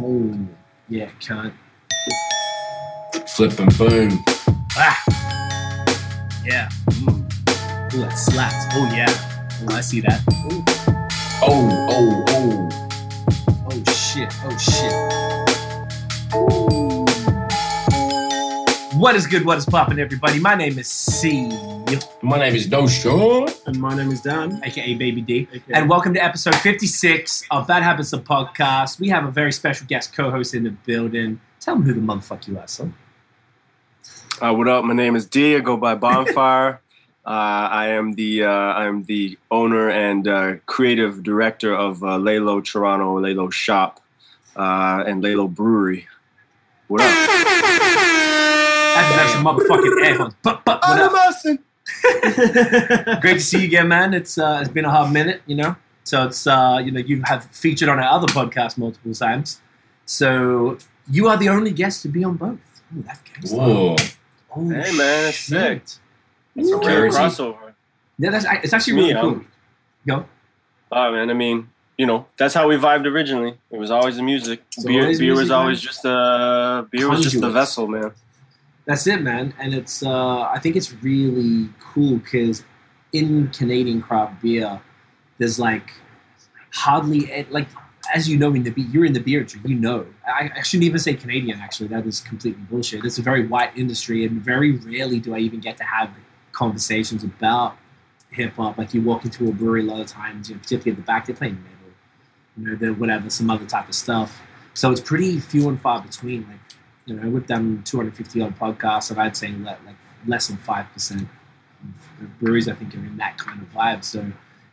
Oh, yeah, cunt. Flip and boom. Ah! Yeah. Mm. Ooh, that slaps. Oh, yeah. Oh, I see that. Ooh. Oh, oh, oh. Oh, shit. Oh, shit. What is good? What is popping, everybody? My name is C, My name is No Sean. And my name is Dan. aka Baby D. Okay. And welcome to episode 56 of Bad Habits of Podcast. We have a very special guest co host in the building. Tell them who the motherfucker you are, son. Uh, what up? My name is D. I go by Bonfire. uh, I am the uh, I am the owner and uh, creative director of uh, Lalo Toronto Lalo Shop uh, and Lalo Brewery. What up? That's an extra motherfucking air horns. But, but, what up? Great to see you again, man. It's uh, it's been a hard minute, you know. So it's uh, you know you have featured on our other podcast multiple times. So you are the only guest to be on both. Ooh, that's gangsta. Whoa. Oh, Hey, man, it's shit. sick. That's a Ooh. rarity. crossover. Yeah, that's it's actually Me, really cool. I'm- Go. Oh man, I mean, you know, that's how we vibed originally. It was always the music. It's beer, always beer was music, always just a beer was just the vessel, man. That's it, man. And it's uh, I think it's really cool because in Canadian craft beer, there's like hardly like as you know in the beer, you're in the beer industry. You know, I, I shouldn't even say Canadian. Actually, that is completely bullshit. It's a very white industry, and very rarely do I even get to have conversations about hip hop. Like you walk into a brewery a lot of times, you know, particularly at the back, they're playing metal, you know, they're whatever, some other type of stuff. So it's pretty few and far between. Like you know, we've done 250 odd podcasts, and I'd say le- like less than five percent of breweries I think are in that kind of vibe. So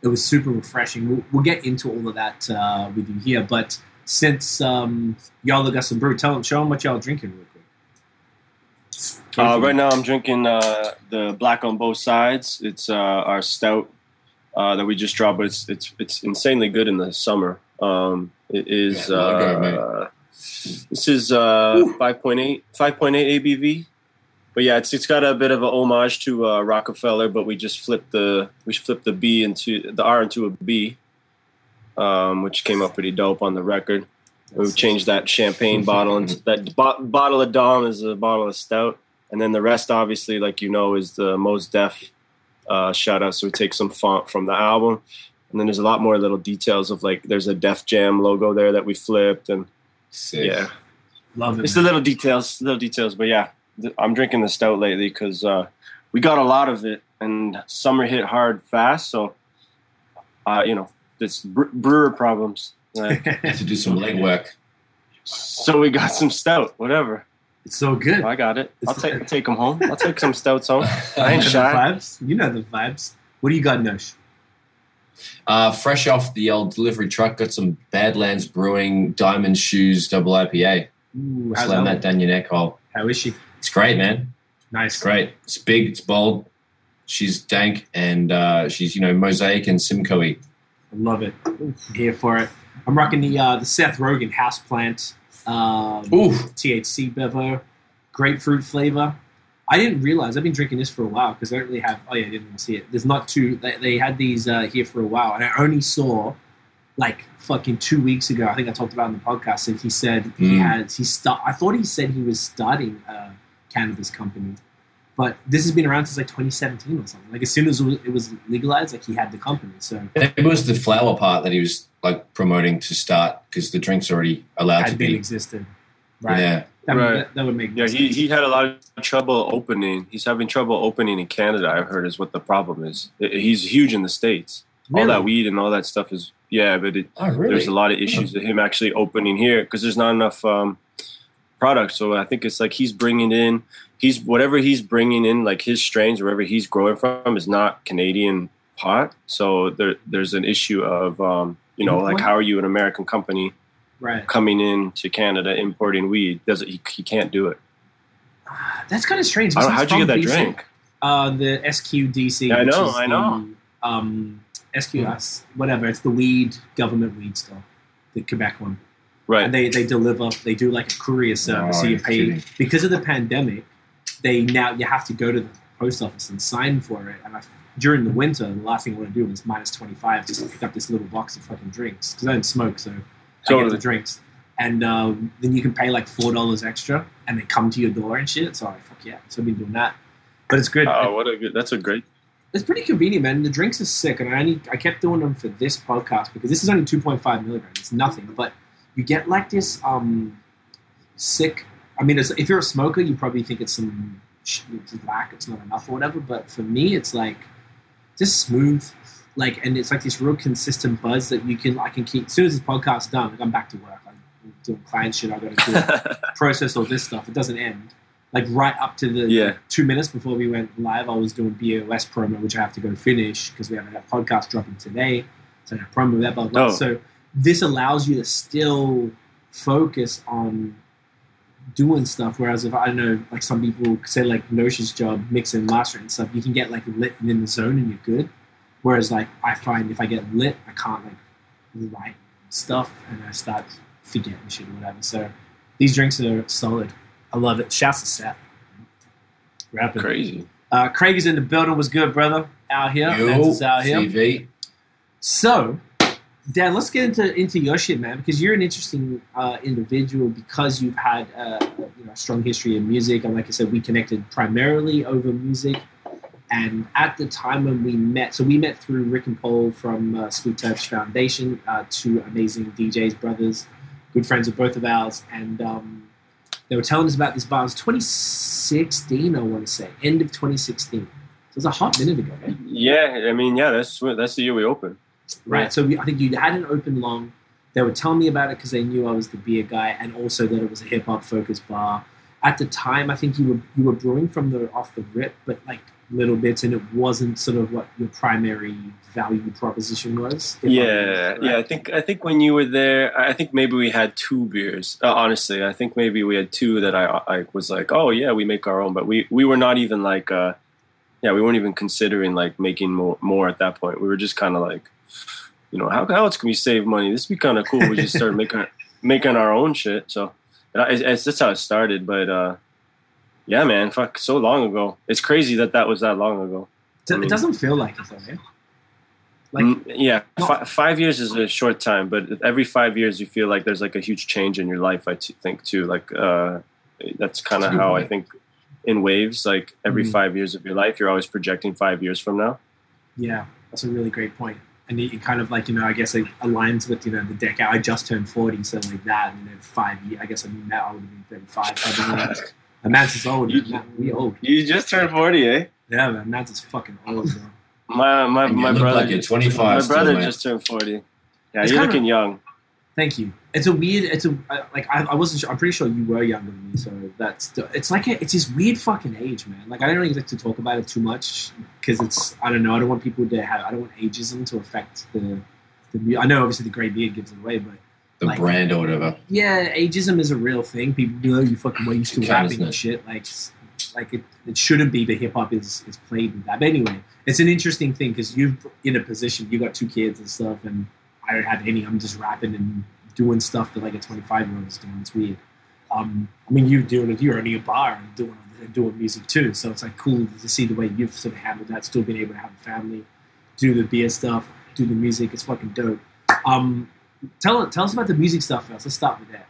it was super refreshing. We'll, we'll get into all of that uh, with you here, but since um, y'all have got some brew, tell them, show them what y'all drinking real quick. Uh, right now, I'm drinking uh, the Black on Both Sides. It's uh, our stout uh, that we just dropped, but it's it's it's insanely good in the summer. Um, it is. Yeah, logo, mate. uh, this is uh, 5.8 5.8 ABV. But yeah, it's it's got a bit of a homage to uh, Roc-A-Fella, but we just flipped the we flipped the B into the R into a B, um, which came out pretty dope on the record. We changed that champagne bottle into that bo- bottle of Dom is a bottle of stout, and then the rest, obviously, like you know, is the Mos Def uh, shout out. So we take some font from the album, and then there's a lot more little details of like there's a Def Jam logo there that we flipped, and Sick. yeah, Love it. it's the little details, little details. But yeah, th- I'm drinking the stout lately because uh, we got a lot of it, and summer hit hard fast. So, uh, you know, this bre- brewer problems. Like, Have to do some legwork. so we got some stout, whatever. it's so good. I got it. I'll take I'll take them home. I'll take some stouts home. I You ain't know the shy. vibes. You know the vibes. What do you got, Nosh? Uh, fresh off the old delivery truck, got some Badlands Brewing Diamond Shoes Double IPA. Ooh, Slam that? down your neck hole. How is she? It's great, man. Nice. It's great. It's big. It's bold. She's dank, and uh, she's you know mosaic and Simcoe. I love it. I'm here for it. I'm rocking the uh, the Seth Rogen houseplant um, Ooh, THC bevo, grapefruit flavor. I didn't realize I've been drinking this for a while because I don't really have. Oh yeah, I didn't even see it. There's not two. They, they had these uh, here for a while, and I only saw like fucking two weeks ago. I think I talked about it in the podcast. And he said he Mm. has he start. I thought he said he was starting a cannabis company, but this has been around since like 2017 or something. Like as soon as it was, it was legalized, like he had the company. So it was the flower part that he was like promoting to start because the drink's already allowed to had been be. existed. Right. Yeah, That, Right. that, that would make Yeah, he, sense. he had a lot of trouble opening. He's having trouble opening in Canada. I've heard is what the problem is. He's huge in the states. All that weed and all that stuff is yeah, but it, Oh, really? there's a lot of issues with him actually opening here because there's not enough um, product. So I think it's like he's bringing in he's whatever he's bringing in like his strains wherever he's growing from is not Canadian pot. So there there's an issue of um, you know like how are you an American company right. coming in to Canada importing weed? Does it? He, he can't do it. That's kind of strange. I don't, This how'd you get that from BC. drink? Uh, the SQDC. Yeah, I know, I know. The, um, SQS, whatever. It's the weed, government weed store, the Quebec one. Right. And they, they deliver, they do like a courier service. so Oh, you you're pay, kidding. because of the pandemic, they now, you have to go to the post office and sign for it. And I, during the winter, the last thing I want to do is minus 25 just to pick up this little box of fucking drinks. Because I don't smoke, so I get the drinks. and um, then you can pay like four dollars extra, and they come to your door and shit. So like, fuck yeah, so I've been doing that. But it's good. Oh, what a good! That's a great. It's pretty convenient, man. The drinks are sick, and I only I kept doing them for this podcast because this is only two point five milligrams. It's nothing, but you get like this um sick. I mean, it's, if you're a smoker, you probably think it's some it's lack, it's not enough or whatever. But for me, it's like just smooth, like, and it's like this real consistent buzz that you can I can keep. As soon as this podcast's done, like I'm back to work. I'm doing client shit. I got to do process all this stuff. It doesn't end. Like right up to the Yeah. two minutes before we went live, I was doing BOS promo, which I have to go finish because we have a podcast dropping today. So I have promo that, blah, blah. Oh. So this allows you to still focus on doing stuff. Whereas if I don't know, like some people say, like Notion's job, mixing mastering stuff, you can get like lit and in the zone and you're good. Whereas like I find if I get lit, I can't like write stuff and I start forgetting shit or whatever. So these drinks are solid. I love it. Shouts to Seth. Rapping. Crazy. Uh, Craig is in the building. Was good, brother. Out here. Yo, out here. CV. So, Dan, let's get into into your shit, man, because you're an interesting uh, individual because you've had uh, you know a strong history in music, and like I said, we connected primarily over music. And at the time when we met, so we met through Rick and Paul from uh, Sweet Touch Foundation, uh, two amazing DJs, brothers, good friends of both of ours, and um, they were telling us about this bar. It was 2016, I want to say, end of 2016. So it was a hot minute ago, eh? Yeah, I mean, yeah, that's that's the year we opened. Right. So we, I think you hadn't opened long. They were telling me about it because they knew I was the beer guy, and also that it was a hip hop focused bar. At the time, I think you were you were brewing from the off the rip, but like little bits, and it wasn't sort of what your primary value proposition was. Yeah, yeah. I think I think when you were there, I think maybe we had two beers. Uh, honestly, I think maybe we had two that I I was like, oh yeah, we make our own, but we we were not even like, uh, yeah, we weren't even considering like making more more at that point. We were just kind of like, you know, how how else can we save money? This would be kind of cool. We just started making making our own shit. So uh, it's, it's that's how it started. But uh, yeah, man, fuck, so long ago. It's crazy that that was that long ago. I mean- it doesn't feel like it though. Yeah? Like Mm, yeah, No. fi- five years is a short time, but every five years you feel like there's like a huge change in your life. I t- think too. Like uh, that's kind of how I think in waves. Like every Mhm. five years of your life, you're always projecting five years from now. Yeah, that's a really great point. And it, it kind of like, you know, I guess it aligns with, you know, the decade. I just turned 40, so like that. And then five years, I guess I mean, now I would have been 35. I mean, and Matt's is old. You- man. We old. You just turned forty, eh? Yeah, man. Matt's is fucking old, bro. My my And you my look brother. like you're 25 my brother man. just turned forty. Yeah, It's you're kinda- looking young. Thank you. It's a weird. It's a like I, I wasn't sure. I'm pretty sure you were younger than me, so that's it's like a, it's this weird fucking age, man. Like I don't really like to talk about it too much because it's I don't know. I don't want people to have. I don't want ageism to affect the the. I know obviously the grey beard gives it away, but The like- brand or whatever. yeah, ageism is a real thing. People be like, "Oh, you fucking way used to rapping and shit. Like, like it, it shouldn't be. But hip hop is is played with that. But anyway, it's an interesting thing because you're in a position. You got two kids and stuff, and I don't have any. I'm just rapping and doing stuff that like a 25 year old is doing. It's weird. Um, I mean, you're doing it. You're only a bar and doing and doing music too. So it's like cool to see the way you've sort of handled that. Still being able to have a family, do the beer stuff, do the music. It's fucking dope. Um, tell tell us about the music stuff first. Let's start with that.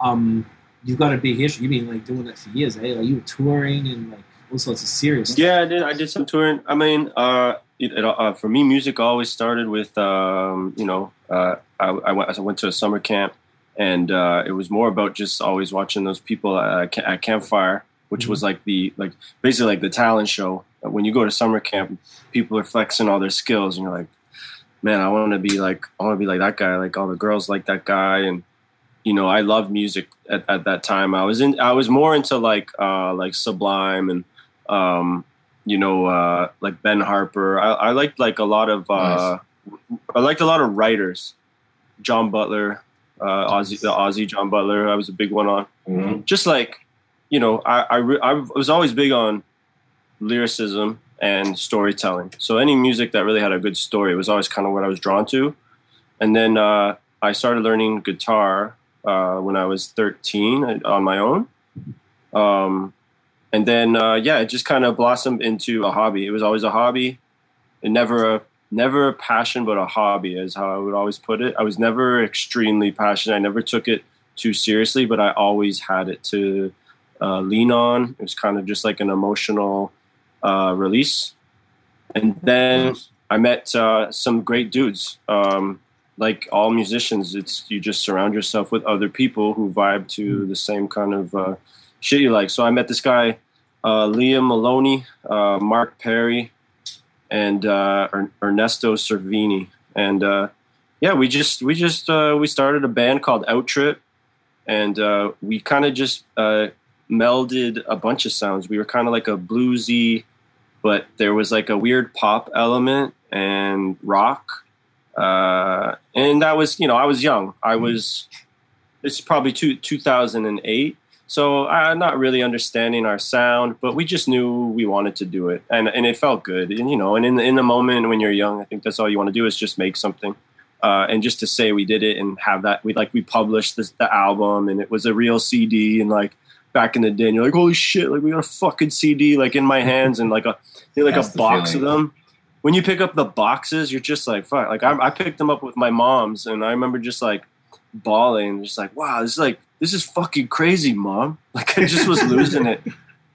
Um, you've got a big history. You've been like doing that for years, eh? Like you were touring and like all sorts of serious. stuff. Yeah, I did. I did some touring. I mean, uh, it, it, uh, for me, music always started with, um, you know, uh, I, I, went, I went to a summer camp, and uh, it was more about just always watching those people at, at campfire, which was like the like basically like the talent show. When you go to summer camp, people are flexing all their skills, and you're like, man, I want to be like, I want to be like that guy. Like all the girls like that guy, and you know, I loved music at, at that time. I was in, I was more into like, uh, like Sublime and um, you know, uh, like Ben Harper. I, I liked like a lot of uh, I liked a lot of writers. John Butler, uh, Ozzy, the Ozzy John Butler. I was a big one on. Mhm. Just like, you know, I I, re- I was always big on lyricism and storytelling. So any music that really had a good story was always kind of what I was drawn to. And then uh, I started learning guitar uh, when I was 13 on my own. Um, and then uh, yeah, it just kind of blossomed into a hobby. It was always a hobby, and never a never a passion, but a hobby is how I would always put it. I was never extremely passionate. I never took it too seriously, but I always had it to uh, lean on. It was kind of just like an emotional uh, release. And then I met uh, some great dudes. Um, like all musicians, it's you just surround yourself with other people who vibe to the same kind of uh, shit you like. So I met this guy, uh, Liam Maloney, uh, Mark Perry, and uh, Er- Ernesto Cervini, and uh, yeah, we just we just uh, we started a band called Outtrip, and uh, we kind of just uh, melded a bunch of sounds. We were kind of like a bluesy, but there was like a weird pop element and rock, uh, and that was you know I was young. I was it's probably two two thousand and eight. So I'm not really understanding our sound, but we just knew we wanted to do it, and and it felt good. And you know, and in the, in the moment when you're young, I think that's all you want to do is just make something, uh, and just to say we did it and have that we like we published this, the album and it was a real CD and like back in the day, and you're like holy shit, like we got a fucking CD like in my hands and like a like That's a box feeling. of them. When you pick up the boxes, you're just like fuck. Like I, I picked them up with my mom's, and I remember just like bawling, just like wow, this is like this is fucking crazy, mom. Like I just was losing it.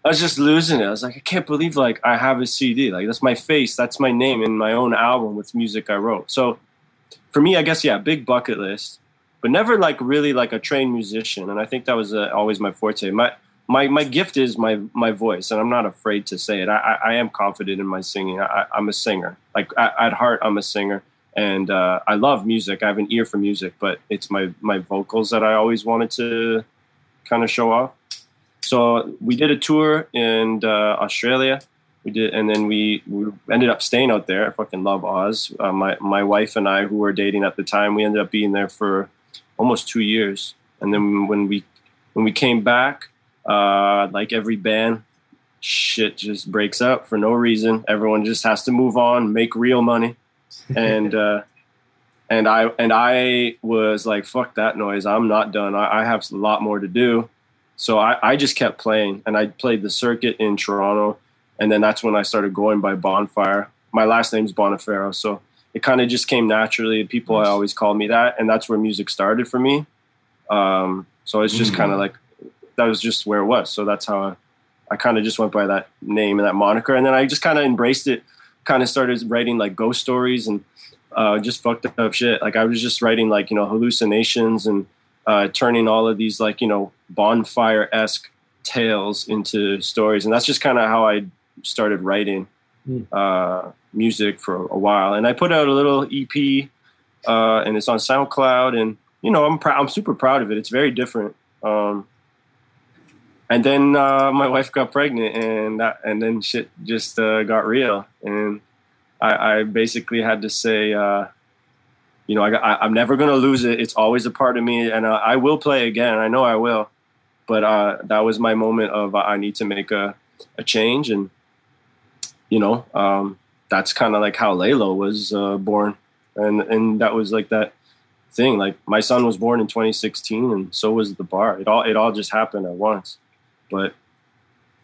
I was just losing it. I was like, I can't believe like I have a CD. Like that's my face, that's my name in my own album with music I wrote. So for me, I guess yeah, big bucket list, but never like really like a trained musician. And I think that was uh, always my forte. My my my gift is my my voice, and I'm not afraid to say it. I I, I am confident in my singing. I, I'm a singer. Like I, at heart, I'm a singer, and uh, I love music. I have an ear for music, but it's my my vocals that I always wanted to kind of show off. So we did a tour in uh, Australia. We did, and then we, we ended up staying out there. I fucking love Oz. Uh, my my wife and I, who were dating at the time, we ended up being there for almost two years. And then when we when we came back, uh, like every band, shit just breaks up for no reason. Everyone just has to move on, make real money, and uh, and I and I was like, fuck that noise. I'm not done. I, I have a lot more to do. So I, I just kept playing, and I played the circuit in Toronto, and then that's when I started going by Bonfire. My last name's Bonifero, so it kind of just came naturally. People Nice. always called me that, and that's where music started for me. Um, so it's just Mm. kind of like that was just where it was. So that's how I, I kind of just went by that name and that moniker, and then I just kind of embraced it. Kind of started writing like ghost stories and uh, just fucked up shit. Like I was just writing like you know hallucinations and uh, turning all of these like you know bonfire esque tales into stories, and that's just kind of how I started writing Mm. uh, music for a while. And I put out a little EP, uh, and it's on SoundCloud, and you know I'm proud. I'm super proud of it. It's very different. Um, and then uh, my wife got pregnant, and and then shit just uh, got real, and I, I basically had to say, uh, you know, I, I'm never gonna lose it. It's always a part of me, and I will play again. I know I will, but uh, that was my moment of uh, I need to make a, a change, and you know, um, that's kind of like how Laylo was uh, born, and and that was like that thing. Like my son was born in 2016, and so was the bar. It all it all just happened at once. But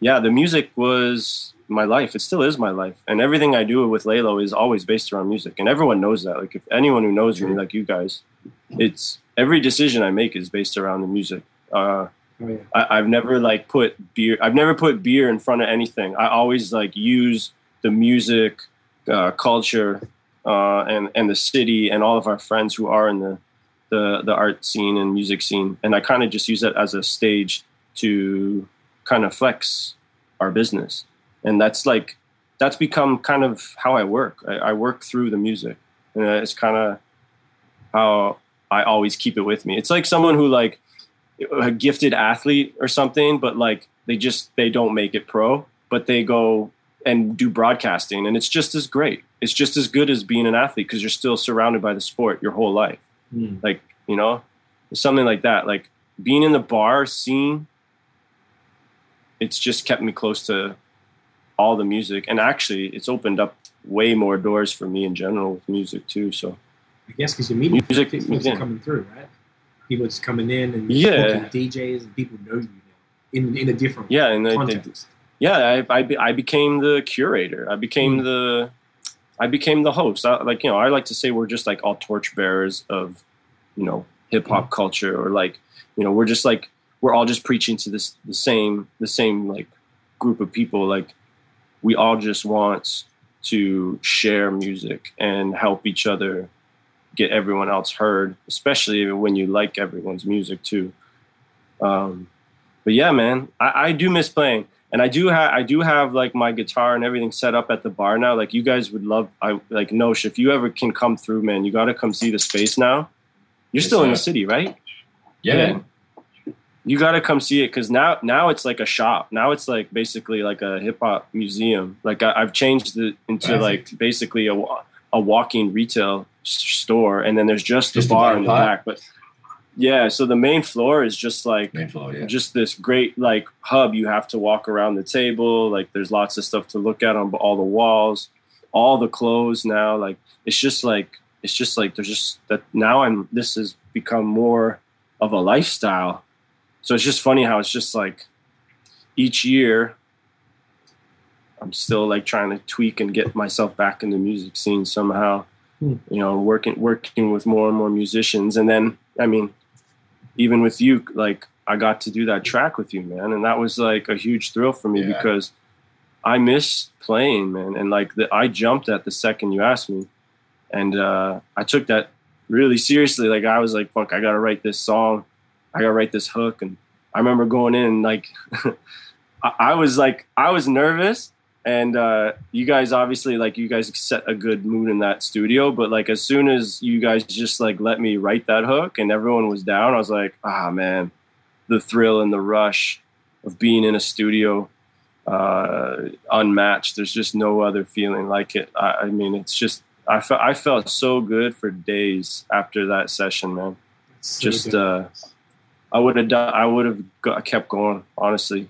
yeah, the music was my life. It still is my life, and everything I do with Laylo is always based around music, and everyone knows that. Like if anyone who knows me, like you guys, it's every decision I make is based around the music. Uh, Oh yeah. I, I've never like put beer. I've never put beer in front of anything. I always like use the music, uh, culture, uh, and and the city and all of our friends who are in the the the art scene and music scene, and I kind of just use it as a stage to kind of flex our business, and that's like that's become kind of how I work. I, I work through the music, and it's kind of how I always keep it with me. It's like someone who like a gifted athlete or something, but like they just they don't make it pro, but they go and do broadcasting, and it's just as great. It's just as good as being an athlete because you're still surrounded by the sport your whole life. Mm. Like you know, something like that. Like being in the bar scene, it's just kept me close to all the music, and actually, it's opened up way more doors for me in general with music too. So I guess because you're meeting Music- people yeah. coming through, right? People just coming in and Yeah. DJs and people know you now in in a different yeah, and they, they, context. Yeah, I, I, be- I became the curator. I became Hmm. the, I became the host. I, like you know, I like to say we're just like all torchbearers of, you know, hip hop culture or like you know we're just like we're all just preaching to this the same the same like group of people like we all just want to share music and help each other get everyone else heard especially when you like everyone's music too um, but yeah man I, I do miss playing and I do have I do have like my guitar and everything set up at the bar now. Like you guys would love I like Nosh, if you ever can come through, man, you gotta come see the space now. You're Yes, still in the city, right? Yeah. You gotta come see it because now now it's like a shop. Now it's like basically like a hip hop museum. Like I, I've changed it into like basically a a walking retail store, and then there's just, Just the bar in the back. But yeah, so the main floor is just like Main floor, yeah. just this great like hub you have to walk around the table like there's lots of stuff to look at on all the walls all the clothes now like it's just like it's just like there's just that now i'm this has become more of a lifestyle so it's just funny how it's just like each year i'm still like trying to tweak and get myself back in the music scene somehow Hmm. you know working working with more and more musicians and then i mean even with you like i got to do that track with you man. And that was like a huge thrill for me Yeah. because i miss playing man. And like the, i jumped at the second you asked me. And uh, i took that really seriously. Like i was like fuck i gotta write this song. I gotta write this hook. And i remember going in like I, I was like i was nervous and uh, you guys obviously like you guys set a good mood in that studio but like as soon as you guys just like let me write that hook and everyone was down i was like ah man the thrill and the rush of being in a studio uh, unmatched. There's just no other feeling like it. I, I mean it's just I, fe- I felt so good for days after that session man. So just uh i would have done i would have kept going honestly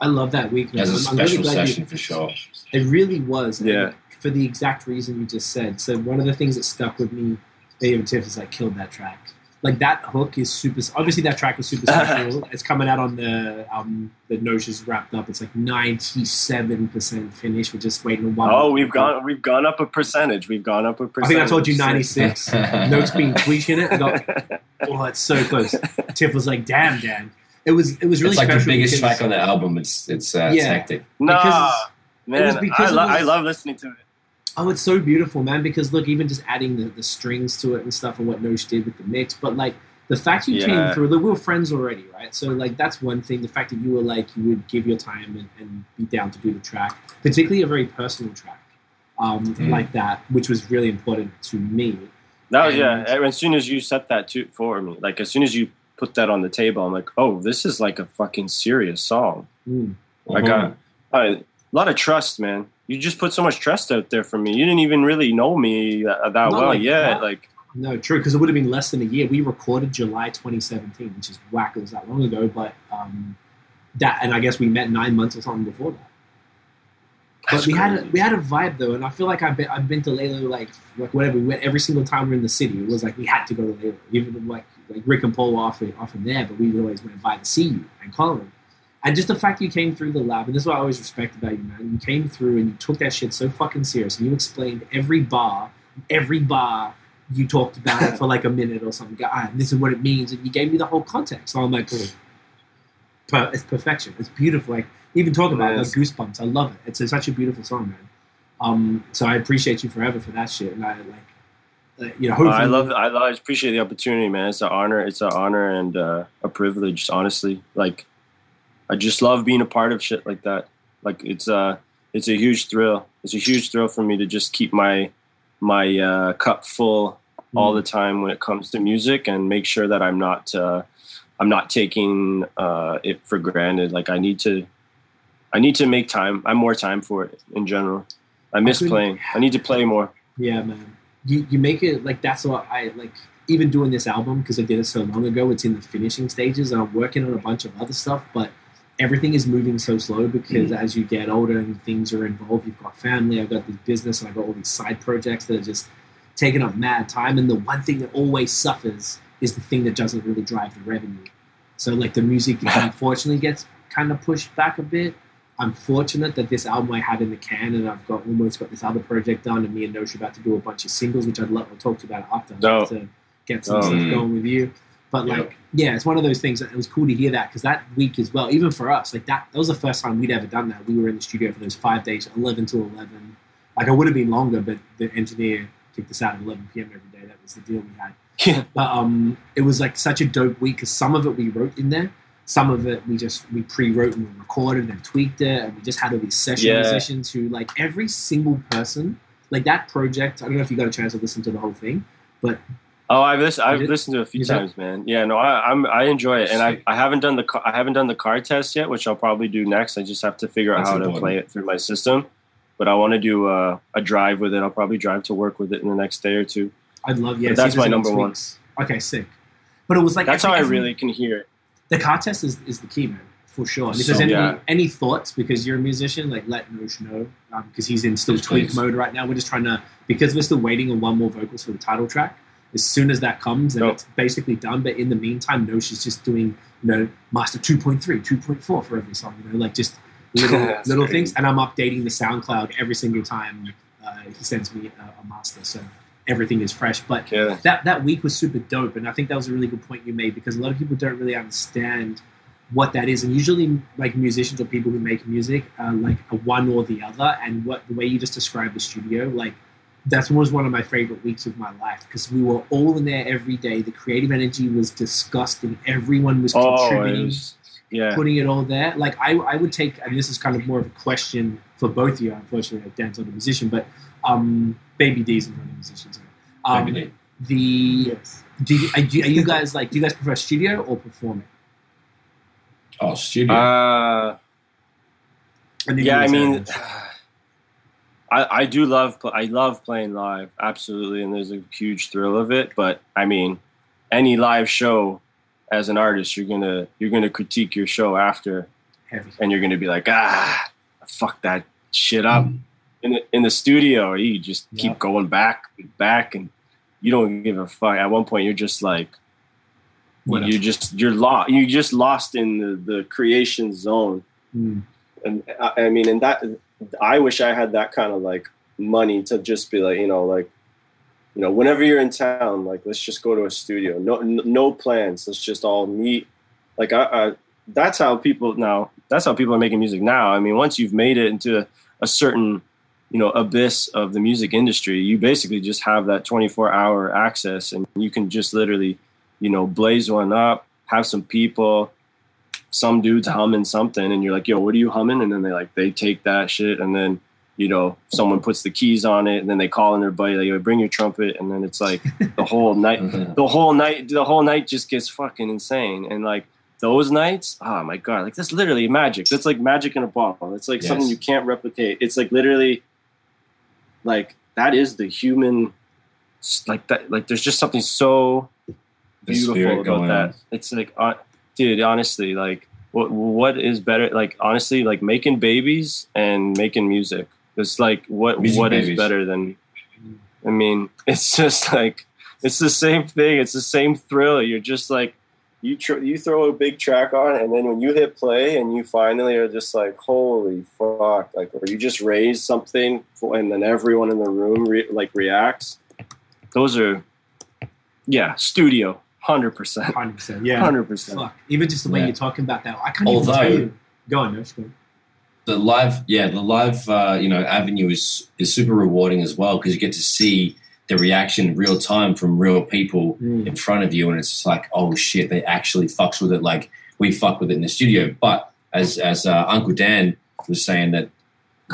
I love that week. Was a. I'm really special you- session for sure. It really was. Yeah. For the exact reason you just said. So one of the things that stuck with me, Dave and Tiff, is like killed that track. Like that hook is super. Obviously, that track was super special. it's coming out on the album that Nosh is wrapped up. It's like ninety-seven percent finished. We're just waiting on one. Oh, we've gone we've gone up a percentage. We've gone up a I percentage. I think I told you ninety-six. Notes being tweaked in it. I got, oh, it's so close. Tiff was like, "Damn, Dan." It was. It was really it's like the biggest because- track on the album. It's it's uh, it's Yeah. hectic. nah, because man, it was because I, it lo- was- I love listening to it. Oh, it's so beautiful, man. Because look, even just adding the, the strings to it and stuff, and what Nosh did with the mix, but like the fact you Yeah. came through, like we were friends already, right? So like that's one thing. The fact that you were like you would give your time and, and be down to do the track, particularly a very personal track um, Mm. like that, which was really important to me. That was yeah. And- As soon as you set that to for me, like as soon as you put that on the table, I'm like, oh, this is like a fucking serious song. Mm. I got I, a lot of trust, man. You just put so much trust out there for me. You didn't even really know me that, that Not well like yet. that. Like No, true, because it would have been less than a year. We recorded July 2017, which is whack. It was that long ago, but um, that, and I guess we met nine months or something before that. But that's we had a, we had a vibe though, and I feel like I've been I've been to Lalo like like whatever. We went every single time we are in the city. It was like we had to go to Lalo, even like like Rick and Paul were often often there, but we always went by to see you and Colin. And just the fact you came through the lab, and this is what I always respect about you, man. You came through and you took that shit so fucking serious, and you explained every bar, every bar. You talked about it for like a minute or something. Ah, this is what it means, and you gave me the whole context. So I'm like, oh, it's perfection. It's beautiful. Like even talk about it, like goosebumps. I love it. It's a, such a beautiful song, man. Um, so I appreciate you forever for that shit, and I like, uh, you know, Uh, I love I love I appreciate the opportunity, man. It's an honor. It's an honor and uh, a privilege, honestly. Like I just love being a part of shit like that. Like it's uh it's a huge thrill. It's a huge thrill for me to just keep my my uh, cup full all the time when it comes to music and make sure that I'm not uh, I'm not taking uh, it for granted. Like I need to I need to make time. I'm more time for it in general. I miss couldn't- playing. I need to play more. Yeah, man. You, you make it like that's what I like. Even doing this album because I did it so long ago, it's in the finishing stages, and I'm working on a bunch of other stuff. But everything is moving so slow because mm. as you get older and things are involved, you've got family, I've got this business, and I've got all these side projects that are just taking up mad time. And the one thing that always suffers is the thing that doesn't really drive the revenue. So like the music, unfortunately, gets kind of pushed back a bit. I'm fortunate that this album I had in the can, and I've got almost got this other project done, and me and Nosh are about to do a bunch of singles, which I'd love to talk to you about after. Dope. to get some Oh. stuff Mm. going with you. But like, yeah, it's one of those things. That it was cool to hear that because that week as well, even for us, like that, that was the first time we'd ever done that. We were in the studio for those five days, eleven to eleven. Like I would have been longer, but the engineer kicked us out at eleven p.m. every day. That was the deal we had. Yeah. But um, it was like such a dope week because some of it we wrote in there, some of it we just we pre-wrote and we recorded and tweaked it, and we just had all these session Yeah. musicians who like every single person like that project. I don't know if you got a chance to listen to the whole thing, but Oh, I've listened. I've listened to it a few You did? times, man. Yeah, no, I, I'm I enjoy it, and I, I haven't done the ca- I haven't done the car test yet, which I'll probably do next. I just have to figure out That's how to play it through my system. But I want to do a, a drive with it. I'll probably drive to work with it in the next day or two. I'd love yeah. But that's my there's any number one. tweaks. Okay, sick. But it was like That's every- how I every- really can hear it. The car test is, is the key, man, for sure. And if So, there's any yeah. any thoughts because you're a musician, like let Nosh know because he's in still tweak please. mode right now. We're just trying to because we're still waiting on one more vocals for the title track. As soon as that comes, and Oh. it's basically done. But in the meantime, Nosh is just doing you know master 2.3, 2.4 for every song. You know, like just little little crazy. things. And I'm updating the SoundCloud every single time uh, he sends me a, a master, so everything is fresh. But Yeah, that that week was super dope, and I think that was a really good point you made because a lot of people don't really understand what that is, and usually like musicians or people who make music, uh, like a one or the other, and what the way you just described the studio, like that was one of my favorite weeks of my life because we were all in there every day. The creative energy was discussed, and everyone was oh, contributing. was, yeah. putting it all there. Like I, I would take, and this is kind of more of a question for both of you. Unfortunately, Dan's not a musician, but um, Baby D's not a musician. sorry. Um, Maybe they- the do you, are you are you guys like? Do you guys prefer studio or performing? Oh, studio. Uh, yeah, I mean, I, I do love pl- I love playing live, absolutely, and there's a huge thrill of it. But I mean, any live show, as an artist, you're gonna you're gonna critique your show after, heavy. and you're gonna be like, ah, fuck that shit up. In the in the studio, you just Yeah. keep going back, back, and you don't give a fuck. At one point, you're just like, What you just you're lost. You just lost in the the creation zone Mm. and I, I mean, and that I wish I had that kind of like money to just be like, you know, like, you know, whenever you're in town, like, let's just go to a studio. No, no plans. Let's just all meet. Like, I, I, that's how people now. That's how people are making music now. I mean, once you've made it into a certain, you know, abyss of the music industry, you basically just have that 24 hour access, and you can just literally, you know, blaze one up, have some people some dude's humming something and you're like, yo, what are you humming? And then they like they take that shit and then you know someone puts the keys on it and then they call in their buddy like, bring your trumpet and then it's like the whole night, Mhm. the whole night, the whole night just gets fucking insane and like those nights, oh my god, like that's literally magic. That's like magic in a bottle. It's like something you can't replicate. It's like literally like that is the human like that like there's just something so beautiful about that. on. It's like, uh, dude, honestly, like, what what is better? Like, honestly, like making babies and making music. It's like what what is Music babies. better than? I mean, it's just like it's the same thing. It's the same thrill. You're just like you tr- you throw a big track on, and then when you hit play, and you finally are just like, holy fuck! Like, or you just raise something, and then everyone in the room re- like reacts. Those are, yeah, studio, hundred percent. Hundred percent. Yeah. Hundred percent. Fuck. Even just the way Yeah. you're talking about that, I can't Although- even tell you. Go on, Nosh. The live yeah the live uh, you know avenue is is super rewarding as well because you get to see the reaction in real time from real people Mm. in front of you and it's like oh shit they actually fucks with it like we fuck with it in the studio but as as uh, uncle dan was saying that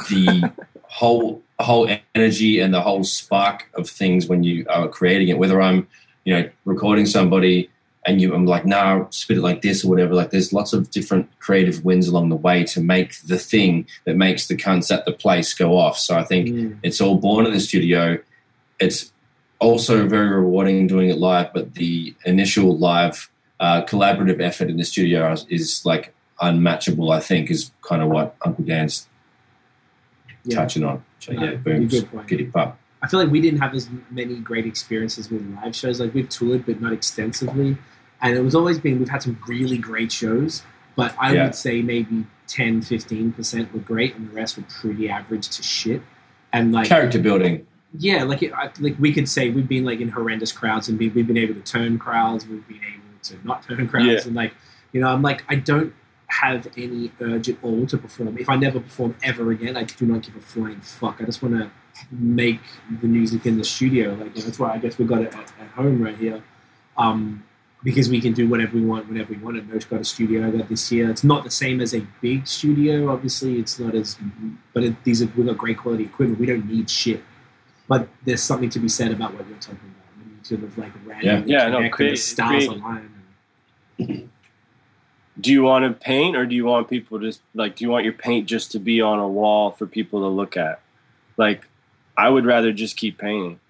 the whole whole energy and the whole spark of things when you are creating it whether i'm you know recording somebody and you I'm like, nah, spit it like this or whatever. Like there's lots of different creative wins along the way to make the thing that makes the cunts at the place go off. So I think Mm. it's all born in the studio. It's also very rewarding doing it live, but the initial live uh, collaborative effort in the studio is, is like unmatchable. I think is kind of what Uncle Dan's Yeah. touching on. So yeah, you boom, good point. giddy pop. I feel like we didn't have as many great experiences with live shows. Like we've toured, but not extensively. And it was always been we've had some really great shows, but I Yeah. would say maybe 10, 15 percent were great, and the rest were pretty average to shit. And like Character building. yeah, like it, I- like we could say we've been like in horrendous crowds and we, we've been able to turn crowds, we've been able to not turn crowds, Yeah. and like you know, I'm like I don't have any urge at all to perform. If I never perform ever again, I do not give a flying fuck. I just want to make the music in the studio. Like that's why I guess we got it at, at home right here, um, because we can do whatever we want whenever we want. And Nosh got a studio I got this year. It's not the same as a big studio, obviously. It's not as, but it, these are we got great quality equipment. We don't need shit. But there's something to be said about what you're talking about. You sort of like randomly Yeah, no, connect and create- stars align. Do you want to paint, or do you want people to like? Do you want your paint just to be on a wall for people to look at? Like, I would rather just keep painting,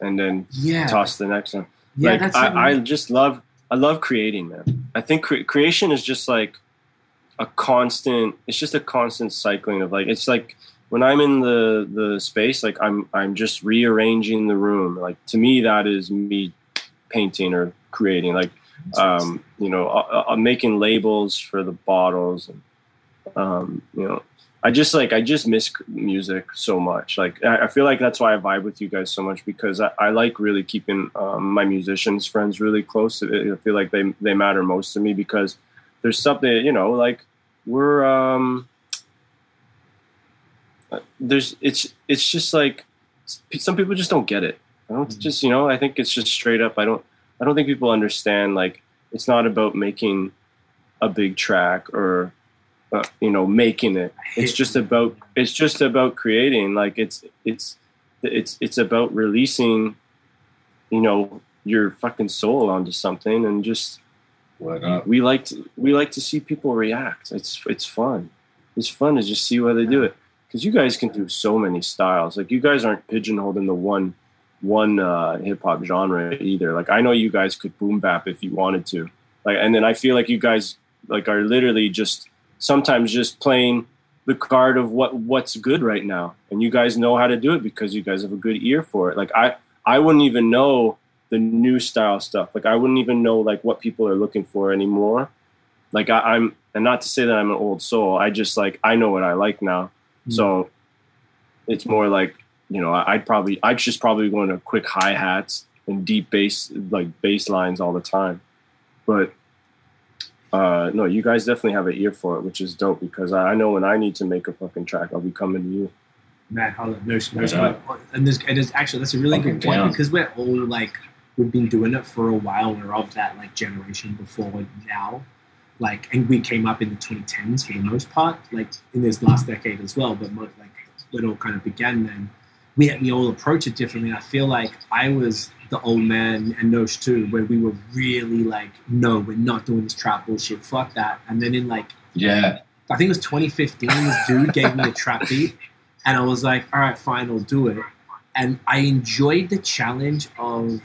and then Yeah, toss the next one. Yeah, like I, I just love I love creating, man. I think cre- creation is just like a constant. It's just a constant cycling of like it's like when I'm in the the space, like I'm I'm just rearranging the room. Like to me, that is me painting or creating. Like um, you know, I'm making labels for the bottles, and um, you know. I just like I just miss music so much. Like I, I feel like that's why I vibe with you guys so much because I, I like really keeping um, my musicians friends really close. I feel like they they matter most to me because there's something you know like we're um uh, there's it's it's just like some people just don't get it. I don't just you know I think it's just straight up. I don't I don't think people understand like it's not about making a big track or uh, you know making it. It's just about it's just about creating like it's it's it's it's about releasing you know your fucking soul onto something and just Word up. we like to we like to see people react. It's it's fun. It's fun to just see why they do it. Because you guys can do so many styles. Like you guys aren't pigeonholed in the one one uh, hip-hop genre either. Like i know you guys could boom bap if you wanted to. Like and then i feel like you guys like are literally just sometimes just playing the card of what what's good right now. And you guys know how to do it because you guys have a good ear for it. Like i i wouldn't even know the new style stuff. Like i wouldn't even know like what people are looking for anymore. Like I, i'm and not to say that i'm an old soul. I just like i know what i like now. Mm. so it's more like you know I- i'd probably i'd just probably go into quick hi-hats and deep bass like bass lines all the time. But uh, no, you guys definitely have an ear for it, which is dope because I I know when I need to make a fucking track, I'll be coming to you. Matt Holland, no, no, Yeah. and there's, and there's actually that's a really Fucking good point down. because we're all like we've been doing it for a while. We're of that like generation before now, like, and we came up in the 2010s for the most part, like in this last decade as well. But like it all kind of began then. We we all approach it differently. I feel like I was the old man and Nosh too, where we were really like, no, we're not doing this trap bullshit. Fuck that. And then in like Yeah. I think it was 2015. This dude gave me a trap beat, and I was like, "All right, fine, I'll do it." And I enjoyed the challenge of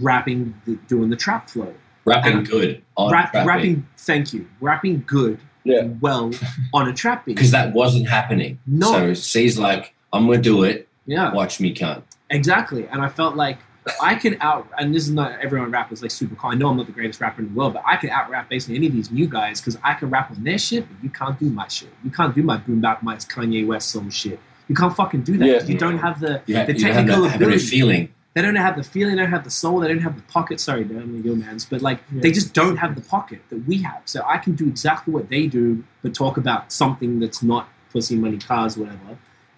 rapping, the, doing the trap flow, Rapping good on Rap, rapping. rapping. Thank you, rapping good, Yeah. well on a trap beat. Because that wasn't happening. No. So C's like, I'm going to do it. yeah, Watch me cunt. exactly. And I felt like I can out, and this is not everyone rap is like super cool. I know I'm not the greatest rapper in the world, but I can out rap basically any of these new guys because I can rap on their shit, but you can't do my shit. You can't do my boom bap, my Kanye West soul shit. You can't fucking do that. Yeah. 'cause You don't have the You, ha- The you have, technical that, have a feeling. They don't have the feeling, they don't have the soul, they don't have the pocket. Sorry, damn your man's, but like they just don't have the pocket that we have. So I can do exactly what they do, but talk about something that's not pussy, money, cars, whatever.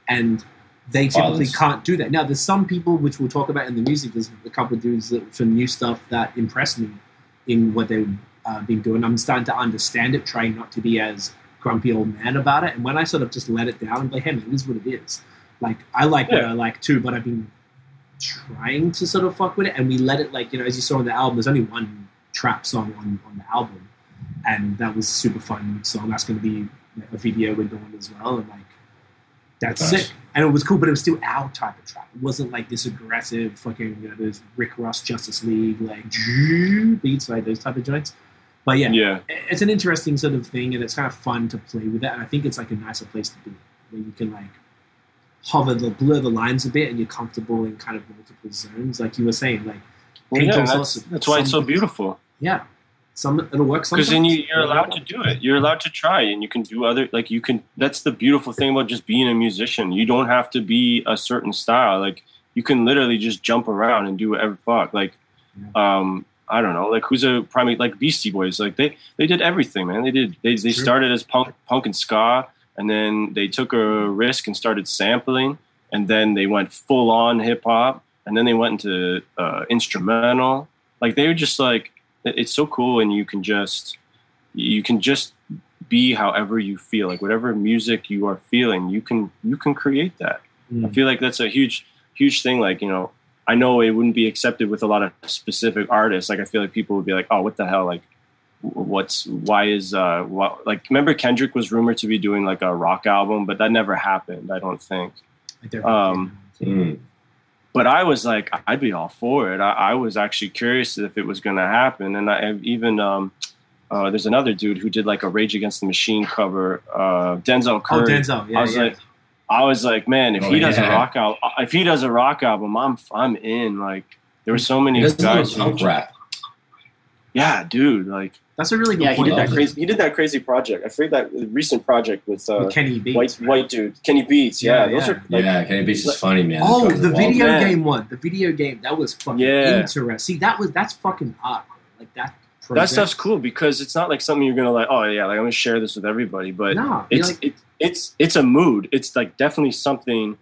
And they typically Violence. can't do that. Now, there's some people which we'll talk about in the music. There's a couple of dudes that from new stuff that impress me in what they've uh, been doing. I'm starting to understand it, trying not to be as grumpy old man about it. And when I sort of just let it down and be like, hey man, this is what it is. Like I like what I like too, but I've been trying to sort of fuck with it, and we let it like you know, as you saw on the album, there's only one trap song on, on the album, and that was a super fun song. That's going to be a video we're doing as well, and like that's sick. And it was cool, but it was still our type of trap. It wasn't like this aggressive fucking you know those Rick Ross Justice League like beats like those type of joints. But yeah, Yeah, it's an interesting sort of thing, and it's kind of fun to play with that. And I think it's like a nicer place to be, where you can like hover the blur the lines a bit, and you're comfortable in kind of multiple zones, like you were saying. Like, Well, yeah that's, that's why it's so beautiful. Yeah, some it'll work. Because then you, you're allowed to do it. You're allowed to try, and you can do other like you can. That's the beautiful thing about just being a musician. You don't have to be a certain style. Like you can literally just jump around and do whatever fuck. Like, um, I don't know, like who's a primate like Beastie Boys. Like they they did everything, man. They did they they started as punk punk and ska, and then they took a risk and started sampling, and then they went full on hip hop, and then they went into uh, instrumental. Like they were just like it's so cool, and you can just you can just be however you feel like whatever music you are feeling you can you can create that I Mm. feel like that's a huge, huge thing. Like, you know, I know it wouldn't be accepted with a lot of specific artists. Like, I feel like people would be like, oh, what the hell? Like, what's, why is, uh, what, like, remember Kendrick was rumored to be doing like a rock album, but that never happened, I don't think. Like they're- Um, Mm. But I was like, I'd be all for it. I, I was actually curious if it was going to happen. And I even, um, uh, there's another dude who did like a Rage Against the Machine cover, uh, Denzel oh, Denzel. Yeah, I was yeah. like, I was like, man, if Oh, he does a yeah. rock album, if he does a rock album, I'm I'm in. Like, there were so many He does a lot guys. punk rap. Yeah, dude. Like, that's a really good yeah, he did that crazy. He did that crazy project. I forget that recent project with uh, With Kenny Beats. white right? white dude, Kenny Beats. Yeah, Yeah, those yeah. are like, yeah, Kenny Beats is funny, man. Oh, Goes the video man. game one. The video game that was fucking Yeah. interesting. See, that was that's fucking art. Like that. that stuff's cool because it's not like something you're gonna like. Oh yeah, like I'm gonna share this with everybody. But Nah, it's like, it's it's it's a mood. It's like definitely something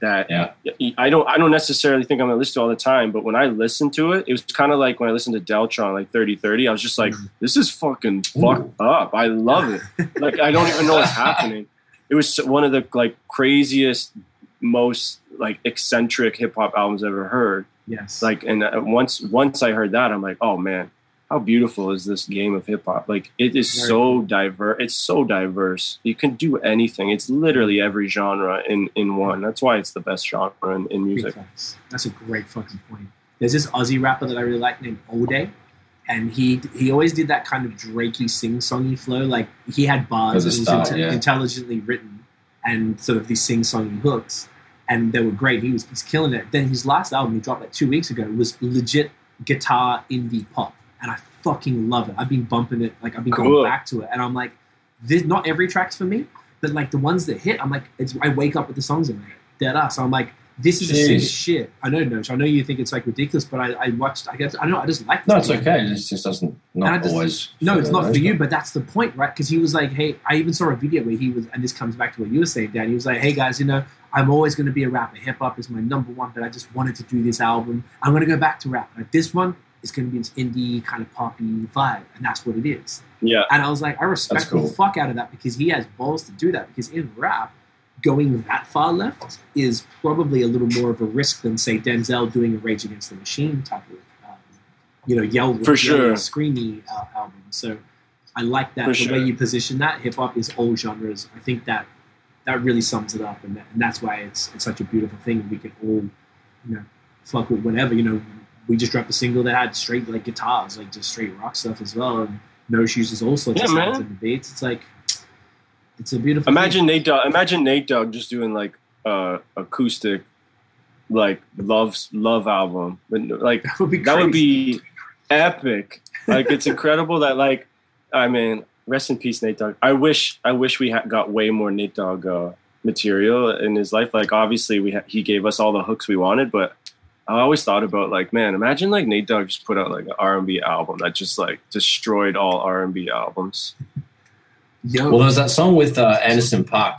that Yeah. I don't I don't necessarily think I'm gonna listen to all the time, but when I listened to it, it was kind of like when I listened to Deltron like 3030. I was just like, Mm. this is fucking fucked up. I love it. like I don't even know what's happening. It was one of the like craziest, most like eccentric hip hop albums I've ever heard. yes. Like and uh, once once I heard that, I'm like, oh man, how beautiful is this game of hip hop? Like it is so diverse. It's so diverse. You can do anything. It's literally every genre in in one. That's why it's the best genre in, in music. That's a great fucking point. There's this Aussie rapper that I really like named Ode, and he he always did that kind of Drakey sing songy flow. Like he had bars At the and it was inte- yeah. intelligently written, and sort of these sing songy hooks, and they were great. He was he's killing it. Then his last album he dropped like two weeks ago was legit guitar indie pop, and I fucking love it. I've been bumping it like I've been Cool. going back to it, and I'm like, this not every track's for me, but like the ones that hit, I'm like, it's I wake up with the songs in my head, dead ass. I'm like, this is the Jeez. sickest shit. I know, Noach. I know you think it's like ridiculous, but I, I watched. I guess I don't know. I just like. No, it's okay. It just doesn't not just- always. No, it's not for you, guys. but that's the point, right? Because he was like, "Hey," I even saw a video where he was, and this comes back to what you were saying, Dan. He was like, "Hey guys, you know, I'm always going to be a rapper. Hip hop is my number one, but I just wanted to do this album. I'm going to go back to rap. Like this one is going to be this indie kind of poppy vibe, and that's what it is." Yeah. And I was like, I respect cool. the fuck out of that because he has balls to do that. Because in rap, going that far left is probably a little more of a risk than say Denzel doing a Rage Against the Machine type of, um, you know, yell For sure. screamy uh, album. So I like that For the sure. way you position that. Hip hop is all genres. I think that that really sums it up, and, that, and that's why it's it's such a beautiful thing. We can all, you know, fuck with whatever. You know, we just dropped a single that had straight like guitars, like just straight rock stuff as well, and no shoes is all sorts Yeah, of sounds the beats. It's like it's a beautiful. Imagine Nate Dogg. Imagine Nate Dogg just doing like uh, acoustic, like love love album. Like that would be that would be epic. Like it's incredible that like I mean, rest in peace, Nate Dogg. I wish I wish we had got way more Nate Dogg uh, material in his life. Like obviously we ha- he gave us all the hooks we wanted, but I always thought about like man, imagine like Nate Dogg just put out like an R and B album that just like destroyed all R and B albums. Yo, Well, there was that song with uh, Anderson .Paak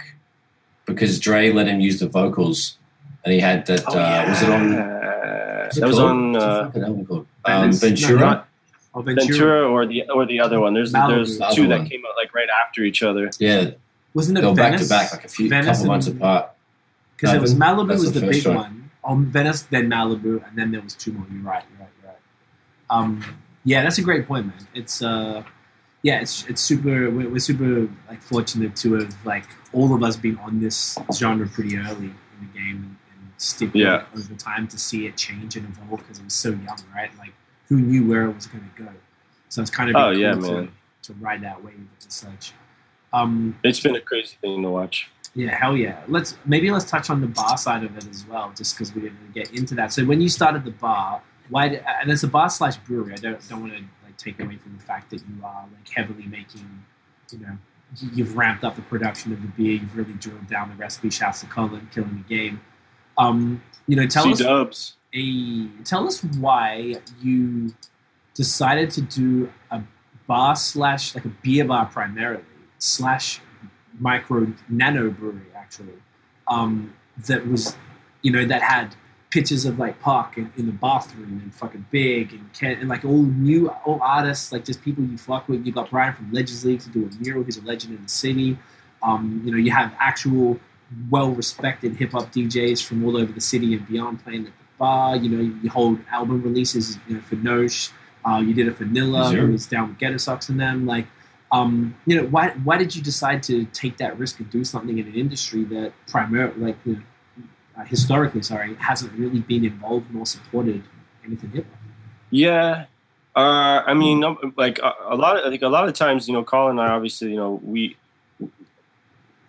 because Dre let him use the vocals, and he had that. uh, Was it on? Was what's it that was called? on uh, album? Um, Venice? No, Ventura. not- oh, Ventura. Ventura or the or the other one. There's Malibu. there's The other two that one. came out like right after each other. yeah, Wasn't it they were back to back, like a few Venice couple months apart. Because it was Malibu was the the, big one. one. Um, Venice, then Malibu, and then there was two more. You're right, you're right, you're right. Um, yeah, that's a great point, man. It's uh, yeah, it's it's super. We're, we're super like fortunate to have like all of us been on this genre pretty early in the game and, and stick Yeah. over time to see it change and evolve because it was so young, right? Like who knew where it was going to go? So it's kind of Oh yeah, cool to, man. to ride that wave and such. Um, It's been a crazy thing to watch. Yeah, hell yeah. Let's maybe let's touch on the bar side of it as well, just because we didn't get into that. So when you started the bar, why? Did, and it's a bar slash brewery. I don't don't want to like take away from the fact that you are like heavily making, you know, you- you've ramped up the production of the beer. You've really drilled down the recipe. Shouts to Colin, killing the game. Um, you know, tell C us a tell us why you decided to do a bar slash like a beer bar primarily slash micro nano brewery actually um, that was you know that had pictures of like Park in, in the bathroom and fucking big and Ken and like all new all artists like just people you fuck with you got Brian from Legends League to do a mural He's a legend in the city um, you know you have actual well respected hip hop DJs from all over the city and beyond playing at the bar. You know, you hold album releases you know, for Nosh. Uh, you did it for Nilla, Sure. who was down with Ghetto Sox and them. Like, um, you know, why why did you decide to take that risk and do something in an industry that primarily, like, you know, uh, historically, sorry, hasn't really been involved nor supported anything hip hop? Yeah. Uh, I mean, like a, a lot of, like a lot of times, you know, Colin and I obviously, you know, we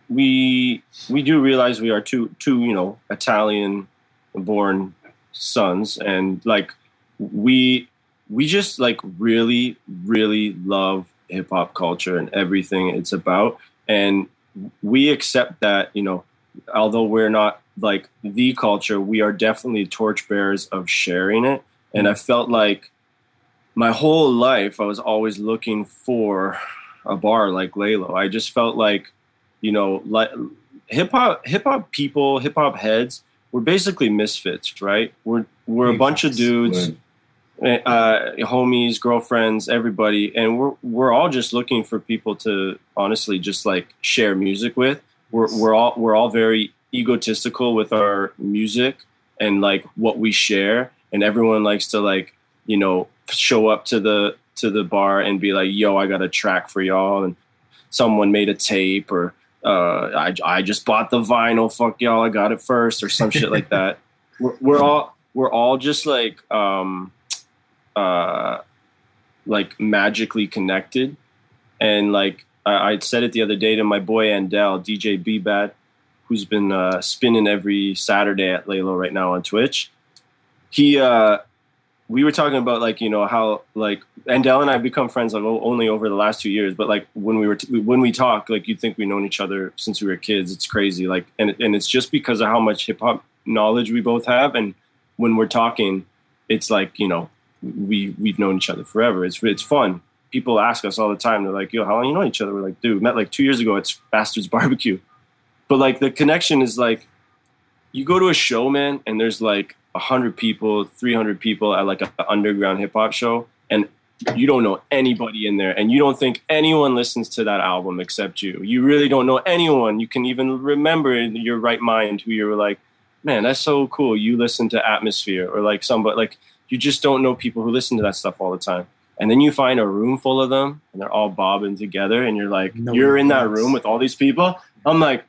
we we do realize we are two two, you know, Italian born sons, and like we we just like really really love hip hop culture and everything it's about, and we accept that, you know, although we're not like the culture, we are definitely torchbearers of sharing it, and I felt like my whole life I was always looking for a bar like Lalo. I just felt like, you know, like hip hop hip hop people, hip hop heads, we're basically misfits, right? We're we're a bunch of dudes, uh, homies, girlfriends, everybody, and we're we're all just looking for people to honestly just like share music with. We're we're all we're all very egotistical with our music and like what we share, and everyone likes to like you know show up to the to the bar and be like, "Yo, I got a track for y'all," and someone made a tape or uh, I I just bought the vinyl. Fuck y'all, I got it first or some shit like that. We're, we're all we're all just like um uh like magically connected, and like I, I said it the other day to my boy Andel, DJ B Bad, who's been uh, spinning every Saturday at Lalo right now on Twitch. He uh we were talking about like you know how like Andel and I become friends like only over the last two years, but like when we were t- when we talk, like you'd think we've known each other since we were kids. It's crazy, like and and it's just because of how much hip hop knowledge we both have, and when we're talking, it's like you know we we've known each other forever. It's it's fun. People ask us all the time. They're like, "Yo, how long you know each other?" We're like, "Dude, met like two years ago at Bastards Barbecue," but like the connection is like you go to a show, man, and there's like hundred people, three hundred people at like an underground hip hop show, and you don't know anybody in there, and you don't think anyone listens to that album except you. You really don't know anyone. You can even remember in your right mind who you were like, man, that's so cool. You listen to Atmosphere or like somebody like you just don't know people who listen to that stuff all the time. And then you find a room full of them, and they're all bobbing together, and you're like, No you're in that room with all these people. I'm like,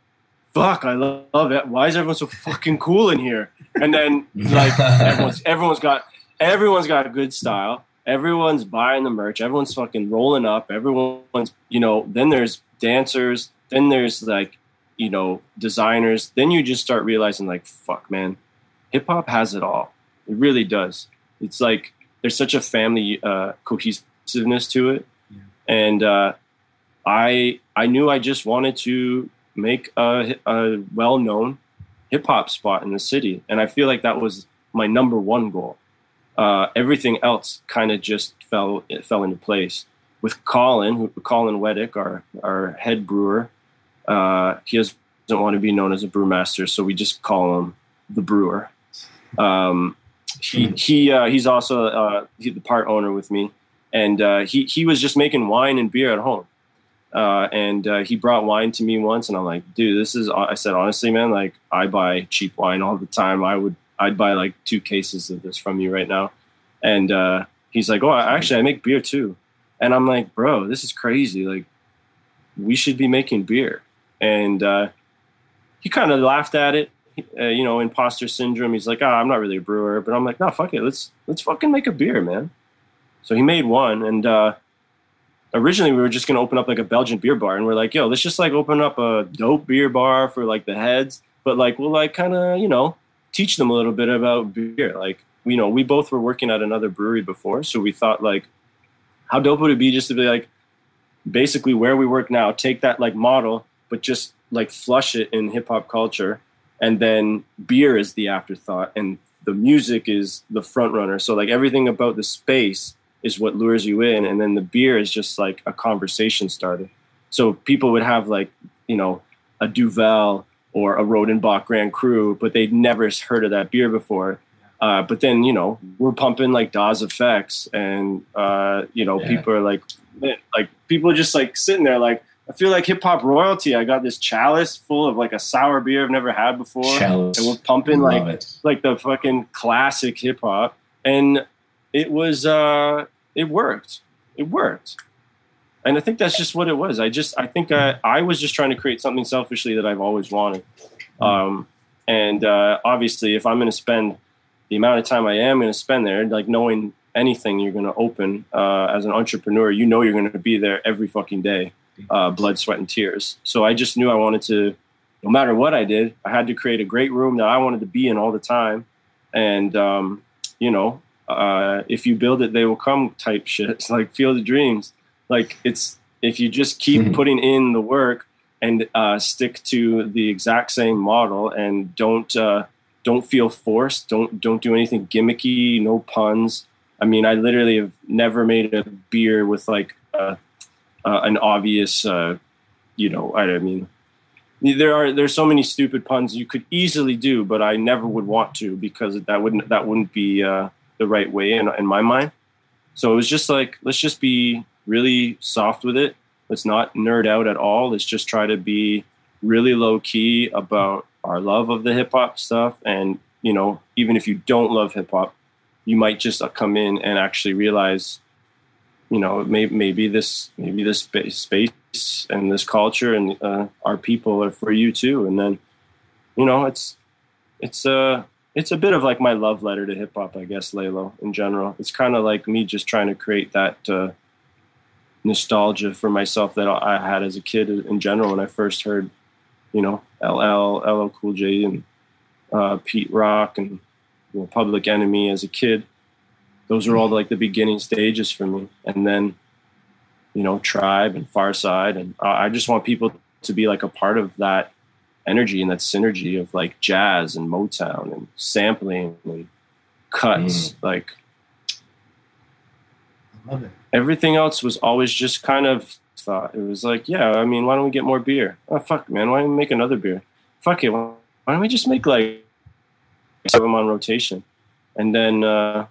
fuck, I lo- love it. Why is everyone so fucking cool in here? And then like everyone's everyone's got everyone's got a good style. Everyone's buying the merch. Everyone's fucking rolling up. Everyone's you know. Then there's dancers. Then there's like you know designers. Then you just start realizing like fuck, man, hip hop has it all. It really does. It's like there's such a family uh, cohesiveness to it, Yeah. and uh, I I knew I just wanted to make a, a well known hip hop spot in the city, and I feel like that was my number one goal. Uh, everything else kind of just fell it fell into place. With Colin, who, Colin Weddick, our our head brewer, uh, he doesn't want to be known as a brewmaster, so we just call him the brewer. Um, he he uh, he's also uh, he, the part owner with me, and uh, he he was just making wine and beer at home. Uh, and uh, he brought wine to me once, and I'm like, dude, this is. I said honestly, man, like I buy cheap wine all the time. I would, I'd buy like two cases of this from you right now. And uh, he's like, oh, actually, I make beer too. And I'm like, bro, this is crazy. Like, we should be making beer. And uh, he kind of laughed at it, uh, you know, imposter syndrome. He's like, ah, I'm not really a brewer, but I'm like, no, fuck it, let's let's fucking make a beer, man. So he made one, and uh, originally we were just gonna open up like a Belgian beer bar, and we're like, yo, let's just like open up a dope beer bar for like the heads, but like we'll like kind of you know teach them a little bit about beer. Like you know, we both were working at another brewery before, so we thought like, how dope would it be just to be like, basically where we work now, take that like model, but just like flush it in hip hop culture, and then beer is the afterthought, and the music is the front runner. So like everything about the space is what lures you in, and then the beer is just like a conversation starter. So people would have like you know a Duvel or a Rodenbach Grand Cru, but they'd never heard of that beer before. Uh, but then you know we're pumping like Das EFX, and uh, you know Yeah. people are like, like people are just like sitting there like I feel like hip hop royalty. I got this chalice full of like a sour beer I've never had before, Chalice. and we're pumping like it. like the fucking classic hip hop, and it was uh, it worked. It worked, and I think that's just what it was. I just I think I, I was just trying to create something selfishly that I've always wanted, um, and uh, obviously if I'm going to spend the amount of time I am going to spend there, like knowing anything you're going to open uh, as an entrepreneur, you know you're going to be there every fucking day, uh, blood, sweat, and tears. So I just knew I wanted to, no matter what I did, I had to create a great room that I wanted to be in all the time. And, um, you know, uh, if you build it, they will come type shit. It's like Field of Dreams. Like it's, if you just keep Mhm. putting in the work and uh, stick to the exact same model and don't, uh, don't feel forced. Don't don't do anything gimmicky. No puns. I mean, I literally have never made a beer with like uh, uh, an obvious, uh, you know. I mean, there are there's so many stupid puns you could easily do, but I never would want to because that wouldn't that wouldn't be uh, the right way in in my mind. So it was just like let's just be really soft with it. Let's not nerd out at all. Let's just try to be really low key about our love of the hip hop stuff. And, you know, even if you don't love hip hop, you might just uh, come in and actually realize, you know, maybe, maybe this, maybe this space, and this culture and uh, our people are for you too. And then, you know, it's, it's, a it's a bit of like my love letter to hip hop, I guess, Lalo, in general. It's kind of like me just trying to create that, uh, nostalgia for myself that I had as a kid in general when I first heard, you know, LL, LL Cool J, and uh, Pete Rock, and you know, Public Enemy as a kid. Those were all like the beginning stages for me, and then, you know, Tribe and Pharcyde, and uh, I just want people to be like a part of that energy and that synergy of like jazz and Motown and sampling and cuts, like I love it. everything else was always just kind of thought. It was like, yeah, I mean, why don't we get more beer? Oh, fuck, man, why don't we make another beer? Fuck it, why why don't we just make like have them on rotation? And then, uh,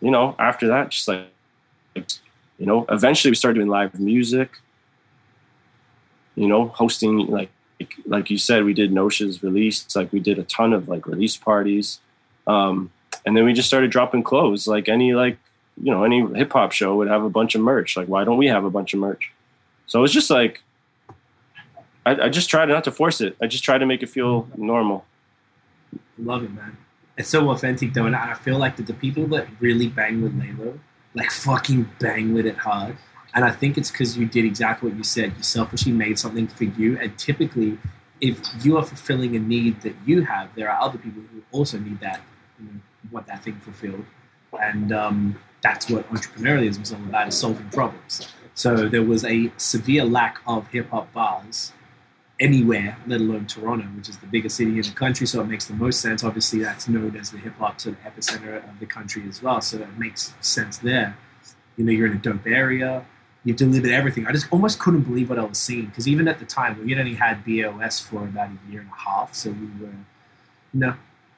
you know, after that, just like, you know, eventually we started doing live music. You know, hosting like like you said, we did Nosha's release. Like we did a ton of like release parties, um, and then we just started dropping clothes like any like you know any hip hop show would have a bunch of merch. Like, why don't we have a bunch of merch? So it's just like I, I just tried not to force it. I just tried to make it feel normal. Love it, man. It's so authentic though, and I feel like that the people that really bang with Lalo, like fucking bang with it hard. And I think it's because you did exactly what you said. You selfishly made something for you, and typically, if you are fulfilling a need that you have, there are other people who also need that, you know, want that thing fulfilled, and um, that's what entrepreneurialism is all about: is solving problems. So there was a severe lack of hip hop bars anywhere, let alone Toronto, which is the biggest city in the country. So it makes the most sense. Obviously, that's known as the hip hop sort of epicenter of the country as well. So it makes sense there. You know, you're in a dope area. You've delivered everything. I just almost couldn't believe what I was seeing because even at the time, we had only had BOS for about a year and a half. So we were, you know,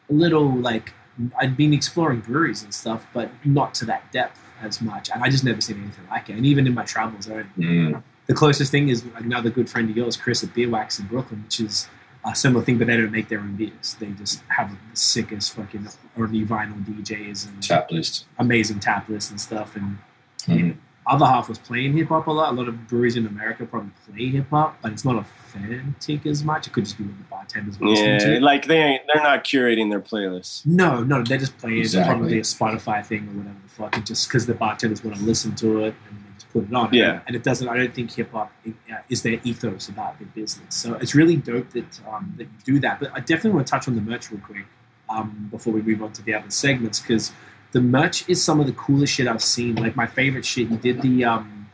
a little like I'd been exploring breweries and stuff, but not to that depth as much. And I just never seen anything like it. And even in my travels, I Mm. The closest thing is another good friend of yours, Chris at Beer Wax in Brooklyn, which is a similar thing, but they don't make their own beers. They just have the sickest fucking early vinyl DJs and Tap list. amazing tap lists and stuff. And Mhm. other half was playing hip hop a lot. A lot of breweries in America probably play hip hop, but it's not authentic as much. It could just be what the bartenders were listening Yeah, to. like they ain't they're not curating their playlists. No, no, they're just playing Exactly. probably a Spotify thing or whatever the fuck, just because the bartenders want to listen to it and just put it on. Yeah. and it doesn't. I don't think hip hop uh, is their ethos about their business. So it's really dope that um, that you do that. But I definitely want to touch on the merch real quick um, before we move on to the other segments because the merch is some of the coolest shit I've seen. Like my favorite shit. You did the um,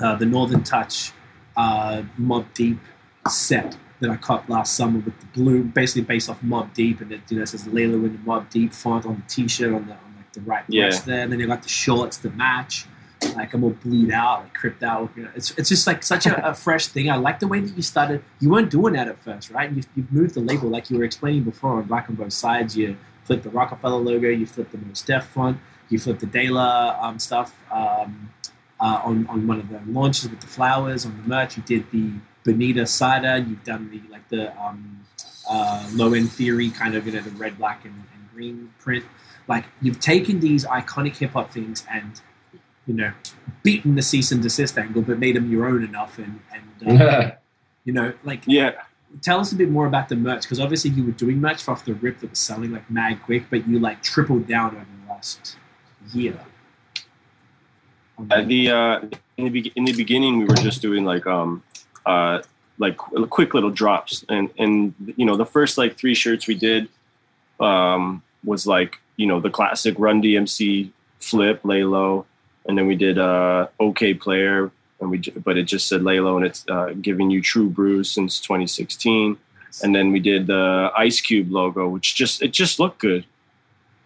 uh, the Northern Touch uh, Mobb Deep set that I caught last summer with the blue, basically based off Mobb Deep, and it you know says Layla in the Mobb Deep font on the T-shirt on the on like the right Yeah. there. And then you got the shorts to match. Like I'm gonna bleed out, like crypt out. You know, it's it's just like such a, a fresh thing. I like the way that you started. You weren't doing that at first, right? You've, you've moved the label like you were explaining before on Black on both sides. You flipped the Roc-A-Fella logo, you flipped the Mos Def font, you flipped the De La um, stuff um, uh, on on one of the launches with the flowers on the merch. You did the Bonita cider. You've done the like the um, uh, low end theory kind of you know the red, black, and, and green print. Like you've taken these iconic hip hop things and you know beaten the cease and desist angle, but made them your own enough. And and uh, you know like Yeah. tell us a bit more about the merch because obviously you were doing merch off the rip that was selling like mad quick, but you like tripled down over the last year. On At the uh, in the be- in the beginning, we were just doing like um uh like quick little drops, and and you know the first like three shirts we did um was like you know the classic Run DMC flip lay low, and then we did uh Okayplayer, and we but it just said lay low, and it's uh, giving you true brews since 2016, and then we did the Ice Cube logo, which just it just looked good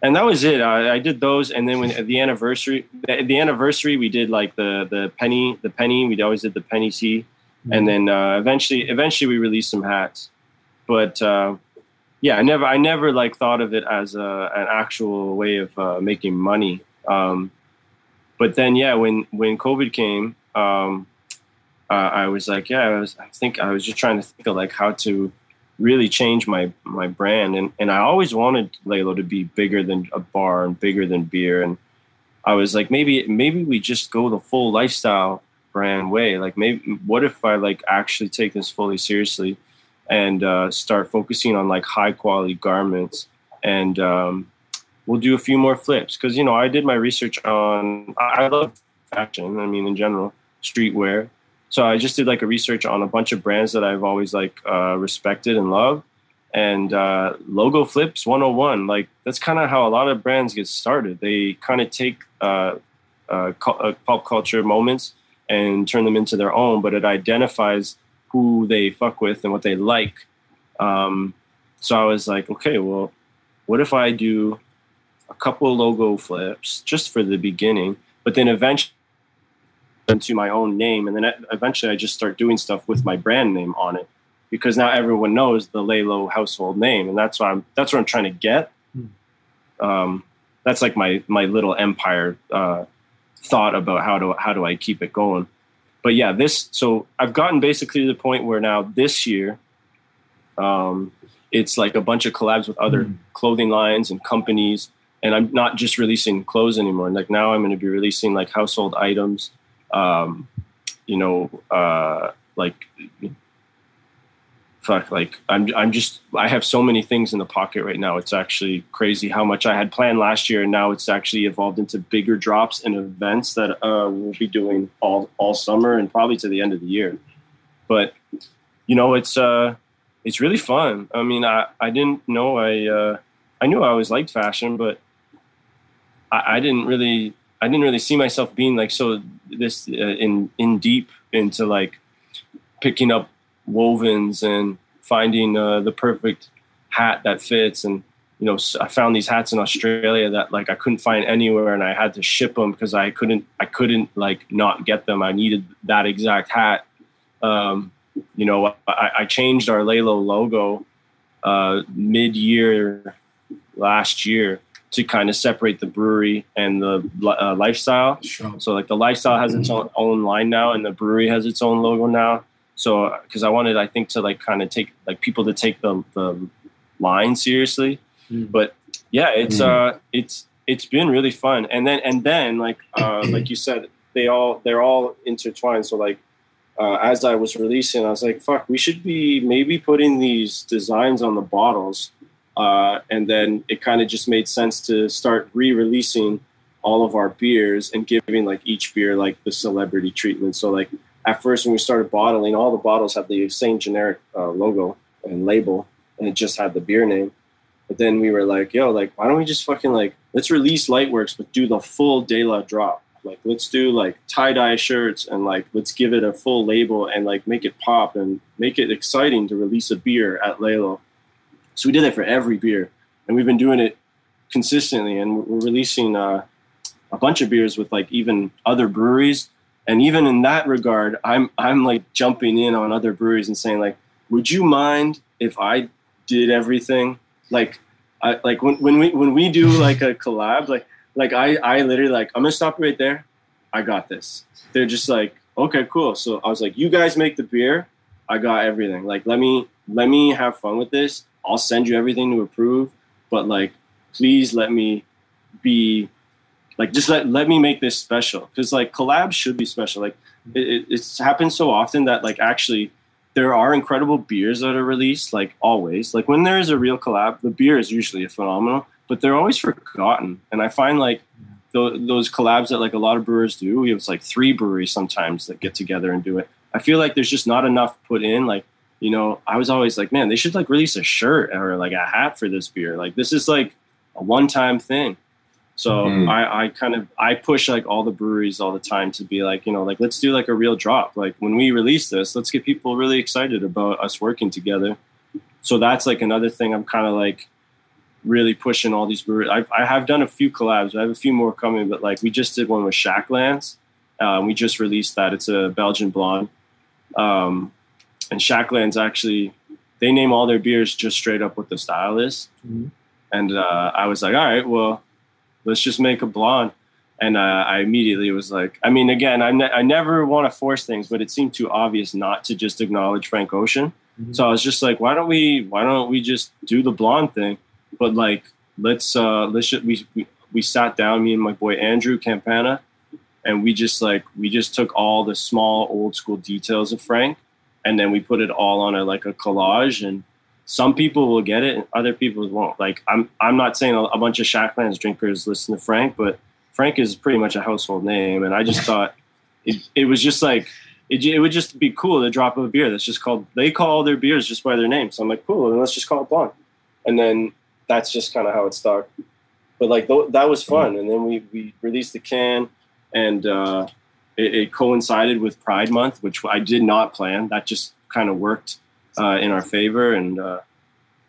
and that was it. I, I did those, and then when at the anniversary, the, the anniversary, we did like the the penny, the penny. We always did the penny C, and then uh, eventually, eventually, we released some hats. But uh, yeah, I never, I never like thought of it as a, an actual way of uh, making money. Um, but then, yeah, when when COVID came, um, uh, I was like, yeah, I was, I think I was just trying to think of like how to really change my my brand. And and I always wanted Lalo to be bigger than a bar and bigger than beer. And I was like maybe maybe we just go the full lifestyle brand way. Like maybe what if I like actually take this fully seriously and uh, start focusing on like high quality garments and um, we'll do a few more flips because you know I did my research on I love fashion I mean in general streetwear so I just did like a research on a bunch of brands that I've always like uh, respected and loved. And uh, logo flips 101, like that's kind of how a lot of brands get started. They kind of take uh, uh, uh, pop culture moments and turn them into their own, but it identifies who they fuck with and what they like. Um, so I was like, okay, well, what if I do a couple logo flips just for the beginning, but then eventually into my own name, and then eventually I just start doing stuff with my brand name on it because now everyone knows the Lalo household name, and that's what I'm that's what I'm trying to get. Um, that's like my my little empire uh, thought about how to how do I keep it going. But yeah, this so I've gotten basically to the point where now this year, um, it's like a bunch of collabs with other Mm. clothing lines and companies, and I'm not just releasing clothes anymore. Like now, I'm going to be releasing like household items, um, you know, uh, like fuck, like I'm I'm just I have so many things in the pocket right now. It's actually crazy how much I had planned last year, and now it's actually evolved into bigger drops and events that uh, we'll be doing all all summer and probably to the end of the year. But you know, it's uh, it's really fun. I mean, I I didn't know I uh, I knew I always liked fashion, but I, I didn't really I didn't really see myself being like so this uh, in in deep into like picking up wovens and finding uh, the perfect hat that fits. And you know I found these hats in Australia that like I couldn't find anywhere and I had to ship them because I couldn't I couldn't like not get them. I needed that exact hat. Um, you know I, I changed our Lalo logo uh, mid year last year to kind of separate the brewery and the uh, lifestyle Sure. so like the lifestyle has its own, own line now, and the brewery has its own logo now. So because I wanted, I think, to like kind of take like people to take the the line seriously. Mm. But yeah, it's Mm. uh it's it's been really fun. And then and then like uh like you said, they all they're all intertwined. So like uh, as I was releasing, I was like, fuck, we should be maybe putting these designs on the bottles. Uh, and then it kind of just made sense to start re-releasing all of our beers and giving like each beer like the celebrity treatment. So like at first when we started bottling, all the bottles had the same generic uh, logo and label, and it just had the beer name. But then we were like, yo, like why don't we just fucking like let's release Lightworks, but do the full De La drop. Like let's do like tie dye shirts and like let's give it a full label and like make it pop and make it exciting to release a beer at Lalo. So we did that for every beer, and we've been doing it consistently. And we're releasing uh, a bunch of beers with like even other breweries. And even in that regard, I'm I'm like jumping in on other breweries and saying like, would you mind if I did everything like I like when, when we when we do like a collab like like I I literally like I'm gonna stop right there. I got this. They're just like okay cool. So I was like you guys make the beer. I got everything. Like let me let me have fun with this. I'll send you everything to approve, but like please let me be like just let let me make this special because like collabs should be special. Like it, it, it's happened so often that like actually there are incredible beers that are released, like always. Like when there is a real collab, the beer is usually a phenomenal, but they're always forgotten. And I find like th- those collabs that like a lot of brewers do, have like three breweries sometimes that get together and do it. I feel like there's just not enough put in. Like, you know, I was always like, man, they should like release a shirt or like a hat for this beer. Like this is like a one time thing. So Mhm. I, I kind of I push like all the breweries all the time to be like, you know, like let's do like a real drop. Like when we release this, let's get people really excited about us working together. So that's like another thing I'm kind of like really pushing all these breweries. I, I have done a few collabs. I have a few more coming, but like we just did one with Shacklands. Um, we just released that. It's a Belgian blonde. Um, and Shacklands actually, they name all their beers just straight up what the style is. Mhm. And uh, I was like, all right, well, let's just make a blonde. And uh, I immediately was like, I mean, again, I, ne- I never want to force things, but it seemed too obvious not to just acknowledge Frank Ocean. Mhm. So I was just like, why don't we, why don't we just do the blonde thing? But like, let's, uh, let's just, we, we, we sat down, me and my boy Andrew Campana, and we just like, we just took all the small old school details of Frank, and then we put it all on a like a collage and some people will get it and other people won't. Like i'm i'm not saying a, a bunch of shacklands drinkers listen to frank but frank is pretty much a household name and i just thought it, it was just like it, it would just be cool to drop a beer that's just called they call all their beers just by their name so i'm like cool let's just call it blonde and then that's just kind of how it started but like th- that was fun and then we we released the can and uh it, it coincided with pride month which i did not plan. That just kind of worked uh, in our favor and uh,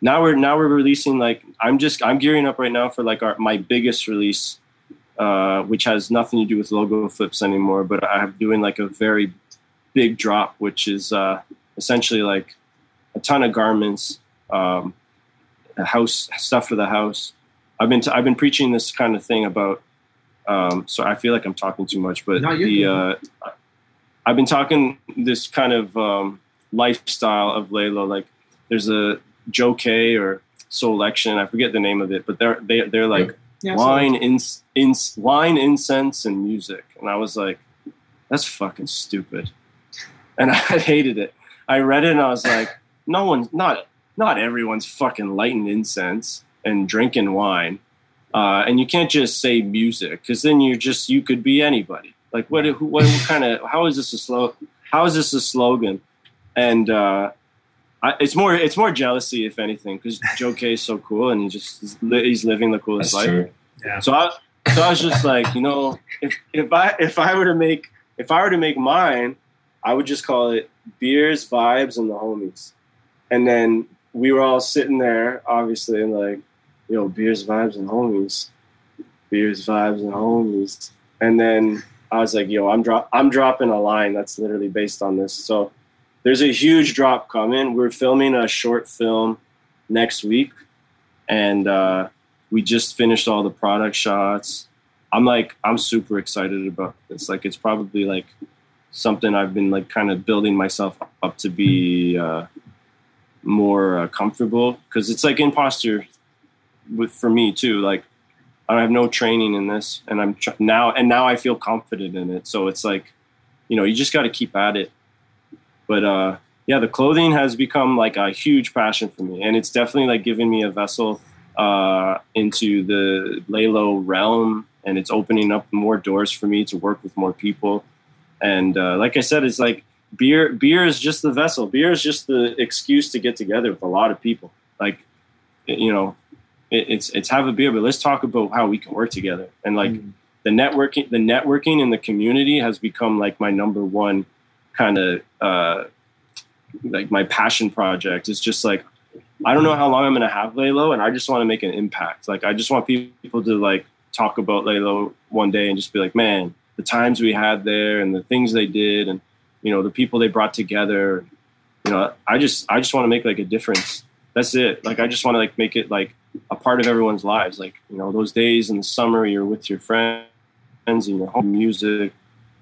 now we're now we're releasing like i'm just i'm gearing up right now for like our my biggest release uh, which has nothing to do with logo flips anymore but i'm doing like a very big drop which is uh, essentially like a ton of garments um, house stuff for the house. I've been t- i've been preaching this kind of thing about um, so i feel like i'm talking too much but No, the uh, i've been talking this kind of um, lifestyle of Layla. Like there's a Joe K or Soul Solection, I forget the name of it, but they're they, they're like Yeah, so- wine, ins, ins, wine, incense, and music, and I was like, that's fucking stupid, and I hated it. I read it and I was like, no one's not not everyone's fucking lighting incense and drinking wine, uh, and you can't just say music because then you're just you could be anybody. Like what? Who, what, what kind of? How is this a slow? How is this a slogan? And uh, I, it's more it's more jealousy if anything because Joe K is so cool and he just he's, li- he's living the coolest That's life. true. Yeah. So I so I was just like, you know, if if I if I were to make if I were to make mine, I would just call it beers, vibes, and the homies. And then we were all sitting there, obviously, and like, yo, beers, vibes, and homies, beers, vibes, and homies. And then I was like, yo, I'm drop I'm dropping a line that's literally based on this. So there's a huge drop coming. We're filming a short film next week, and uh, we just finished all the product shots. I'm like, I'm super excited about this. Like, it's probably like something I've been like kind of building myself up to be uh, more uh, comfortable because it's like imposter with for me too. Like, I have no training in this, and I'm tr- now and now I feel confident in it. So it's like, you know, you just got to keep at it. But uh, yeah, the clothing has become like a huge passion for me, and it's definitely like giving me a vessel uh, into the Lalo realm, and it's opening up more doors for me to work with more people. And uh, like I said, it's like beer. Beer is just the vessel. Beer is just the excuse to get together with a lot of people. Like, you know, it, it's it's have a beer, but let's talk about how we can work together. And like, Mm. the networking the networking in the community has become like my number one kind of uh, like my passion project. It's just like I don't know how long I'm gonna have Laylo, and I just want to make an impact. Like I just want people to like talk about Laylo one day and just be like, man, the times we had there and the things they did, and you know the people they brought together. You know, I just I just want to make like a difference. That's it. Like I just want to like make it like a part of everyone's lives. Like you know those days in the summer you're with your friends and your home music.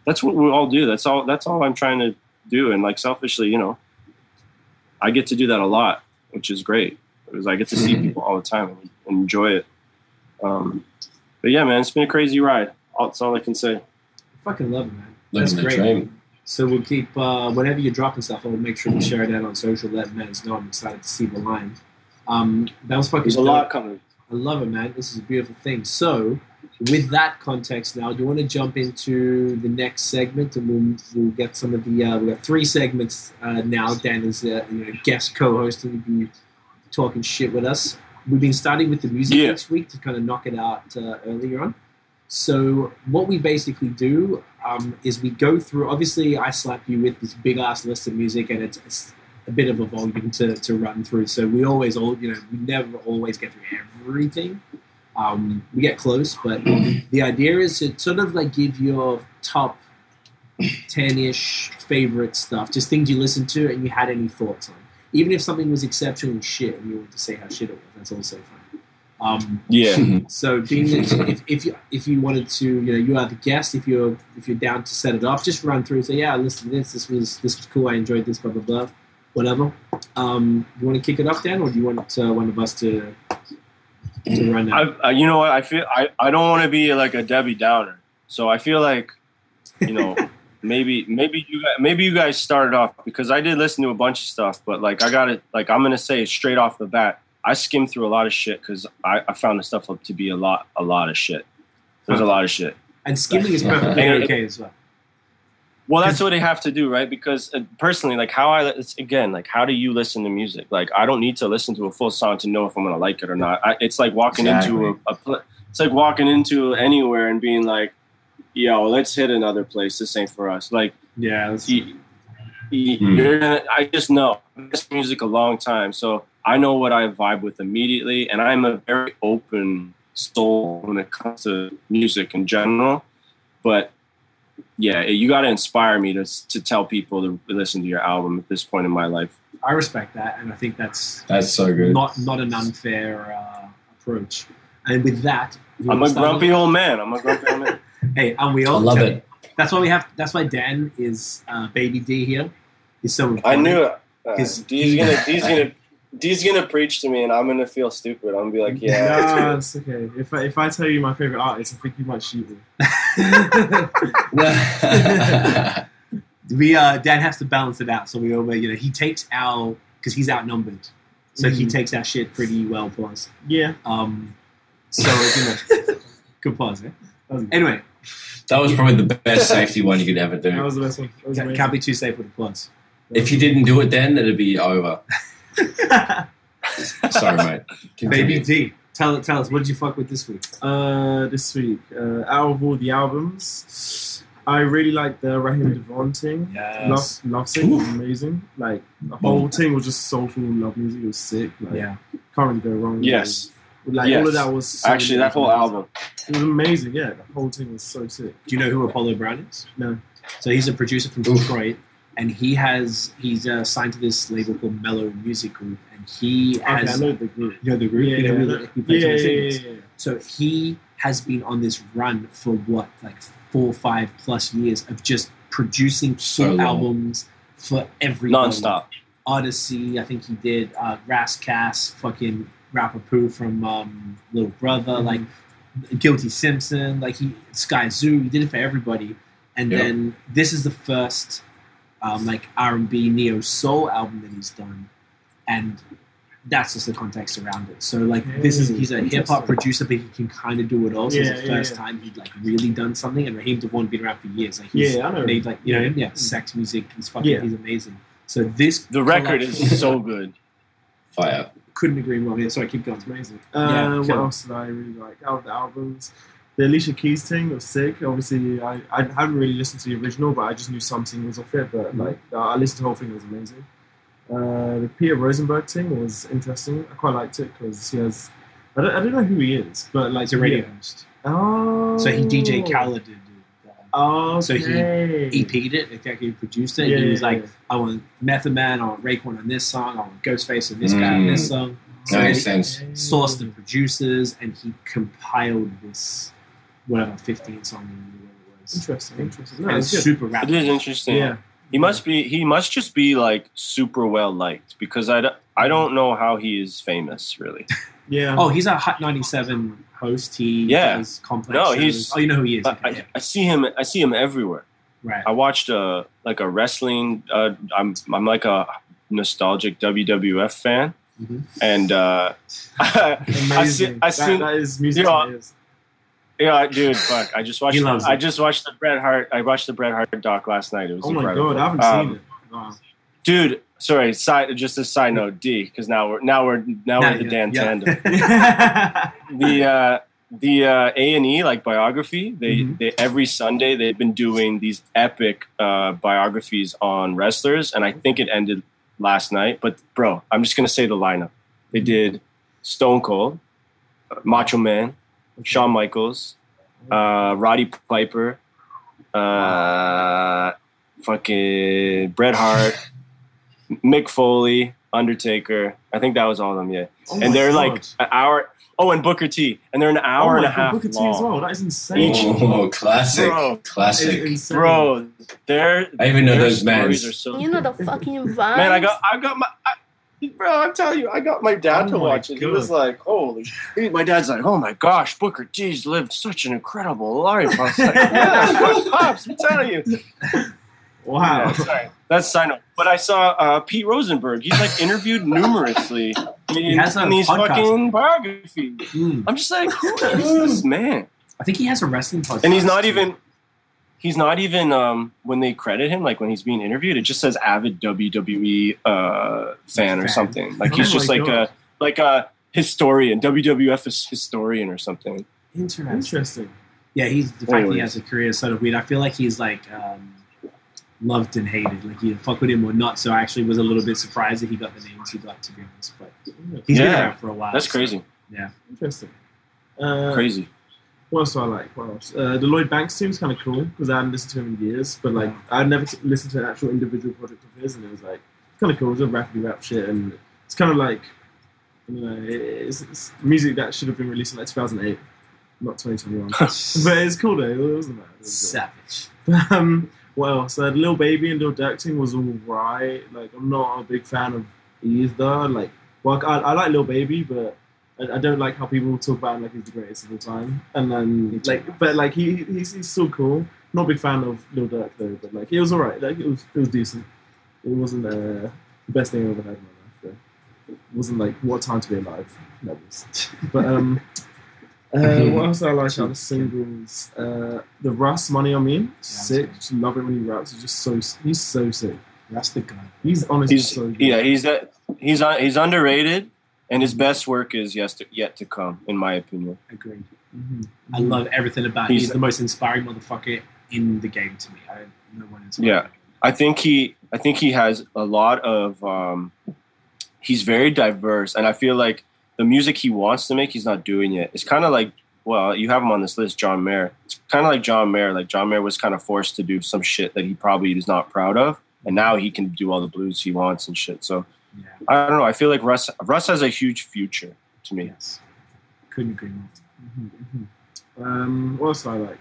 That's what we all do. That's all. That's all I'm trying to do. And like selfishly, you know, I get to do that a lot, which is great because I get to see people all the time and enjoy it. Um, but yeah, man, it's been a crazy ride. That's all I can say. Fucking love it, man. That's Living great. dream. So we'll keep uh, whenever you're dropping stuff, I'll make sure to share that on social. Let men know I'm excited to see the line. Um, that was fucking There's a lot coming. I love it, man. This is a beautiful thing. So, with that context, now, do you want to jump into the next segment, and we'll, we'll get some of the uh, we got three segments uh, now. Dan is a you know, guest co-host and will be talking shit with us. We've been starting with the music Yeah. next week to kind of knock it out uh, earlier on. So, what we basically do um, is we go through. Obviously, I slap you with this big ass list of music, and it's, it's a bit of a volume to, to run through. So we always all you know we never always get through everything. Um, we get close, but the idea is to sort of like give your top ten ish favorite stuff, just things you listened to and you had any thoughts on. Even if something was exceptionally shit and you want to say how shit it was, that's also fine. Um, Yeah. so being that if, if you if you wanted to, you know, you are the guest. If you're if you're down to set it up, just run through. Say, yeah, I listened to this. This was this was cool. I enjoyed this. Blah blah blah. Whatever. Um, you want to kick it up, Dan, or do you want uh, one of us to to run I, that? I, you know what? I feel I, I don't want to be like a Debbie Downer. So I feel like, you know, maybe maybe you guys, maybe you guys started off because I did listen to a bunch of stuff, but like I got it. Like I'm gonna say straight off the bat, I skimmed through a lot of shit because I, I found the stuff up to be a lot a lot of shit. There's a lot of shit. And skimming is perfectly okay as well. Well, that's what they have to do, right? Because uh, personally, like how I it's, again, like how do you listen to music? Like I don't need to listen to a full song to know if I'm gonna like it or not. I, it's like walking into a, a it's like walking into anywhere and being like, "Yo, let's hit another place. This ain't for us." Like Yeah, you, you, Hmm. you're gonna, I just know this music a long time, so I know what I vibe with immediately, and I'm a very open soul when it comes to music in general. But yeah, you got to inspire me to to tell people to listen to your album at this point in my life. I respect that, and I think that's That's so good. not not an unfair uh, approach. And with that, I'm a start grumpy off- old man. I'm a grumpy old man. Hey, and we I all love it. That's why we have. That's why Dan is uh, baby D here. He's so. I knew it. Uh, Because D's gonna D's gonna D's gonna preach to me, and I'm gonna feel stupid. I'm gonna be like, yeah. it's Nah, it's okay. If I, if I tell you my favorite artist, I think you might shoot me. we uh, Dan has to balance it out. So we always, you know, he takes our because he's outnumbered, so he Mhm. takes our shit pretty well. Plus, Yeah. um, so you know, good pause. Eh? Anyway, that was probably the best safety one you could ever do. that was the best one. That can't, amazing. be too safe with the plus. If you didn't do it then, it'd be over. Sorry, mate. Baby D, tell tell us what did you fuck with this week? Uh, this week, uh, out of all the albums, I really like the Raheem DeVaughn thing. Love, love Sick was amazing. Like the whole thing was just so soulful love music. It was sick. Like, yeah. can't really go wrong. Yes. it. Like Yes. all of that was so Actually, that whole album. It was amazing. Yeah, the whole thing was so sick. Do you know who Apollo Brown is? No. So he's a producer from Oof. Detroit, and he has he's uh, signed to this label called Mello Music Group, and he Okay, I has know the group. you know the group, Yeah, you know yeah, who, yeah. Yeah, plays yeah, yeah, yeah, yeah. So he has been on this run for what, like four, five plus years of just producing So full long. albums for every Non-stop. Oddisee. I think he did uh, Ras Kass, fucking Rapper Poo from um, Little Brother, Mhm. like Guilty Simpson, like he Skyzoo. He did it for everybody, and Yep. then this is the first um, like R and B neo soul album that he's done, and that's just the context around it. So like this is he's a hip hop producer, but he can kind of do it all. So Yeah, it's the first yeah. time he'd like really done something, and Raheem DeVaughn been around for years. Like he's Yeah, I know. made like you know him, yeah, sex music. He's fucking Yeah. he's amazing. So this The record is so good. Fire. couldn't agree more. Yeah, sorry, keep going. It's amazing. Yeah, Uh, what else did I really like? Out of the albums, the Alicia Keys thing was sick. Obviously, I, I haven't really listened to the original, but I just knew some singles off it. But Mhm. like, I listened to the whole thing; it was amazing. Uh, the Peter Rosenberg thing was interesting. I quite liked it because he has. I don't, I don't know who he is, but like He's a radio host. Oh, So he DJ Khaled did. Oh, So he EP'd it, executive produced it. Yeah, he was yeah, like, yeah. I want Method Man, I want Raekwon on this song, I want Ghostface on this guy on Mm. this song. So That makes he sense. sourced the producers and he compiled this, whatever, 15 song movie, whatever it was. Interesting, interesting. And No, it's it's good. super It rapid. is interesting. Yeah, He must be. He must just be like super well liked because I, don't- I don't know how he is famous really. yeah. Oh, he's a Hot 97 host. He Yeah. does complex No, shows. he's- Oh, you know who he is. I, Okay, yeah. I, I see him. I see him everywhere. Right. I watched a like a wrestling. Uh, I'm I'm like a nostalgic WWF fan, Mhm. and uh, I see. amazing. I that, see. that is music. you know, to ears. Yeah, dude, fuck! I just watched. He loves I it. just watched the Bret Hart. I watched the Bret Hart doc last night. It was Oh my incredible. god, I haven't Um, seen it. Wow. dude. Sorry, side just a side note, D, because now we're now we're now Now we're the Dan yeah. Tandem. the uh, the uh, A and E like biography. They, Mhm. they every Sunday they've been doing these epic uh, biographies on wrestlers, and I think it ended last night. But bro, I'm just gonna say the lineup. They did Stone Cold, uh, Macho Man, Shawn Michaels, uh, Roddy Piper, uh, fucking Bret Hart, Mick Foley, Undertaker. I think that was all of them. Yeah, Oh and they're God. like an hour. Oh, and Booker T, and they're an hour oh and a God, half Booker T as well. That is insane. Each- Oh, classic, Bro. Classic. insane. Bro, they're I even know those stories bands. are so. You know the fucking vibes. Man, I got, I got my. I, bro, I'm telling you, I got my dad Oh to my watch it. He was like, "Holy!" He, my dad's like, "Oh my gosh, Booker T's lived such an incredible life." I was like, "Yeah, pops, I'm telling you." Wow. Yeah, sorry. That's side note. But I saw uh, Pete Rosenberg. He's like interviewed numerously in, has a in these podcast. fucking biographies. Mm. I'm just like, who is this man? I think he has a wrestling podcast. And he's not too. even. He's not even um, when they credit him, like when he's being interviewed, it just says avid WWE uh, fan or something. Like Oh he's just like God. a like a historian, WWF historian or something. Interesting. Interesting. Yeah, he's the fact he has a career is sort of weird. I feel like he's like um, loved and hated. Like you fuck with him or not. So I actually was a little bit surprised that he got the names he got. To be honest, but he's been around for a while. That's so- crazy, yeah. Interesting. Uh, crazy. What else do I like? What else? Uh, the Lloyd Banks team is kind of cool because I hadn't listened to him in years, but like I'd never t- listened to an actual individual project of his, and it was like kind of cool. It's a rapidly rap shit, and it's kind of like you know, it's, it's music that should have been released in like 2008, not 2021. but it's cool though. It wasn't bad. It was good. Savage. Um, what else? Uh, Lil Baby and Lil Durk thing was alright. Like, I'm not a big fan of either. Like, well, I, I like Lil Baby, but I, I don't like how people talk about him like he's the greatest of all time. And then, like, but like he he's, he's still cool. Not a big fan of Lil Durk though, but like it was alright. Like it was it was decent. It wasn't uh, the best thing I've ever had in my life. Though. It wasn't like what time to be alive levels. But um. Uh, what else I like out of singles? Uh, the Russ Money on Me, sick. Just love it when he raps. He's just so he's so sick. That's the guy. He's honestly He's so good. yeah, he's uh, he's uh, he's underrated, and his best work is yet to, yet to come, in my opinion. Agreed. Mhm. I love everything about him. He's- He's the most inspiring motherfucker in the game to me. I don't one inspiring. Yeah. I think he I think he has a lot of um, he's very diverse and I feel like the music he wants to make he's not doing it. It's kind of like well, you have him on this list, John Mayer. It's kind of like John Mayer. Like John Mayer was kind of forced to do some shit that he probably is not proud of, and now he can do all the blues he wants and shit. So Yeah. I don't know. I feel like Russ Russ has a huge future to me. Yes. Couldn't agree more. Mhm, mhm. Um, what else do I like?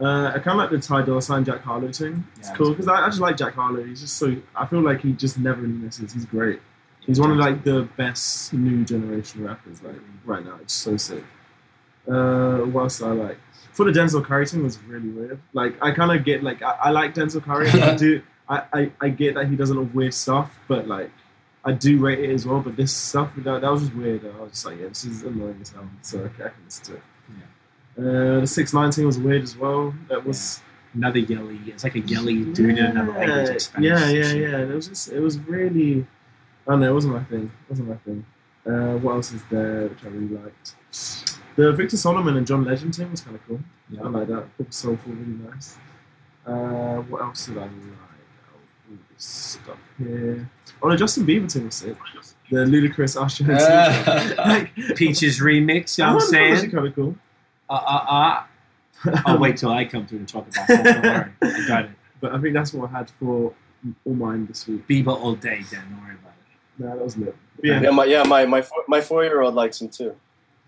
Uh, I kind of like the Ty Dolla Sign Jack Harlow thing. It's Yeah, cool because I, I just like Jack Harlow. He's just so I feel like he just never misses. He's great. He's one of like the best new generation rappers like right now. It's so sick. Uh, what else do I like? For the Denzel Curry thing was really weird. Like I kind of get like I, I like Denzel Curry. I do. I, I, I get that he does a lot of weird stuff, but like I do rate it as well. But this stuff that, that was just weird. I was just like, yeah, this is annoying as hell. So okay, I can listen to it. Uh, the six nineteen was weird as well. That was Another yelly. It's like a yelly doing it in another language. Spanish yeah, yeah, shit. yeah. It was just, it was really. I don't know. It wasn't my thing. It wasn't my thing. Uh, what else is there which I really liked? The Victor Solomon and John Legend thing was kind of cool. Yeah. I like that. It was soulful, really nice. Uh, what else did I like? Oh, all this stuff here. Oh, the Justin Bieber thing was. The Ludacris Usher. like, Peaches remix. You know what I'm that one saying? kind of cool. Uh, uh, uh. I'll wait till I come through and talk about that. Don't worry. I got it. But I think that's what I had for all mine this week. Bieber all day, Dan. Don't worry about it. Nah, that was lit. Yeah, Yeah, my yeah my my four, my four year old likes him too.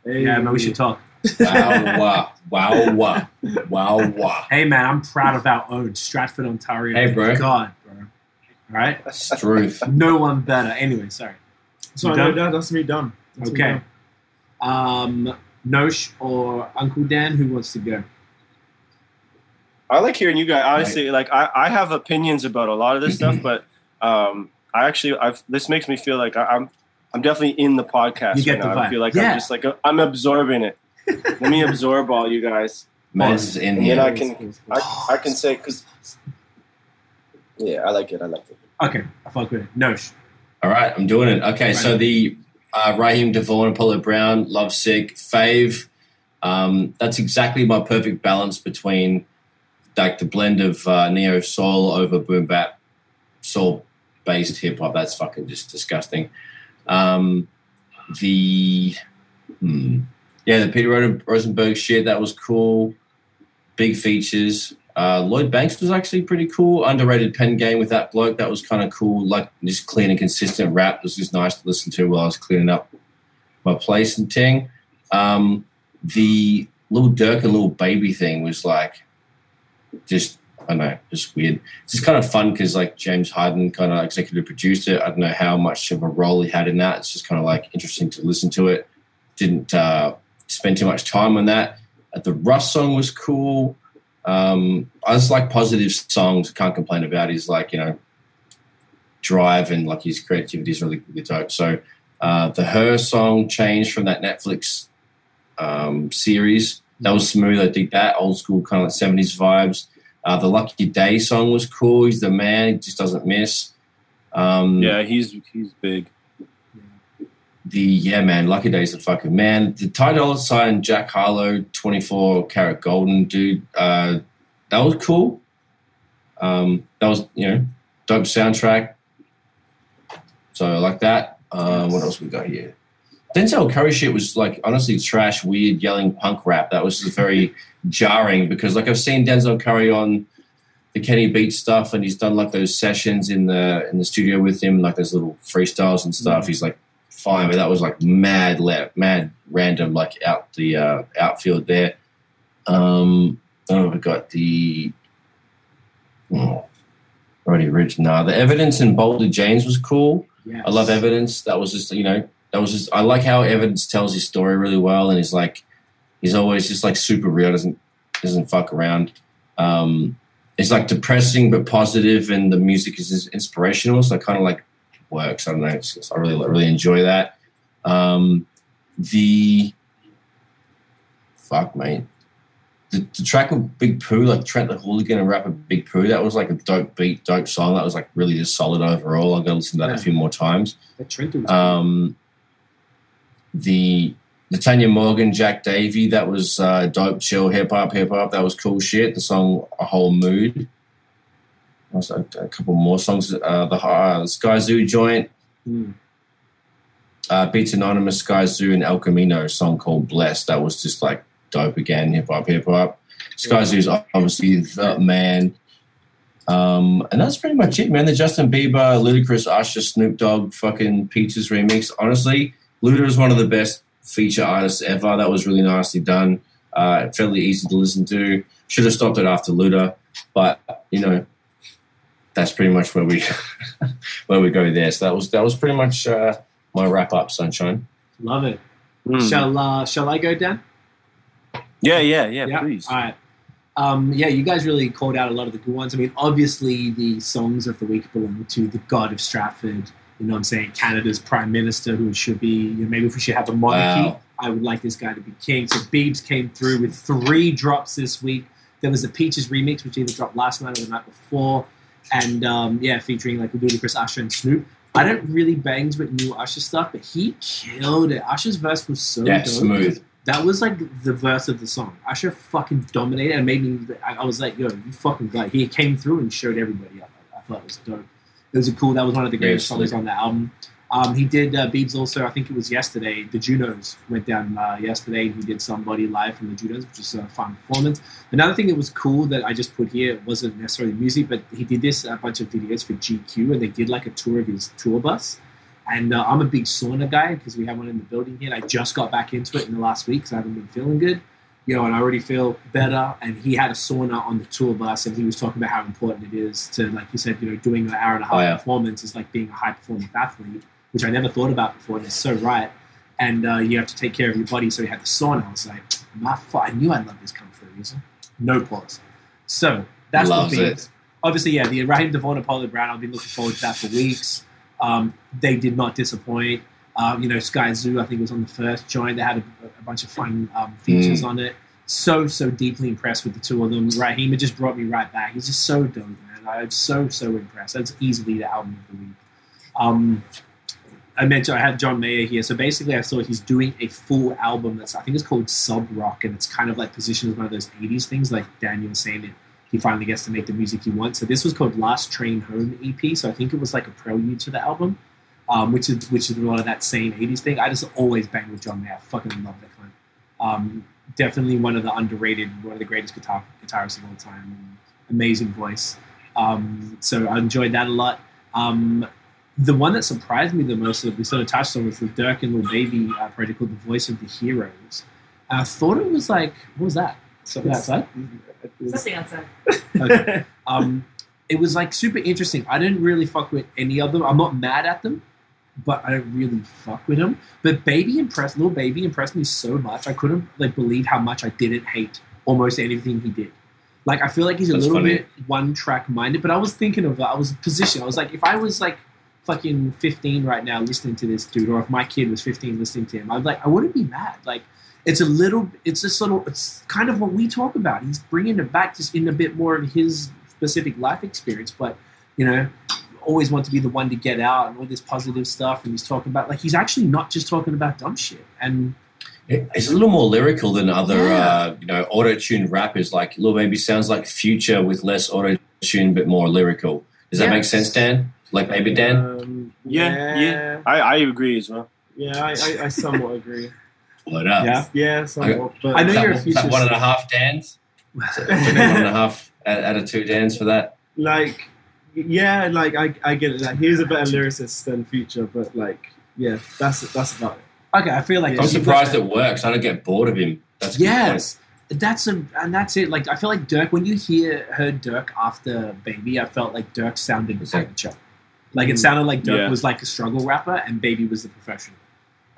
hey, Yeah, man, we should talk. wow, wow, wow, wow, wow, wow. Hey, man, I'm proud of our own Stratford, Ontario. Hey, bro. God, bro. All right? Truth. No one better. Anyway, sorry. So You I know done? that's me done. That's me Okay. done. Um, Nosh or Uncle Dan, who wants to go? I like hearing you guys. Honestly, like I, I have opinions about a lot of this stuff, but um, I actually I've this makes me feel like I, I'm I'm definitely in the podcast You get right the now. I feel like Yeah. I'm just like I'm absorbing it. Let me absorb all you guys. Man's is in And. I can I, I can say because yeah, I like it. I like it. Okay, I fuck with it. Nosh. All right, I'm doing it. Okay, so the uh, Raheem DeVaughn, Apollo Brown, Love Sick, Fave. Um, that's exactly my perfect balance between like the blend of uh, neo soul over boom bap, soul based hip hop. That's fucking just disgusting. Um, the hmm, yeah, the Peter Rosenberg shit that was cool. Big features. Uh, Lloyd Banks was actually pretty cool. Underrated pen game with that bloke. That was kind of cool. Like just clean and consistent rap. Was just nice to listen to while I was cleaning up my place and ting. Um, the little Durk and little baby thing was like just I don't know, just weird. It's just kind of fun because like James Harden kind of executive produced it. I don't know how much of a role he had in that. It's just kind of like interesting to listen to it. Didn't uh, spend too much time on that. Uh, the Russ song was cool. Um, I just like positive songs. Can't complain about. He's like you know, drive and like his creativity is really really dope. So uh, the Her song changed from that Netflix um, series. That was smooth. I dig that old school kind of like seventies vibes. Uh, the Lucky Daye song was cool. He's the man. He just doesn't miss. Um, Yeah, he's he's big. The yeah man, Lucky Daye's the fucking man. The Ty Dolla Sign, Jack Harlow, twenty four karat golden dude. Uh, that was cool. Um, that was you know dope soundtrack. So I like that. Um, what else we got here? Denzel Curry shit was like honestly trash, weird, yelling punk rap. That was just very jarring because like I've seen Denzel Curry on the Kenny Beat stuff, and he's done like those sessions in the in the studio with him, like those little freestyles and stuff. He's like fine, but that was like mad, mad, random, like out the uh, outfield there. Um, oh, we got the oh, Roddy Ricch. Nah, the evidence in Boldy James was cool. Yes. I love evidence. That was just you know that was just I like how evidence tells his story really well, and he's like he's always just like super real. Doesn't doesn't fuck around. Um, it's like depressing but positive, and the music is inspirational. So kind of like works. I don't know. It's, it's- I really really enjoy that. Um, the fuck, mate. The, the track of Big Pooh, like Trent the Hooligan and rapper Big Pooh, that was like a dope beat, dope song. That was like really just solid overall. I'm gonna listen to that a few more times. Um, the the Tanya Morgan, Jack Davey, that was uh, dope, chill, hip hop, hip hop. That was cool shit. The song A Whole Mood. Also, a couple more songs. Uh, the uh, Skyzoo joint, Hmm. uh, Beats Anonymous, Skyzoo, and El Camino song called Blessed. That was just like dope again, hip hop, hip hop. Skyzoo's obviously the man. Um, and that's pretty much it, man. The Justin Bieber, Ludacris, Usher, Snoop Dogg, fucking Peaches remix. Honestly, Luda is one of the best feature artists ever. That was really nicely done. Uh, fairly easy to listen to. Should have stopped it after Luda, but you know, that's pretty much where we where we go there. So that was that was pretty much uh, my wrap up, sunshine. Love it. Mm. Shall uh, Shall I go, Dan? Yeah, yeah, yeah, Please. All right. Um, yeah, you guys really called out a lot of the good ones. I mean, obviously, the songs of the week belong to the God of Stratford. You know what I'm saying? Canada's Prime Minister, who should be, you know, maybe if we should have a monarchy, Wow. I would like this guy to be king. So Beebs came through with three drops this week. There was the Peaches remix, which either dropped last night or the night before. And um, yeah, featuring like Ludacris, Usher, and Snoop. I don't really bangs with new Usher stuff, but he killed it. Usher's verse was so Yeah, dope. smooth. that was like the verse of the song. Usher fucking dominated and made me. I, I was like, yo, you fucking guy. he came through and showed everybody up. I, I thought it was dope. It was a cool. That was one of the greatest songs on the album. Um, he did uh, Beebs also. I think it was yesterday. The Junos went down uh, yesterday, and he did Somebody live from the Junos, which is a fun performance. Another thing that was cool that I just put here it wasn't necessarily music, but he did this a bunch of videos for GQ, and they did like a tour of his tour bus. And uh, I'm a big sauna guy because we have one in the building here. And I just got back into it in the last week because I haven't been feeling good. You know, and I already feel better. And he had a sauna on the tour bus, and he was talking about how important it is to, like you said, you know, doing an hour and a half Oh, yeah. performance is like being a high performance athlete, which I never thought about before. And it's so right. And uh, you have to take care of your body. So he had the sauna. I was like, my fu- I knew I loved this come for a reason. No pause. So that's Loves the it. Obviously, yeah, the Raheem DeVaughn and Apollo Brown. I've been looking forward to that for weeks. Um, they did not disappoint. Um, you know, Skyzoo, I think was on the first joint. They had a, a bunch of fun um, features on it. So, so deeply impressed with the two of them. Raheem, it just brought me right back. He's just so dope, man. I'm so, so impressed. That's easily the album of the week. I mentioned I had John Mayer here. So basically, I saw he's doing a full album that's I think it's called Sob Rock, and it's kind of like positioned as one of those '80s things, like Daniel saying it. He finally gets to make the music he wants. So this was called Last Train Home EP. So I think it was like a prelude to the album, um, which is which is a lot of that same '80s thing. I just always bang with John Mayer. I fucking love that cunt. Um, definitely one of the underrated, one of the greatest guitar guitarists of all time. Amazing voice. Um, so I enjoyed that a lot. Um, the one that surprised me the most that we sort of touched on was the Durk and Little Baby uh, project called The Voice of the Heroes. I thought it was like, what was that? Something outside? Something outside. Okay. um, it was like super interesting. I didn't really fuck with any of them. I'm not mad at them, but I don't really fuck with them. But Baby impressed, Little Baby impressed me so much. I couldn't like believe how much I didn't hate almost anything he did. Like I feel like he's a That's little funny. bit one track minded, but I was thinking of I was positioned. I was like, if I was like fucking 15 right now listening to this dude, or if my kid was 15 listening to him, I'd like I wouldn't be mad. Like it's a little, it's this little, it's kind of what we talk about. He's bringing it back just in a bit more of his specific life experience, but you know, always want to be the one to get out and all this positive stuff. And he's talking about like he's actually not just talking about dumb shit. And It's a little more lyrical than other, Yeah. uh, you know, auto-tuned rappers. Like Lil Baby sounds like Future with less auto-tune but more lyrical. Does that Yeah. make sense, Dan? Like maybe Dan? Um, Yeah, yeah, I, I agree as well. yeah. I, I, I somewhat agree. Blow it up. Yeah. Yeah, somewhat. But I know that, you're a Future one and a half Dans? Is one and a half out out of two Dans for that? like, yeah, like I, I get it. Like, he's a better lyricist than Future, but like, yeah, that's that's about it. okay, I feel like Yeah. I'm surprised it works. I don't get bored of him. That's a good Yes, that's a and that's it. Like I feel like Durk. When you hear heard Durk after Baby, I felt like Durk sounded Exactly. amateur. Like it sounded like Durk Yeah. was like a struggle rapper, and Baby was the professional.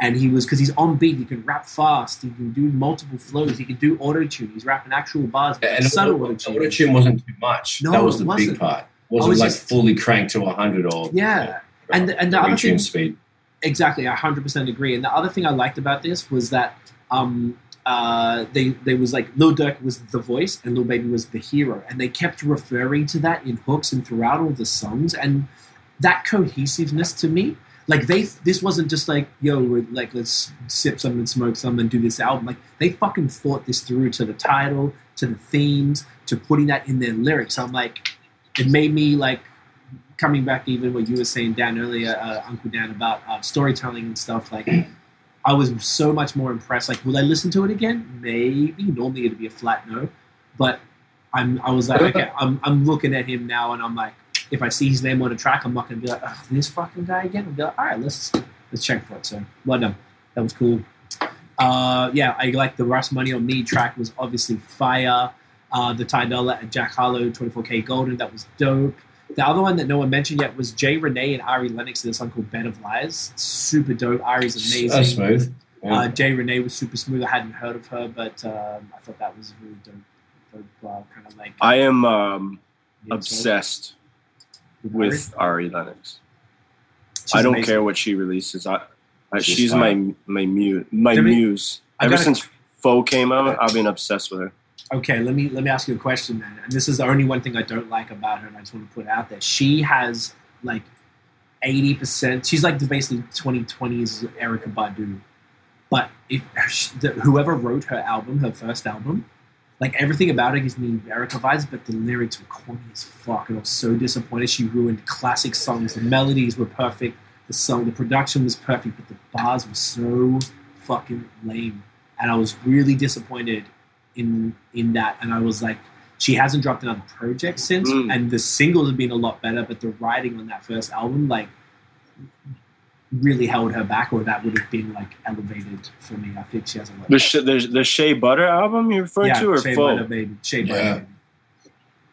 And he was because he's on beat. He can rap fast. He can do multiple flows. He can do auto tune. He's rapping actual bars, but point. And subtle the auto tune. auto-tune wasn't too much. No, that was the wasn't. big part. Wasn't was like just- fully cranked to 100 or Yeah, and and the other thing speed. Exactly, I hundred percent agree. And the other thing I liked about this was that um, uh, they they was like Lil Durk was the voice and Lil Baby was the hero, and they kept referring to that in hooks and throughout all the songs, and that cohesiveness to me, like they this wasn't just like yo, we're, like let's sip some and smoke some and do this album. Like they fucking thought this through to the title, to the themes, to putting that in their lyrics. I'm like, it made me like coming back to even what you were saying, Dan, earlier, uh, Uncle Dan, about uh, storytelling and stuff. Like, I was so much more impressed. Like, will I listen to it again? Maybe. Normally, it'd be a flat no. But I'm, I was like, okay, I'm, I'm looking at him now, and I'm like, if I see his name on a track, I'm not gonna be like, Ugh, this fucking guy again. I'll be like, all right, let's let's check for it. So, well done. That was cool. Uh, yeah, I like the Russ Money on Me track was obviously fire. Uh, the Ty Dolla and Jack Harlow 24K Golden, that was dope. The other one that no one mentioned yet was Jay Renee and Ari Lennox in a song called Bed of Lies. Super dope. Ari's amazing. So smooth. Yeah. Uh, Jay Renee was super smooth. I hadn't heard of her, but um, I thought that was really dope. dope uh, kind of like I am um, yeah, obsessed so- with Ari Lennox. She's I don't amazing. care what she releases. I, I She's she's, my my muse. My muse. Ever gotta- since Pho came out, I've been obsessed with her. Okay, let me let me ask you a question then. And this is the only one thing I don't like about her, and I just want to put out there. She has like eighty percent. She's like the basically twenty twenties Erykah Badu. But if whoever wrote her album, her first album, like everything about it gives me Erykah vibes, but the lyrics were corny as fuck, and I was so disappointed. She ruined classic songs. The melodies were perfect, the song, the production was perfect, but the bars were so fucking lame, and I was really disappointed in in that. And I was like, she hasn't dropped another project since, Mm. and the singles have been a lot better, but the writing on that first album, like, really held her back, or that would have been like elevated for me. I think she has a lot. The, sh- the the Shea Butter album you're referring yeah, to, or Shea Pho? Butter, baby. Shea Butter, Yeah. baby.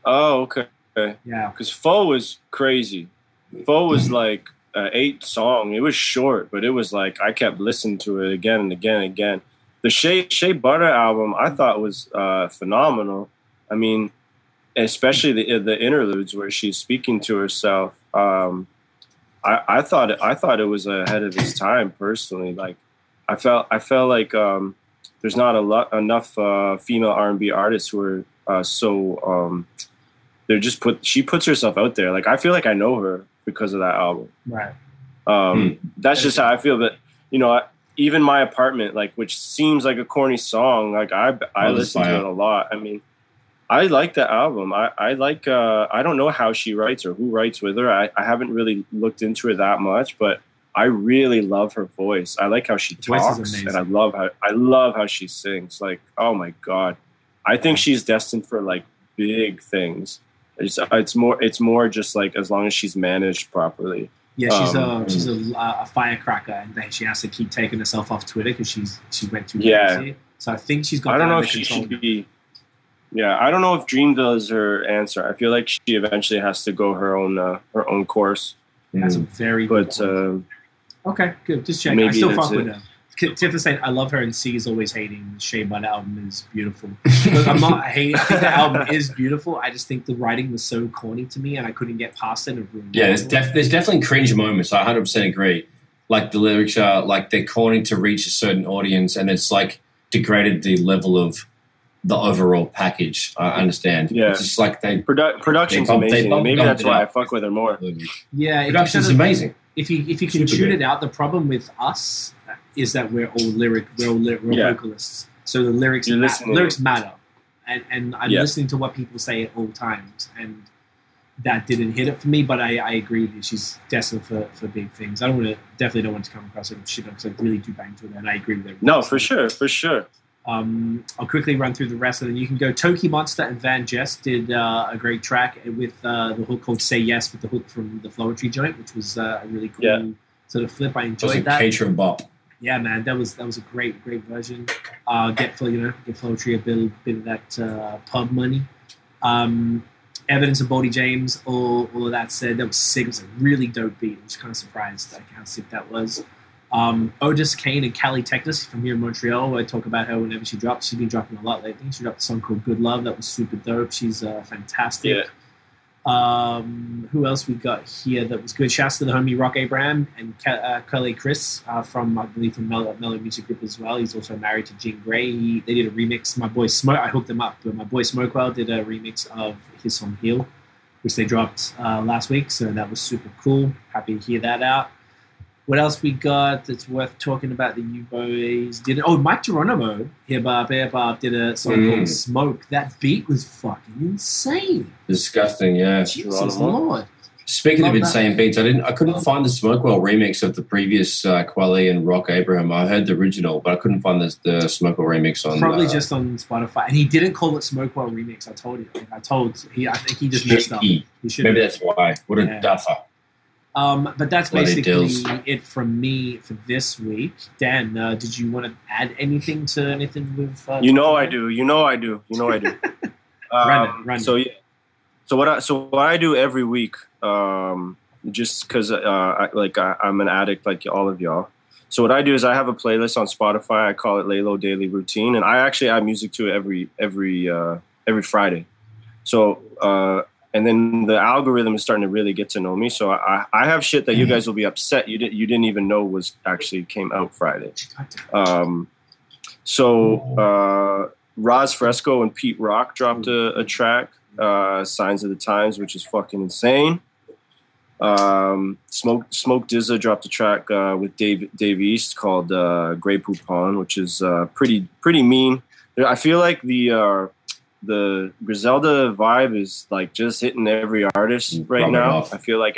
Oh, okay. Yeah. Because Pho was crazy. Pho was like an eight song. It was short, but it was like I kept listening to it again and again and again. The Shea Shea Butter album I thought was uh, phenomenal. I mean, especially the the interludes where she's speaking to herself. Um, I, I thought it, I thought it was ahead of its time personally. Like I felt I felt like um, there's not a lot enough uh, female R and B artists who are uh, so um, they're just put she puts herself out there. Like I feel like I know her because of that album. Right. Um, That's just how I feel. But you know, I- even my apartment, like which seems like a corny song, like I I Oh, listen to it a lot. I mean, I like the album. I I like. Uh, I don't know how she writes or who writes with her. I, I haven't really looked into her that much, but I really love her voice. I like how she talks, and I love how I love how she sings. Like, oh my god, I think she's destined for like big things. It's, it's more it's more just like as long as she's managed properly. Yeah, she's Um, a she's a, a firecracker, and then she has to keep taking herself off Twitter because she's she went too Yeah. crazy. So I think she's got. I don't know if she control should be. Yeah, I don't know if Dreamville is her answer. I feel like she eventually has to go her own uh, her own course. That's a very good. But point. um, okay, good. Just checking. I still that's fuck with it. her. K- Tiff saying I love her, and C is always hating. The Shea Butter album is beautiful. I'm not hating. I think the album is beautiful. I just think the writing was so corny to me, and I couldn't get past it. and Yeah, there's, def- there's definitely cringe moments. I 100% agree. Like the lyrics are like they're corny to reach a certain audience, and it's like degraded the level of the overall package. I understand. Yeah. it's just like they. produ- production's They bump- they amazing. bump- Maybe that's it why I fuck with her more. yeah. If you, Production's amazing. if you if you can Super tune good. it out, the problem with us is that we're all lyric, we're all, ly- we're all Yeah. vocalists. So the lyrics You're ma- lyrics matter, and and I'm Yeah. listening to what people say at all times, and that didn't hit it for me. But I, I agree that she's destined for, for big things. I don't want to definitely don't want to come across like shit because I really do bang to it, and I agree with it. No, for sure, for sure. Um, I'll quickly run through the rest, and then you can go. Tokimonsta and VanJess did uh, a great track with uh, the hook called "Say Yes" with the hook from the Flowetry joint, which was uh, a really cool Yeah. sort of flip. I It was a enjoyed that. cater and bop. Yeah, man, that was that was a great great version. Uh, get you know get Flowetry a bit, bit of that uh, pub money. Um, Evidence of Boldy James, all, all of that said, that was sick. It was a really dope beat. I was kind of surprised like how sick that was. Um, Otis Kane and Kallitechnis from here in Montreal. I talk about her whenever she drops. She's been dropping a lot lately. She dropped a song called Good Love. That was super dope. She's uh, fantastic. Yeah. Um, who else we got here that was good? Shouts to the homie Rock Abraham and Ke- uh, Chris uh, from, I believe, from Mello, Mello Music Group as well. He's also married to Jean Grae. He, they did a remix. My boy Smoke, I hooked them up, but my boy Smokewell did a remix of his song Heal, which they dropped uh, last week. So that was super cool. Happy to hear that out. What else we got that's worth talking about? The U Boys did it. oh Mike Geronimo hip hop hip hop did a song Mm. called Smoke. That beat was fucking insane. Disgusting, yeah. Jesus Geronimo. Lord. Speaking Love of that. insane beats, I didn't. I couldn't find the Smokewell remix of the previous uh, Quelly and Rock Abraham. I heard the original, but I couldn't find the, the Smokewell remix on. Probably uh, just on Spotify, and he didn't call it Smokewell remix. I told you. I told he. I think he just messed up. He. Maybe that's why. What a Yeah. duffer. Um, but that's Bloody basically dills. it from me for this week. Dan, uh, did you want to add anything to anything with? Uh, You know I do. You know I do. You know I do. Run it, Um, run. So yeah. So what I so what I do every week, um, just because uh, I, like I, I'm an addict like all of y'all. So what I do is I have a playlist on Spotify. I call it Lalo Daily Routine, and I actually add music to it every every uh, every Friday. So uh, and then the algorithm is starting to really get to know me. So I, I have shit that you guys will be upset you didn't you didn't even know was actually came out Friday. Um, so uh, Roz Fresco and Pete Rock dropped a, a track, uh, "Signs of the Times," which is fucking insane. Um, Smoke Smoke DZA dropped a track uh, with Dave Dave East called uh, "Grey Poupon," which is uh, pretty pretty mean. I feel like the uh, the Griselda vibe is like just hitting every artist right Rubbing now. off. I feel like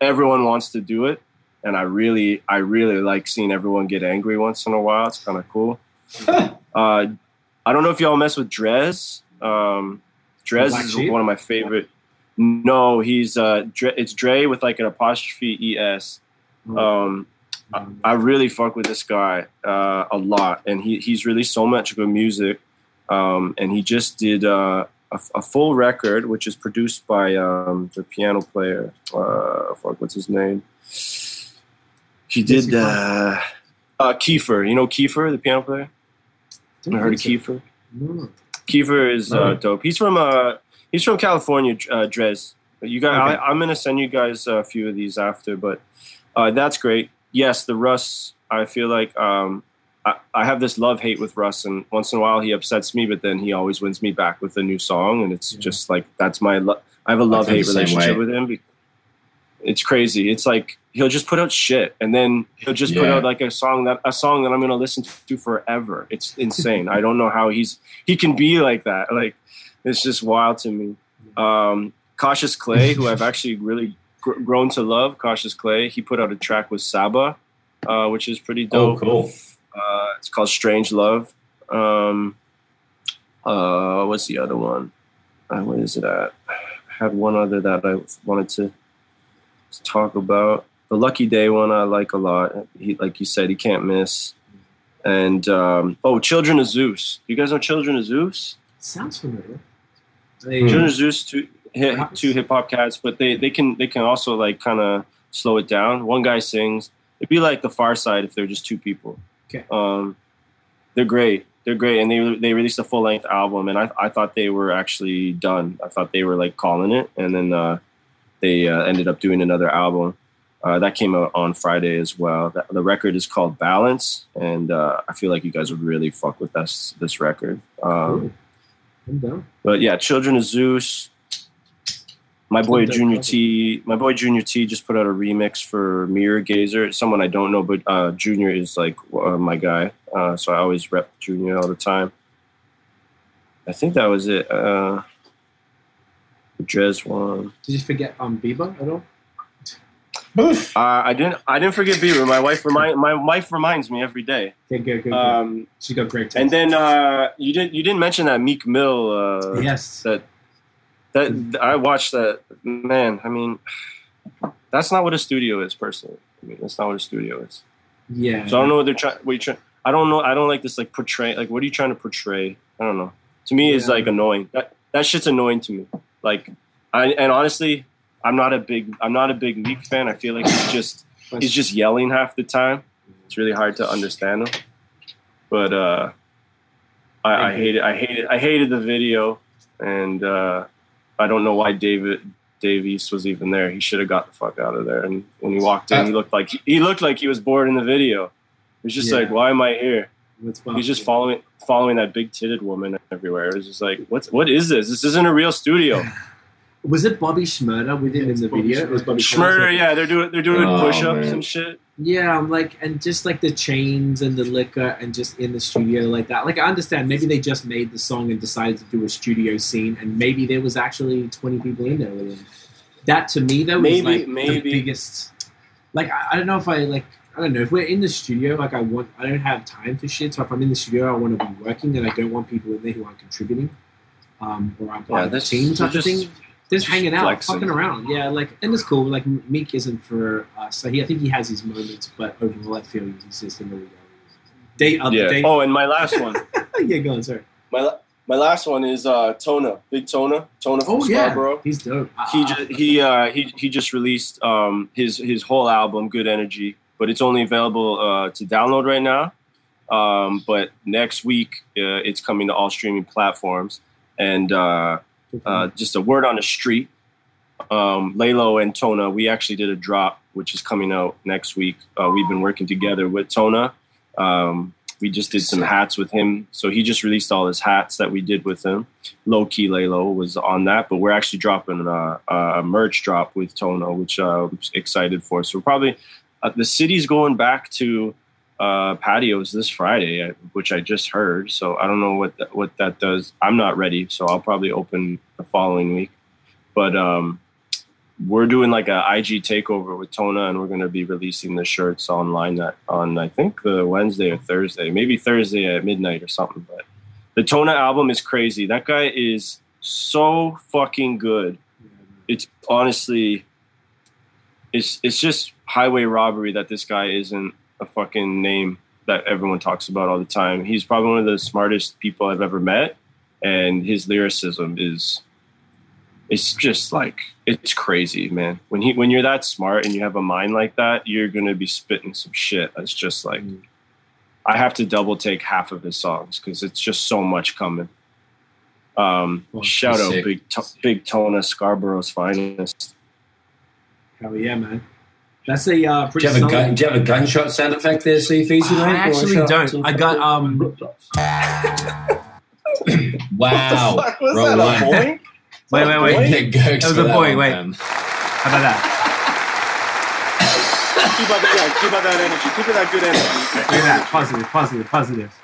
everyone wants to do it, and I really I really like seeing everyone get angry once in a while. It's kind of cool. uh, I don't know if y'all mess with Drez. Um, Drez is Sheep? one of my favorite. No, he's uh, Dre, it's Dre with like an apostrophe es. Um, I, I really fuck with this guy uh, a lot, and he he's released so much good music. Um, and he just did uh, a, a full record, which is produced by um, the piano player. Uh, fuck, what's his name? He did uh, uh, Kiefer. You know Kiefer, the piano player. I heard of Kiefer. No. Kiefer is uh, dope. He's from uh, he's from California, uh, Drez. You guys, Okay. I, I'm gonna send you guys a few of these after, but uh, that's great. Yes, the Russ. I feel like um, I, I have this love hate with Russ, and once in a while he upsets me, but then he always wins me back with a new song, and it's Yeah. just like that's my. Lo- I have a love hate relationship with him. It's crazy. It's like he'll just put out shit, and then he'll just put out like a song that a song that I'm gonna listen to forever. It's insane. I don't know how he's he can be like that. Like it's just wild to me. Um, Cautious Clay, who I've actually really gr- grown to love, Cautious Clay. He put out a track with Saba, uh, which is pretty Oh, dope. cool. Uh, it's called Strange Love. Um, uh, what's the other one? Uh, what is it at? I had one other that I wanted to talk about. The Lucky Daye one I like a lot. He, like you said, he can't miss. And um, oh, Children of Zeus. You guys know Children of Zeus? Sounds familiar. Hmm. Children of Zeus, two hip, two hip hop cats, but they, they can they can also like kind of slow it down. One guy sings. It'd be like the Pharcyde if they're just two people. Okay. Um, they're great. They're great, and they they released a full length album, and I I thought they were actually done. I thought they were like calling it, and then uh, they uh, ended up doing another album. Uh, that came out on Friday as well. The, the record is called Balance, and uh, I feel like you guys would really fuck with this this record. Um, Cool. I'm down. but yeah, Children of Zeus. My boy Junior. T, my boy Junior T just put out a remix for Mirror Gazer. It's someone I don't know, but uh, Junior is like uh, my guy, uh, so I always rep Junior all the time. I think that was it. Uh, Drez one. Did you forget um Bieber at all? Uh, I didn't. I didn't forget Bieber. My wife remind. My wife reminds me every day. Okay, good, good, good. Um, she got great. Taste. and then uh, you didn't. You didn't mention that Meek Mill. Uh, yes, that that I watched that man. I mean, that's not what a studio is, personally. I mean, that's not what a studio is. yeah. So I don't know what they're trying. What you trying? I don't know. I don't like this like portray. Like, what are you trying to portray? I don't know. To me, it's like annoying. That that shit's annoying to me. Like, I and honestly, I'm not a big. I'm not a big Meek fan. I feel like he's just he's just yelling half the time. It's really hard to understand him. But uh, I, I hated. I hated. I hated the video, and uh, I don't know why David Dave East was even there. He should have got the fuck out of there. And when he walked in, he uh, looked like he looked like he was bored in the video. It was just Yeah. like, why am I here? He's just following following that big titted woman everywhere. It was just like, what's what is this? This isn't a real studio. Was it Bobby Shmurda with him Yeah, in the Bobby video? It was Bobby Shmurda, yeah, they're doing they're doing Oh, push ups man. and shit. Yeah, I'm like, and just like the chains and the liquor and just in the studio like that. Like, I understand maybe they just made the song and decided to do a studio scene, and maybe there was actually 20 people in there with him. That to me, though, Maybe- was like maybe. the biggest. Like, I, I don't know if I like. I don't know if we're in the studio. Like, I want. I don't have time for shit. So if I'm in the studio, I want to be working, and I don't want people in there who aren't contributing, um, or aren't part of the team type of just- thing. Just, just hanging out, flexing. fucking around. Yeah, like, and it's cool. Like, Meek isn't for us. So he, I think he has his moments, but overall, I feel he's just in the They, uh, Yeah. they, Oh, and my last one. yeah, go on, sorry. My my last one is uh, Tona, Big Tona, Tona from Oh yeah, Scarborough. he's dope. He Ah, just, he uh, he he just released um, his his whole album, Good Energy, but it's only available uh, to download right now. Um, but next week, uh, it's coming to all streaming platforms. And uh, uh, just a word on the street, um, Lalo and Tona, we actually did a drop, which is coming out next week. Uh, we've been working together with Tona. Um, we just did some hats with him. So he just released all his hats that we did with him. Low key Laylo was on that, but we're actually dropping a, a merch drop with Tona, which uh, I'm excited for. So we're probably uh, the city's going back to uh, patios this Friday, uh, which I just heard. So I don't know what that, what that does. I'm not ready, so I'll probably open the following week. But um, we're doing like a IG takeover with Tona, and we're going to be releasing the shirts online that on I think the Wednesday or Thursday, maybe Thursday at midnight or something. But the Tona album is crazy. That guy is so fucking good. It's honestly, it's it's just highway robbery that this guy isn't a fucking name that everyone talks about all the time. He's probably one of the smartest people I've ever met, and his lyricism is it's just like it's crazy, man. When he when you're that smart and you have a mind like that, you're gonna be spitting some shit. That's just like mm. I have to double take half of his songs because it's just so much coming. Um, well, shout out sick. big big Tona Scarborough's finest. Hell yeah, man. That's a uh, pretty. Do you, have a gun, do you have a gunshot sound effect there, See, Easy, I actually don't. I got um. wow! Was Roll that one. a Wait, wait, wait. That was a point. Wait. How about that? keep up, yeah, keep up that energy. Keep up that good energy. Look at that. Positive, positive, positive.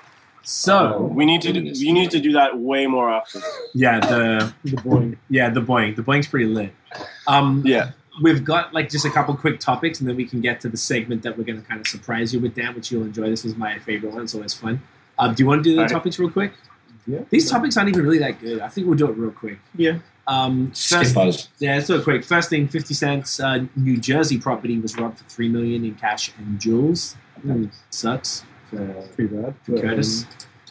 So we need to we need to do that way more often. Yeah, the the boing. Yeah, the boing. The boing's pretty lit. Um, yeah. We've got like just a couple quick topics, and then we can get to the segment that we're going to kind of surprise you with, Dan, which you'll enjoy. This is my favorite one. It's always fun. Um, do you want to do the topics real quick? Yeah. These topics aren't even really that good. I think we'll do it real quick. Yeah. Um, first, yeah, it's so quick. First thing, Fifty Cent's uh, New Jersey property was robbed for three million in cash and jewels. Mm. Sucks for, Pretty bad for Curtis.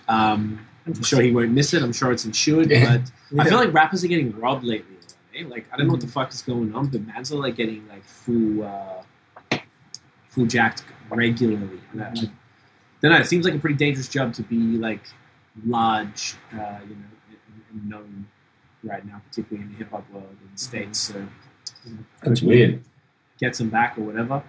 Um, I'm sure he won't miss it. I'm sure it's insured, but yeah. I feel like rappers are getting robbed lately. Like I don't know what the fuck is going on, but man's are like getting like full, uh, full jacked regularly. And I, I don't. It seems like a pretty dangerous job to be like large, uh, you know, and known right now, particularly in the hip hop world in the states. So that's weird. Gets some back or whatever.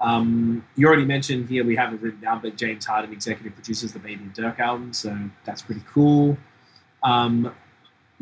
Um, you already mentioned here we have it written down, but James Harden executive produces the Baby and Durk album, so that's pretty cool. Um,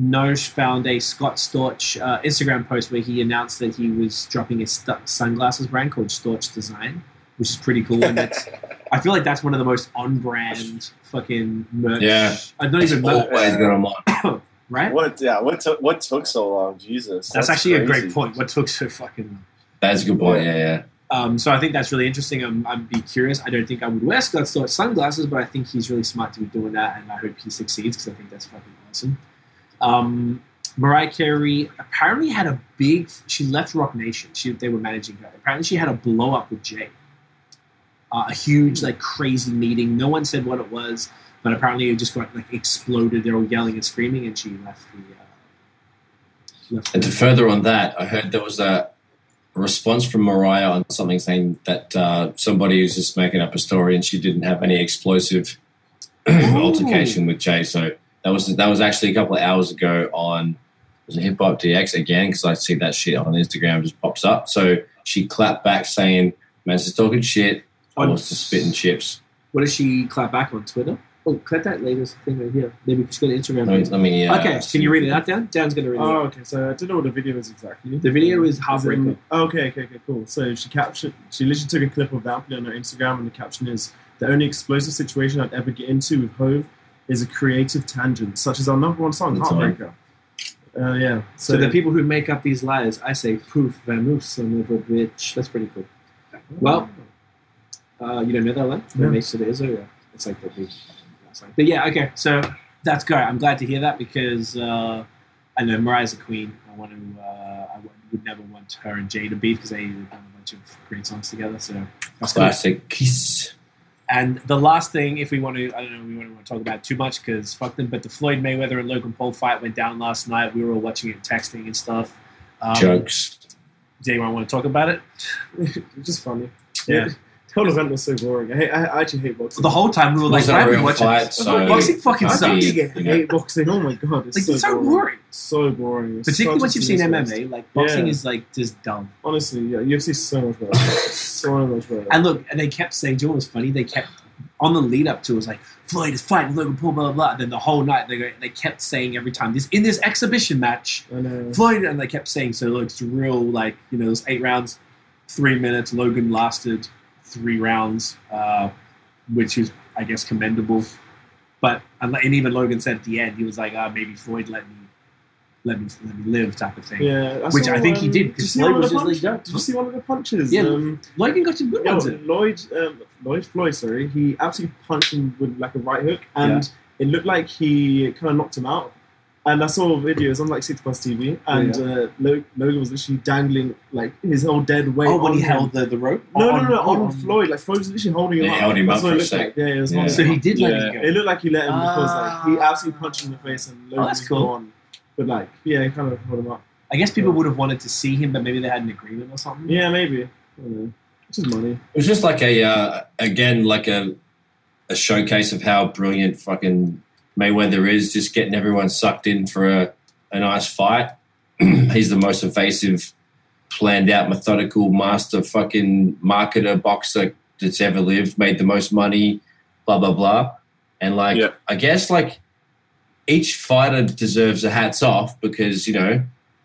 Nosh found a Scott Storch uh, Instagram post where he announced that he was dropping a st- sunglasses brand called Storch Design, which is pretty cool. And it's, I feel like that's one of the most on-brand fucking merch. Yeah, I don't even know. Always got them on right? What? Yeah. What took? What took so long? Jesus. That's, that's actually crazy. a great point. What took so fucking long? That's a good point. Yeah, yeah. Um, so I think that's really interesting. I'm, I'd be curious. I don't think I would wear Scott Storch sunglasses, but I think he's really smart to be doing that, and I hope he succeeds because I think that's fucking awesome. Um, Mariah Carey apparently had a big. She left Roc Nation. She, they were managing her. Apparently, she had a blow up with Jay. Uh, a huge, like, crazy meeting. No one said what it was. But apparently it just got like exploded. They were yelling and screaming, and she left the. Uh, left and to further on that, I heard there was a response from Mariah on something saying that uh, somebody was just making up a story and she didn't have any explosive altercation with Jay. So that was that was actually a couple of hours ago on was it Hip Hop DX again because I see that shit on Instagram just pops up. So she clapped back saying, "Man's just talking shit. I was just spitting chips." What did she clap back on Twitter? Oh, cut that latest thing right here. Maybe just go to Instagram. Let let me uh, okay, can you read it out, Dan? Dan's going to read it. Oh, okay. So I don't know what the video is exactly. The video is Heartbreaker. Oh, okay, okay, okay, cool. So she captured, she literally took a clip of that, put on her Instagram, and the caption is, the only explosive situation I'd ever get into with Hove is a creative tangent, such as our number one song, Heartbreaker. Uh, yeah. So, so, the people who make up these lies, I say, poof, vamoose, son of a bitch. That's pretty cool. Well, uh, you don't know that line? No. It makes it is, yeah. It's like the big but yeah, okay. So that's great. I'm glad to hear that because uh, I know Mariah's a queen. I want to. Uh, I would never want her and Jay to beef because they have done a bunch of great songs together. So classic kiss. And the last thing, if we want to, I don't know, we want to talk about too much because fuck them. But the Floyd Mayweather and Logan Paul fight went down last night. We were all watching it, texting and stuff. Um, Jokes. Do you want to talk about it? just funny. Yeah. The whole event was so boring. I, hate, I actually hate boxing. The whole time we were like, why are we watching fight, so boxing? Fucking I sucks. I hate boxing. Oh my god, it's like, so, it's so boring. boring. So boring. It's Particularly such once a you've seen snooze MMA, like boxing Yeah. is like just dumb. Honestly, yeah, UFC is so much better. so much better. And look, and they kept saying, do you know what was funny? They kept on the lead up to it was like Floyd is fighting Logan Paul, blah blah blah. And then the whole night they go, they kept saying every time this in this exhibition match, I know. Floyd, and they kept saying so. Like it's real, like you know, those eight rounds, three minutes. Logan lasted three rounds, uh, which is I guess commendable. But and even Logan said at the end, he was like, "Ah, maybe Floyd let me, let me, let me live," type of thing. Yeah, Which I think he did, Did you because see Floyd one of was the just punches? like, Did you see one of the punches? Yeah. Um, Logan got some good ones. Lloyd, um, Lloyd Floyd, sorry, he absolutely punched him with like a right hook, and it looked like he kind of knocked him out. And I saw videos on like Six Plus TV, and uh, Logan was literally dangling like his whole dead weight. Oh, when on he him. held the, the rope? No, On- no, no, on, on- Floyd. Like Floyd was literally holding him Yeah, up. he held him up for it a looked sec. like. Yeah, it was Yeah. So he did let Yeah. him go. It looked like he let him because like he Ah. absolutely punched him in the face and Logan that's was cool. gone. But like, yeah, he kind of held him up. I guess people would have wanted to see him, but maybe they had an agreement or something. Yeah, maybe. I don't know. It's just money. It was just like a uh, again like a a showcase of how brilliant fucking Mayweather is, just getting everyone sucked in for a, a nice fight. He's the most evasive, planned out, methodical master fucking marketer boxer that's ever lived. Made the most money, blah blah blah, and like Yeah. I guess like each fighter deserves a hats off because you know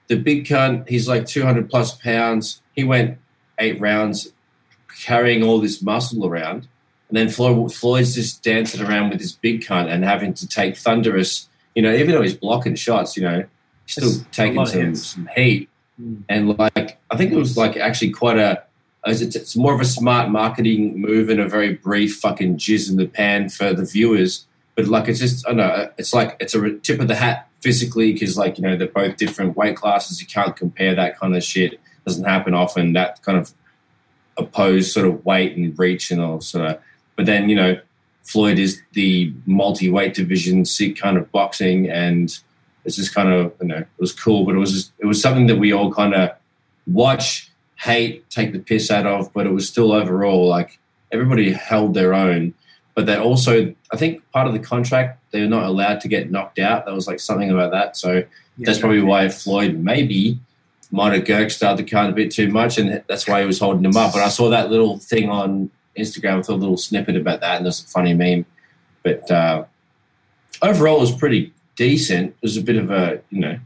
the big cunt. He's like two hundred plus pounds. He went eight rounds carrying all this muscle around. And then Floyd, Floyd's just dancing around with this big cunt and having to take thunderous, you know, even though he's blocking shots, you know, still It's taking some, some heat. Mm. And like, I think it was like actually quite a, it's, it's more of a smart marketing move and a very brief fucking jizz in the pan for the viewers. But like, it's just, I don't know, it's like, it's a tip of the hat physically because like, you know, they're both different weight classes. You can't compare that kind of shit. Doesn't happen often. That kind of opposed sort of weight and reach and all sort of. But then you know, Floyd is the multi-weight division, Sikh kind of boxing, and it's just kind of you know it was cool, but it was just, it was something that we all kind of watch, hate, take the piss out of, but it was still overall like everybody held their own. But that also, I think part of the contract they're not allowed to get knocked out. There was like something about that, so Yeah, that's probably why Floyd maybe might have Girk started the card a bit too much, and that's why he was holding him up. But I saw that little thing on Instagram with a little snippet about that, and there's a funny meme. But uh, overall, it was pretty decent. It was a bit of a you know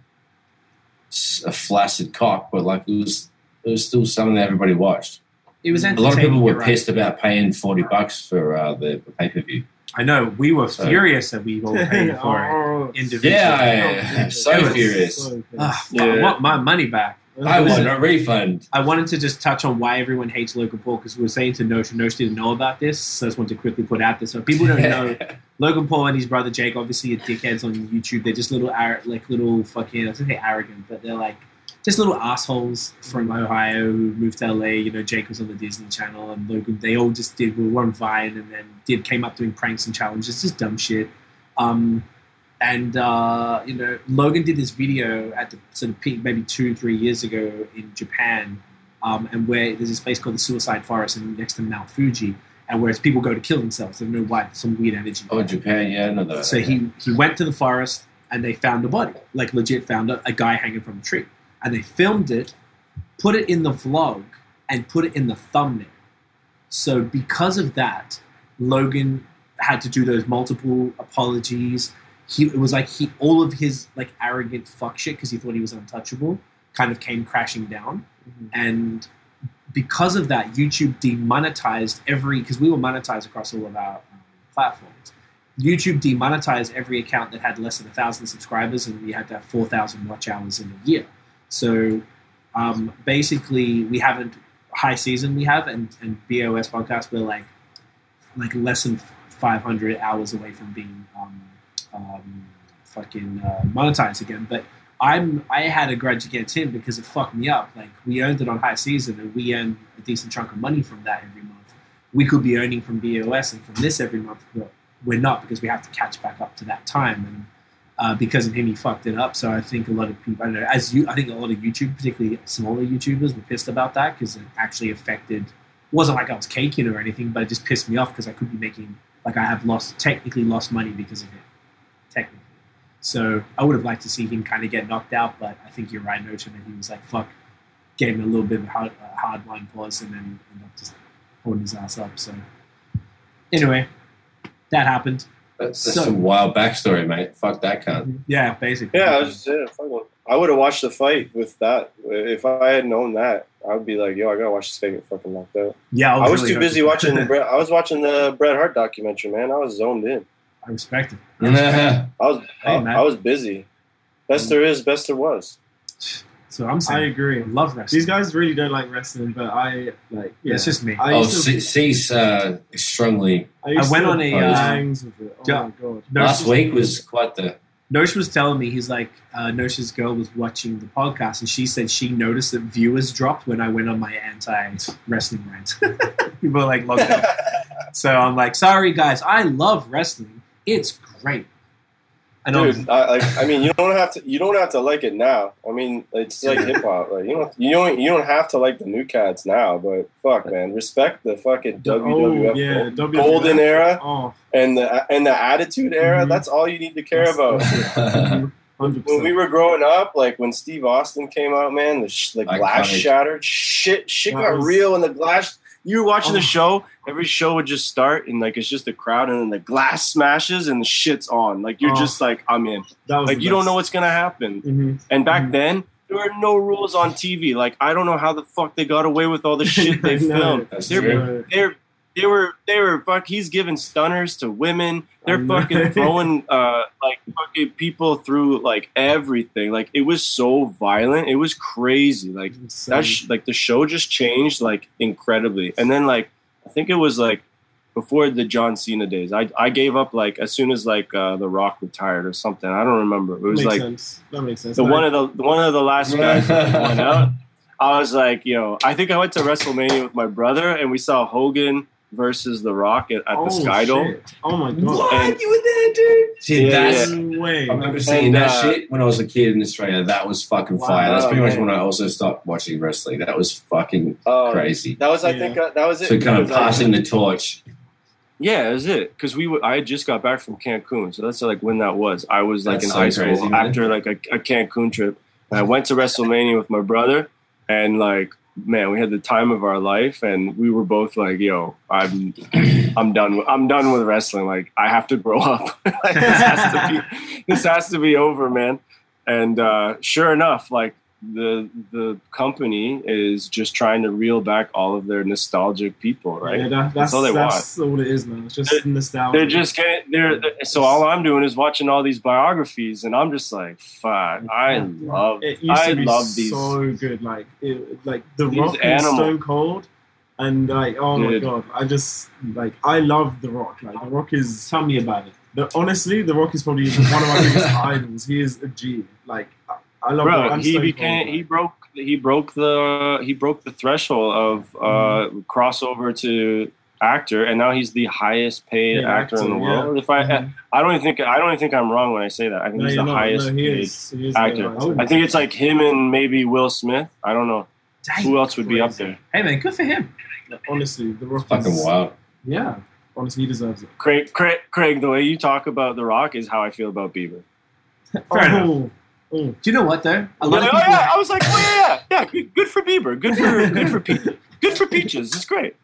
s- a flaccid cock, but like it was it was still something that everybody watched. It was A lot of people were right. pissed about paying forty bucks for uh, the, the pay per view. I know we were So- furious that we all paid for it Oh, individually. Yeah, so It was- furious. so good. Ah, Yeah. I want my money back. I want a refund. I wanted to just touch on why everyone hates Logan Paul because we were saying to Nosh, and Nosh didn't know about this, so I just wanted to quickly put out this. So people don't know Logan Paul and his brother Jake obviously are dickheads on YouTube. They're just little like little fucking I don't say arrogant, but they're like just little assholes from Ohio who moved to LA. You know, Jake was on the Disney Channel and Logan. They all just did were on Vine and then did came up doing pranks and challenges, just dumb shit. Um, and uh, you know, Logan did this video at the sort of peak, maybe two, three years ago in Japan, um, and where there's this place called the Suicide Forest and next to Mount Fuji, and whereas people go to kill themselves, they don't know why, some weird energy. Oh, Japan, yeah, no, no. So he he went to the forest and they found a body, like legit found a, a guy hanging from a tree, and they filmed it, put it in the vlog, and put it in the thumbnail. So because of that, Logan had to do those multiple apologies. He it was like he all of his like arrogant fuck shit because he thought he was untouchable kind of came crashing down, Mhm. and because of that, YouTube demonetized every because we were monetized across all of our um, platforms. YouTube demonetized every account that had less than a thousand subscribers, and we had to have four thousand watch hours in a year. So um, basically, we haven't high season. We have and, and BOS podcast. We're like like less than five hundred hours away from being um, um, fucking uh, monetized again. But I'm I had a grudge against him because it fucked me up. Like we earned it on high season, and we earned a decent chunk of money from that every month. We could be earning from BOS and from this every month, but we're not because we have to catch back up to that time. And uh, because of him, he fucked it up. So I think a lot of people, I don't know, as you, I think a lot of YouTube, particularly smaller YouTubers, were pissed about that because it actually affected. Wasn't like I was caking or anything, but it just pissed me off because I could be making like I have lost technically lost money because of it, technically. So I would have liked to see him kind of get knocked out, but I think you're right, Notion, that he was like, fuck, gave him a little bit of a hard, uh, hard line pause and then ended up just holding his ass up. So anyway, that happened. That's, that's So- some wild backstory, mate. Fuck that cunt. Yeah, basically. Yeah, I was just saying, fuck it. I would have watched the fight with that. If I had known that, I would be like, yo, I gotta watch this guy get fucking knocked out. yeah. I was really too busy watching. Bret- I was watching the Bret Hart documentary, man. I was zoned in. I respect it. I was. Hey, I, man. I was busy. Best there is, best there was. So I'm I agree. I love wrestling. These guys really don't like wrestling, but I like. Yeah, It's just me. I oh, used to, uh, strongly. I, I went on a, uh, bangs with it. Oh yeah. my god! Nosh Last week was quite the. Nosh was telling me he's like uh, Nosh's girl was watching the podcast and she said she noticed that viewers dropped when I went on my anti wrestling rant. People are like logged out. So I'm like, sorry guys, I love wrestling. It's great. I'm- Dude, I, like, I mean, you don't have to. You don't have to like it now. I mean, it's like hip hop. Like, you don't. You don't. You don't have to like the new cats now. But fuck, man, respect the fucking The WWF old- yeah, gold- WWF. golden era Oh, and the and the attitude era. Mhm. That's all you need to care about. hundred when we were growing up, like when Steve Austin came out, man, the, sh- the glass shattered. Shit, shit That got was- real, and the glass. You were watching Oh. the show. Every show would just start, and like it's just the crowd, and then the glass smashes, and the shit's on. Like you're Oh. just like, I'm in. Like you don't know what's gonna happen. Mhm. And back Mhm. then, there were no rules on TV. Like I don't know how the fuck they got away with all the shit they filmed. That's They're, they're they were they were fuck. He's giving stunners to women. They're fucking throwing uh like fucking people through like everything. Like it was so violent. It was crazy. Like Insane. that. Sh- like the show just changed like incredibly. And then like I think it was like before the John Cena days. I I gave up like as soon as like uh, the Rock retired or something. I don't remember. It was makes like sense. That makes sense. the one of the one of the last guys that went out. I was like, yo, I think I went to WrestleMania with my brother and we saw Hogan versus The Rock at, at oh, the Sky Dome. shit. Oh my god! What? And- you were there, dude? See, Yeah, that's. No way. I remember seeing And, that uh, shit when I was a kid in Australia. That was fucking Wow. fire. That's pretty much man. when I also stopped watching wrestling. That was fucking Oh, crazy. That was, I Yeah. think, uh, that was it. So kind of Because I- passing the torch. Yeah, that was it. Because we, w- I had just got back from Cancun, so that's like when that was. I was like That's in so high school man. after like a, a Cancun trip. And I went to WrestleMania with my brother, and like, man, we had the time of our life, and we were both like, "Yo, I'm, I'm done. With, I'm done with wrestling. Like, I have to grow up. like, this has to be, this has to be over, man." And uh, sure enough, like the the company is just trying to reel back all of their nostalgic people, right? Yeah, that, that's, That's all they that's all it is, man. It's just nostalgia. They're just getting they're so all I'm doing is watching all these biographies and I'm just like fuck I love It used I to be love these so good. Like, it, like the Rock and Stone Cold, and like, oh my god, I just like I love the Rock. Like, the Rock is tell me about it. the, honestly, the Rock is probably one of my biggest idols. He is a G. Like, I, I love. bro I'm he became he broke he broke the he broke the threshold of uh Mm-hmm. crossover to actor and now he's the highest paid Yeah, actor, in the actor, world if I Mhm. I don't even think I don't even think I'm wrong when I say that I think No, he's the not. highest No, he paid is. He is actor the I think it's like him and maybe Will Smith I don't know Dang. who else would be up there Hey man, good for him. honestly the Rock. Fucking is, wild. Yeah, honestly, he deserves it. Craig, Craig Craig the way you talk about The Rock is how I feel about Bieber Fair enough. Oh, oh. Do you know what though? A Oh lot of oh, people. yeah, I was like, oh yeah, yeah, yeah. Good, good for Bieber. Good for good for Pe- good for Peaches. It's great.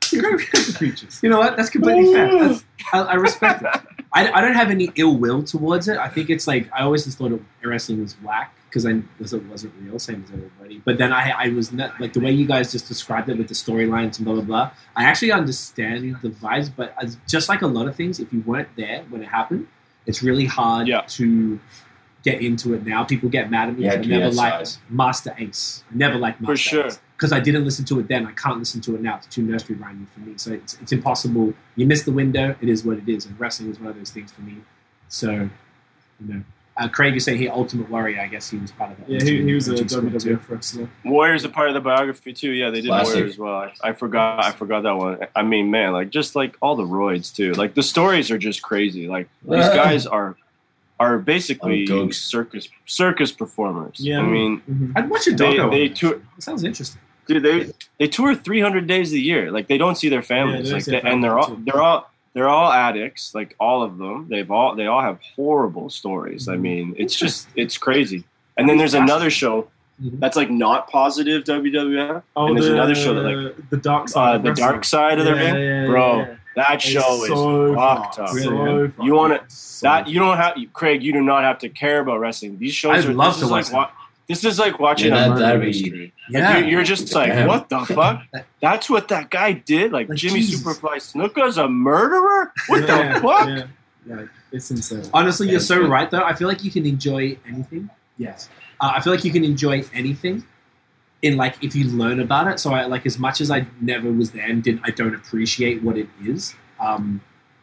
creatures. You know what? That's completely fair. That's, I, I respect it. I, I don't have any ill will towards it. I think it's like I always just thought it, wrestling was whack because I because it wasn't real, same as everybody. But then I I was not like the way you guys just described it with the storylines and blah blah blah. I actually understand the vibes, but as, just like a lot of things, if you weren't there when it happened, it's really hard Yeah. to get into it now. People get mad at me. You 'cause had I never outside. liked Masta Ace. I never liked Masta For sure. Ace because I didn't listen to it then. I can't listen to it now. It's too nursery rhymey for me. So it's, it's impossible. You miss the window. It is what it is. And wrestling is one of those things for me. So, you know, uh, Craig is saying he Ultimate Warrior. I guess he was part of that. Yeah, he, he was a Legend. WWF wrestler. Warriors a part of the biography too. Yeah, they did Classic. Warrior as well. I, I forgot. I forgot that one. I mean, man, like just like all the roids too. Like the stories are just crazy. Like these guys are are basically Oh, circus circus performers. Yeah. I mean, Mhm. I'd watch a they doco. they on tour. it. Sounds interesting. Dude, they they tour 300 days a year. Like they don't see their families. they like they, their and they're all too. they're all they're all addicts. Like all of them. They've all they all have horrible stories. I mean, it's just it's crazy. And then there's another show Mhm. that's like not positive WWF. Oh, and there's the, another show that like the dark side. uh, of the wrestling. dark side of their Yeah, band, yeah, yeah, bro. Yeah. That show is so fucked fucked, up. Really, so You wanna- so That you don't have, Craig. You do not have to care about wrestling. These shows I'd are. love this to is watch like wa- This is like watching Yeah, a that- murder that'd mystery. Yeah. you're, you're just like, Yeah. what the fuck? That's what that guy did. Like, Like, Jimmy Jesus. Superfly Snuka's a murderer. What yeah, the fuck? Yeah, like it's insane. Honestly, you're so Excellent. right though. I feel like you can enjoy anything. Yes. Uh, I feel like you can enjoy anything in like if you learn about it. So I like as much as I never was there and didn't I don't appreciate what it is. Um,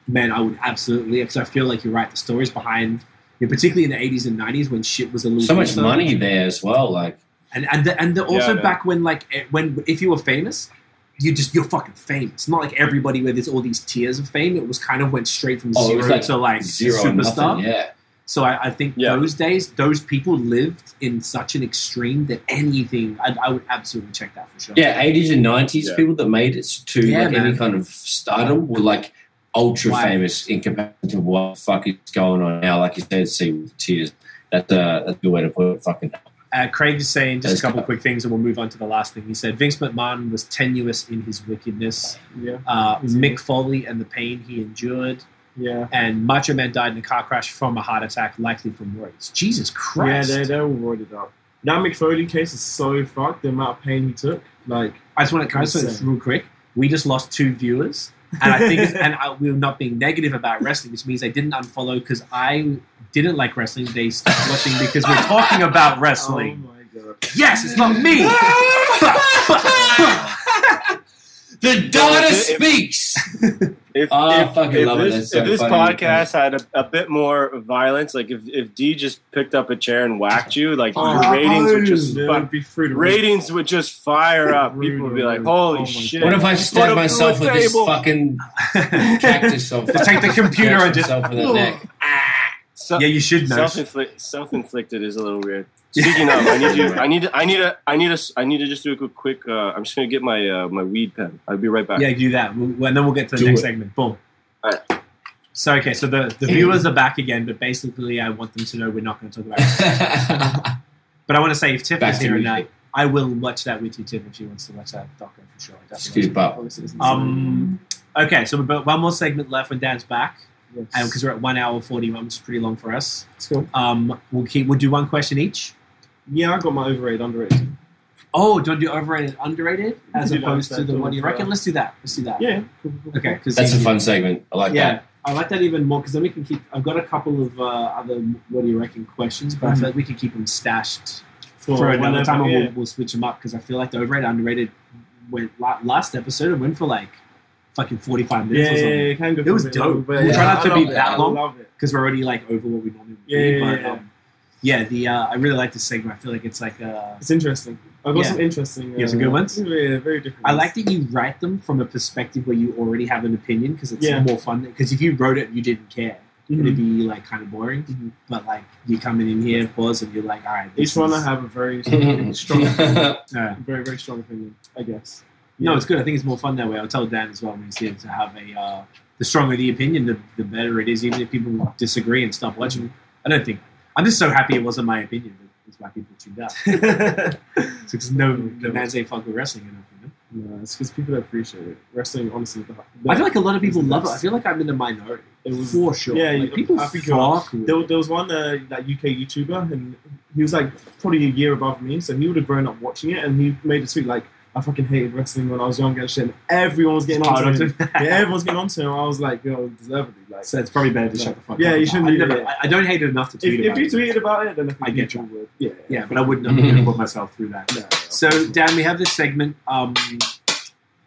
man, I would absolutely because I feel like you're right. The stories behind, you know, particularly in the 80s and 90s when shit was a little So much looser. money there as well. Like, and and the, and the, also Yeah, man. back when like eh, when if you were famous. You just you're fucking famous. Not like everybody where there's all these tiers of fame. It was kind of went straight from Oh, it zero like to like zero superstar. nothing. Yeah. So I, I think Yeah. those days, those people lived in such an extreme that anything, I, I would absolutely check that for sure. Yeah, 80s and 90s Yeah. people that made it to Yeah, like any kind of stardom were like ultra Wow. famous in comparison to what the fuck is going on now. Like you said, see with tears. That's, uh, that's a good way to put it. Fucking Uh, Craig is saying just a couple good. quick things, and we'll move on to the last thing. He said Vince McMahon was tenuous in his wickedness. Yeah, Uh, Mick Foley and the pain he endured, yeah, and Macho Man died in a car crash from a heart attack, likely from roids. Jesus yeah. Christ! They're they're all roided up. That Mick Foley case is so fucked. The amount of pain he took, like I just want to can I this real quick. We just lost two viewers, and I think, and I, we're not being negative about wrestling, which means they didn't unfollow because I didn't like wrestling. They stopped watching because we're talking about oh wrestling. Oh my god. Yes, it's not me. the daughter If- speaks. If, Oh, I fucking if love it. this, That's so if this funny. podcast had a, a bit more violence, like if, if D just picked up a chair and whacked you, like Oh, your ratings would just They fuck, be through the roof. ratings would just fire up. People would be like, "Holy Oh my shit!" What if I Put stab myself with this fucking cactus? Or Just take the computer and just- myself in the neck. Ah. So- yeah, you should know. Self-inflict, self-inflicted is a little weird. Speaking of, I need you. I need. I need a. I need a. I need to just do a quick. quick uh, I'm just gonna get my uh, my weed pen. I'll be right back. Yeah, do that, we'll, and then we'll get to the Do next it. segment. Boom. Alright. So okay, so the, the viewers are back again, but basically, I want them to know we're not going to talk about. it. But I want to say, if Tiff Back is here tonight, music. I will watch that with you, Tiff, if she wants to watch that doco for sure. I definitely Scoop up. Um, okay, so we've got one more segment left when Dan's back, insane. and because we're at one hour forty-one, which is pretty long for us. Let's go. Um, we'll keep. We'll do one question each. Yeah, I got my overrated, underrated. Oh, do you want to do overrated, underrated, as can do that opposed to the of, what do you reckon? Let's do that. Let's do that. Yeah. Cool, cool, cool. Okay, because That's a fun segment. I like yeah, that. I like that even more because then we can keep. I've got a couple of uh, other what do you reckon questions, but I feel like we can keep them stashed for, another whenever, time, yeah. we'll, we'll switch them up because I feel like the overrated, underrated went last episode. It went for like fucking forty-five minutes Yeah, or yeah, something yeah, it It was for bit dope. but We'll yeah, try not to be that long. because we're already like over what we normally would Yeah, be. yeah, but yeah. um, yeah, the uh, I really like this segment. I feel like it's like uh, It's interesting. I've got Yeah. some interesting. You have some good ones? Yeah, very different. I ones. like that you write them from a perspective where you already have an opinion because it's Yeah. more fun. Because if you wrote it, and you didn't care. It'd Mhm. be like kind of boring. Mhm. But like you coming in here, pause, and you're like, all right, this Each one I have a very strong, uh, very very strong opinion. I guess. No, it's good. I think it's more fun that way. I'll tell Dan as well when he's here to have a. Uh, the stronger the opinion, the, the better it is. Even if people disagree and stop watching, I don't think. I'm just so happy it wasn't my opinion. That's why people tuned out. Because no, no man's ain't fuck with wrestling enough. You know? No, it's because people appreciate it. Wrestling, honestly, the, I feel like a lot of people love it. I feel like I'm in the minority. It was- for sure. yeah, like, people I think fuck with there, there was one uh, that UK YouTuber, and he was like probably a year above me, so he would have grown up watching it, and he made a tweet like, "I fucking hated wrestling when I was younger and shit." And everyone was getting Hard onto on him. to- Yeah, everyone's getting onto him. I was like, "Yo, deservedly." Like, So it's probably better to No. shut the fuck Yeah, up. Yeah, you shouldn't. I, do never, it. I, I don't hate it enough to tweet if, if about you tweeted about it, then I think I get people you. would. Yeah, Yeah, but I wouldn't. I'm going to put myself through that. No, So, Dan, we have this segment. Um,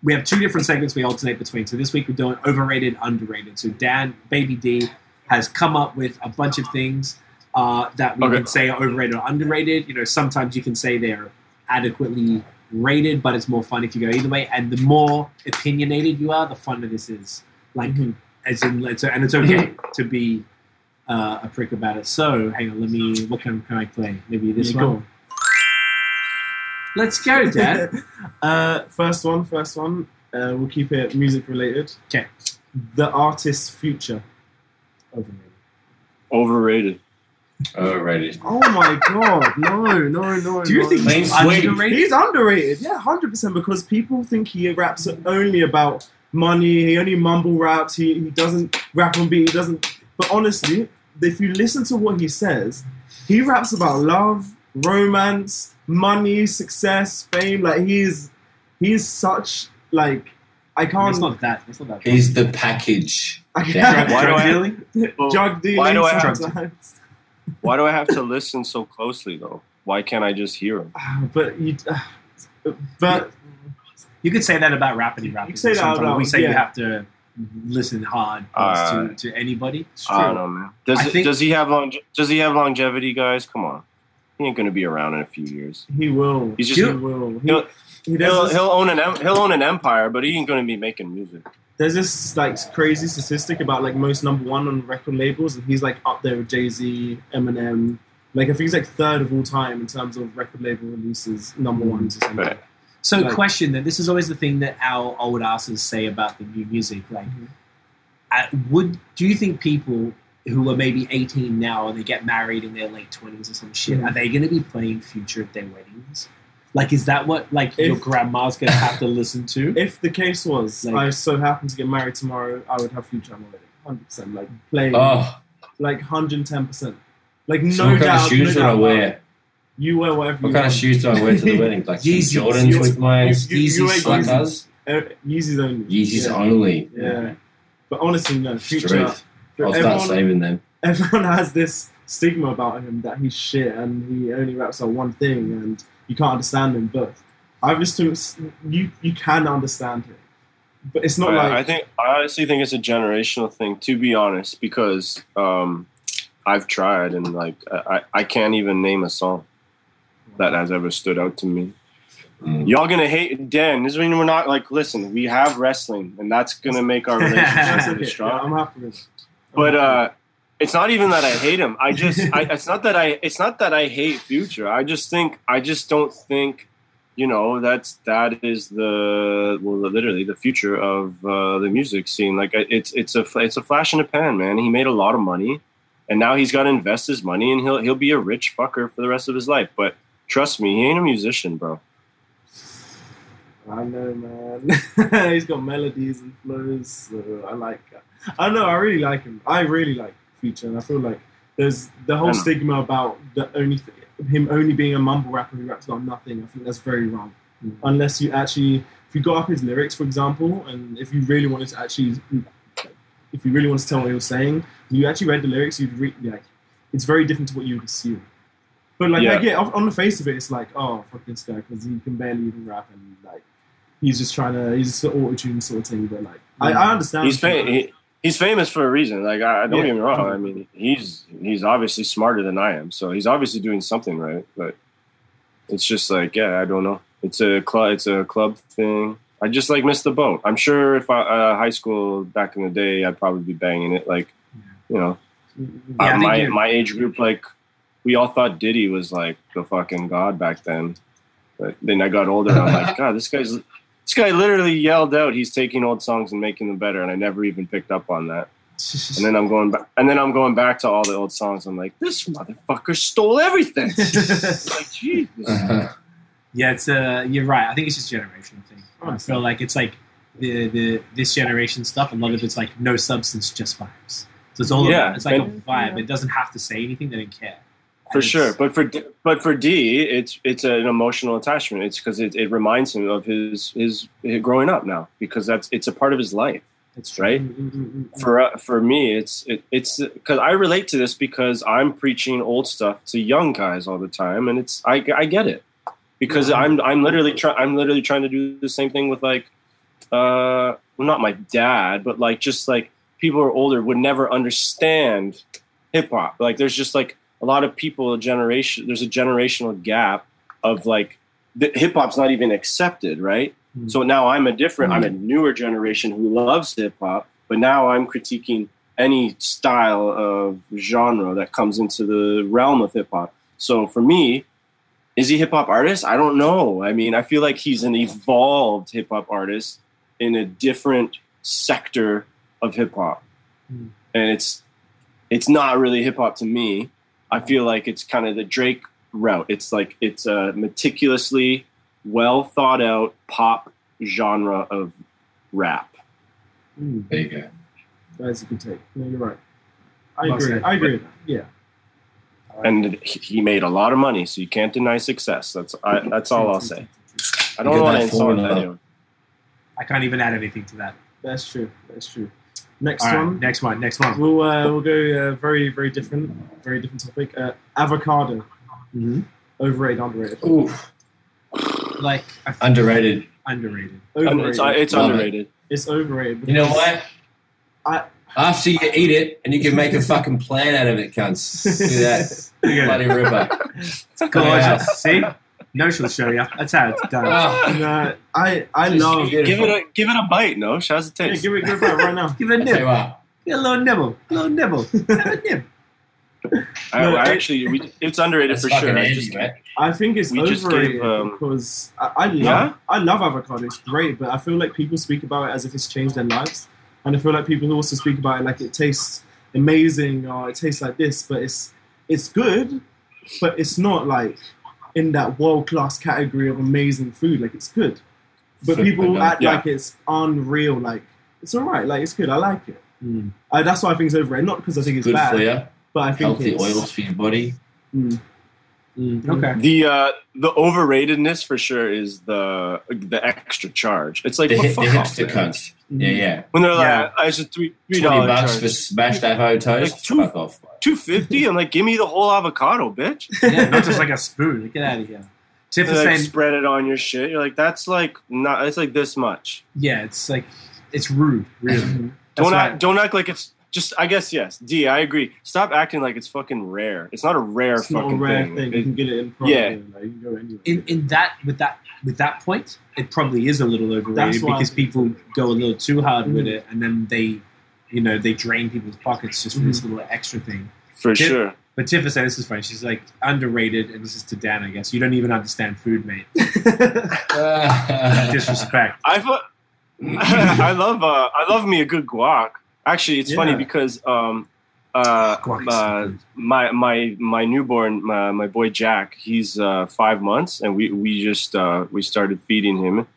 we have two different segments we alternate between. So this week we're doing overrated, underrated. So Dan, Baby D, has come up with a bunch of things uh, that we Okay. can say are overrated or underrated. You know, sometimes you can say they're adequately rated, but it's more fun if you go either way. And the more opinionated you are, the funner this is. Like, Mhm. as in, it's, and it's okay to be uh, a prick about it. So, hang on, let me. What can, can I play? Maybe this Yeah, go one. Let's go, Dad. uh, first one, first one. Uh, we'll keep it music related. Okay. The artist's future. Overrated. Overrated. Overrated. Oh my god! No, no, no. Do you no. think he's underrated? He's underrated, yeah, hundred percent. Because people think he raps only about money. He only mumble raps. He, he doesn't rap on beat. He doesn't. But honestly, if you listen to what he says, he raps about love, romance, money, success, fame. Like he's he's such like I can't. It's not that. It's not that. He's the package. I can't. Why do I- Drug, drug dealing. why do I have sometimes. Why do I have to listen so closely though? Why can't I just hear him? But you, ah, but You could say that about rappity rappers. You say that about- we say yeah. you have to listen hard Uh, to, to anybody. it's I don't know, man. Does it, think- does he have long, Does he have longevity, guys? Come on, he ain't gonna be around in a few years. He will. He's just he will. He, he'll- he he'll, he'll own an he'll own an empire, but he ain't gonna be making music. There's this like crazy statistic about like most number one on record labels, and he's like up there with Jay Z, Eminem. Like I think he's like third of all time in terms of record label releases, number ones or something. Right. So, Like- question then. This is always the thing that our old asses say about the new music. Like, Mhm. uh, would do you think people who are maybe 18 now and they get married in their late 20s or some shit, Mhm. are they going to be playing Future at their weddings? Like, is that what like your grandma's going to have to listen to? If the case was, Like- I so happen to get married tomorrow, I would have future on my wedding, hundred percent. Like playing, Oh, like hundred and ten percent. Like no so what kind doubt. of shoes no do I doubt wear? You wear whatever. What you kind of shoes do I wear to the wedding? Like Yeezys. Jordans You- with my you- you- Yeezys you wear slackers? Uh, Yeezys only. Yeezys yeah. only. Yeah. But honestly, no. Future. Straight. I'll start everyone, saving them. everyone has this stigma about him that he's shit and he only raps on one thing and you can't understand him. But I've just you you can understand him, but it's not I, like I think I honestly think it's a generational thing. To be honest, because um, I've tried and like I, I can't even name a song that has ever stood out to me. Mm. Y'all gonna hate Dan. This is when we're not like. Listen, we have wrestling, and that's gonna make our relationship okay. really Yeah, strong. I'm happy with it. But uh, it's not even that I hate him. I just, I, it's not that I, it's not that I hate Future. I just think, I just don't think, you know, that's that is the well, literally the future of uh, the music scene. Like it's, it's a, it's a flash in the pan, man. He made a lot of money, and now he's got to invest his money, and he'll, he'll be a rich fucker for the rest of his life. But trust me, he ain't a musician, bro. I know, man. He's got melodies and flows. So I like. I know. I really like him. I really like Future, and I feel like there's the whole stigma about the only th- him only being a mumble rapper who raps about nothing. I think that's very wrong. Mm. Unless you actually, if you got up his lyrics, for example, and if you really wanted to actually, if you really wanted to tell what he was saying, you actually read the lyrics, you'd read like, it's very different to what you would assume. But like, Yeah. I get on on the face of it, it's like, oh fuck this guy because he can barely even rap and like he's just trying to he's just an auto tune sort of thing. But like, I, I understand. He's fa- he, he's famous for a reason. Like I don't Yeah. get me wrong. I mean, he's he's obviously smarter than I am, so he's obviously doing something right. But it's just like, yeah, I don't know. It's a club. It's a club thing. I just like missed the boat. I'm sure if I uh, high school back in the day, I'd probably be banging it. Like, you know, Yeah, uh, my my age group, like we all thought Diddy was like the fucking god back then. But then I got older, and I'm like, God, this guy's this guy literally yelled out he's taking old songs and making them better, and I never even picked up on that. And then I'm going back, and then I'm going back to all the old songs. I'm like, this motherfucker stole everything. like, Jesus. Uh-huh. Yeah, it's uh, you're right. I think it's just a generational thing. I feel like it's like the the this generation stuff. A lot of it's like no substance, just vibes. So it's all Yeah, about, it's like a and- vibe. It doesn't have to say anything. They don't care. For sure, but for D- but for D, it's it's an emotional attachment. It's because it, it reminds him of his, his his growing up now because that's it's a part of his life. it's true. right? For uh, for me it's it, it's because i relate to this because i'm preaching old stuff to young guys all the time and it's i, I get it because Yeah. i'm i'm literally trying i'm literally trying to do the same thing with like uh well, not my dad but like just like people who are older would never understand hip hop like there's just like a lot of people a generation there's a generational gap of like the, hip hop's not even accepted right Mm. so now I'm a different, I'm a newer generation who loves hip hop, but now I'm critiquing any style of genre that comes into the realm of hip hop. So for me, is he hip hop artist? I don't know. I mean, I feel like he's an evolved hip hop artist in a different sector of hip hop, Hmm. and it's it's not really hip hop to me. I feel like it's kind of the Drake route. It's like it's a meticulously well thought out pop genre of rap. Mm, There you go. that is a good take. No, you're right. I Well agree. said. I agree with that. Yeah. And he he made a lot of money, so you can't deny success. That's I, that's all I'll say. I don't want to insult anyone. I can't even add anything to that. That's true. That's true. Next All right, one. next one, next one. We'll uh, we'll go uh, very very different, very different topic. Uh, avocado, Mm-hmm. overrated, underrated. Ooh, Like underrated. underrated. Overrated. It's, uh, it's underrated. It's overrated. You know because what? I- After you eat it, and you can make a fucking plan out of it, cunts. Look at that. Bloody river. ripper. It's gorgeous. See? No, she'll show you. That's how it's done. Oh, No, I I Just love. eat Give it a give it a bite. No, how's it Yeah, taste? give it give it back right now. Give it a I tell you nib. what. Get a little nibble. A little nibble. Have a nib. I, No, I actually, we, it's underrated for fucking sure. I just- man. I think it's We just overrated gave, um, because I, I love Yeah? I love avocado. It's great, but I feel like people speak about it as if it's changed their lives, and I feel like people also speak about it like it tastes amazing or it tastes like this, but it's it's good, but it's not like in that world class category of amazing food. Like it's good, but Flip people it, act yeah. like it's unreal. Like it's all right. Like it's good. I like it. Mm. Uh, that's why I think it's overrated. Not because I think it's Good bad, for you. but I think Healthy it's, oils for your body. Mm. Mm. Okay. The uh, the overratedness for sure is the the extra charge. It's like The, well, hit, the fuck off, hipster man. cunts. Yeah, yeah. When they're like, Yeah. I just three three dollar bucks charge. for smashed avocado toast. Like two- Fuck off. two fifty. I'm like, give me the whole avocado, bitch. Yeah, not just like a spoon. Get out of here. Tiff And is like saying, spread it on your shit. You're like, that's like not. It's like this much. yeah, it's like, it's rude, really. Mhm. Don't act. Don't act like it's just. I guess yes. D. I agree. Stop acting like it's fucking rare. It's not a rare It's not fucking a rare thing. thing. It- You can get it in. Yeah. Like, you can go anywhere. in in that with that with that point, it probably is a little overrated because people go a little too hard with Mhm. it, and then they, you know, they drain people's pockets just for this Mm-hmm. little extra thing. for Did- sure. But Tiff is this is funny. She's like underrated, and this is to Dan, I guess. You don't even understand food, mate. Disrespect. I thought. I love. Uh, I love me a good guac. Actually, it's funny because um, uh, Guac uh, my my my newborn, my, my boy Jack, he's uh, five months, and we we just uh, we started feeding him,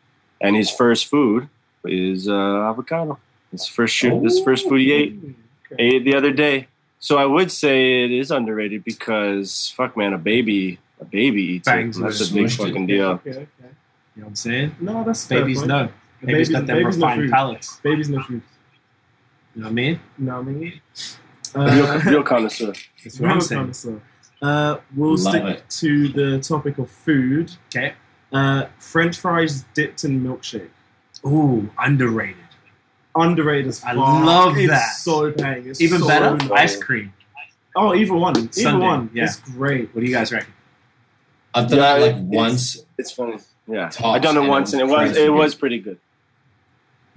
and his first food is uh, avocado. His first shoot, this first food he ate, Okay. ate the other day. So I would say it is underrated because fuck man, a baby a baby eats Bangs it. That's a big Smushed it. fucking deal. Okay, okay. You know what I'm saying? No, that's a fair Babies point. know. The Babies got them babies refined food. palates. Babies no food. You know what I mean? No, I mean, Real, uh, real connoisseur. That's what I'm real saying. connoisseur. Uh, we'll Love stick it. to the topic of food. Okay. Uh, French fries dipped in milkshake. Ooh, underrated. Underrated as I love it's that. So bang. It's Even so better, good. ice cream. Oh, either one. Either Sundae, one. yeah. It's great. What do you guys reckon? I've done Yeah, that like it's- once. It's funny. Yeah, Tops, I done it once, and it was was it was pretty good.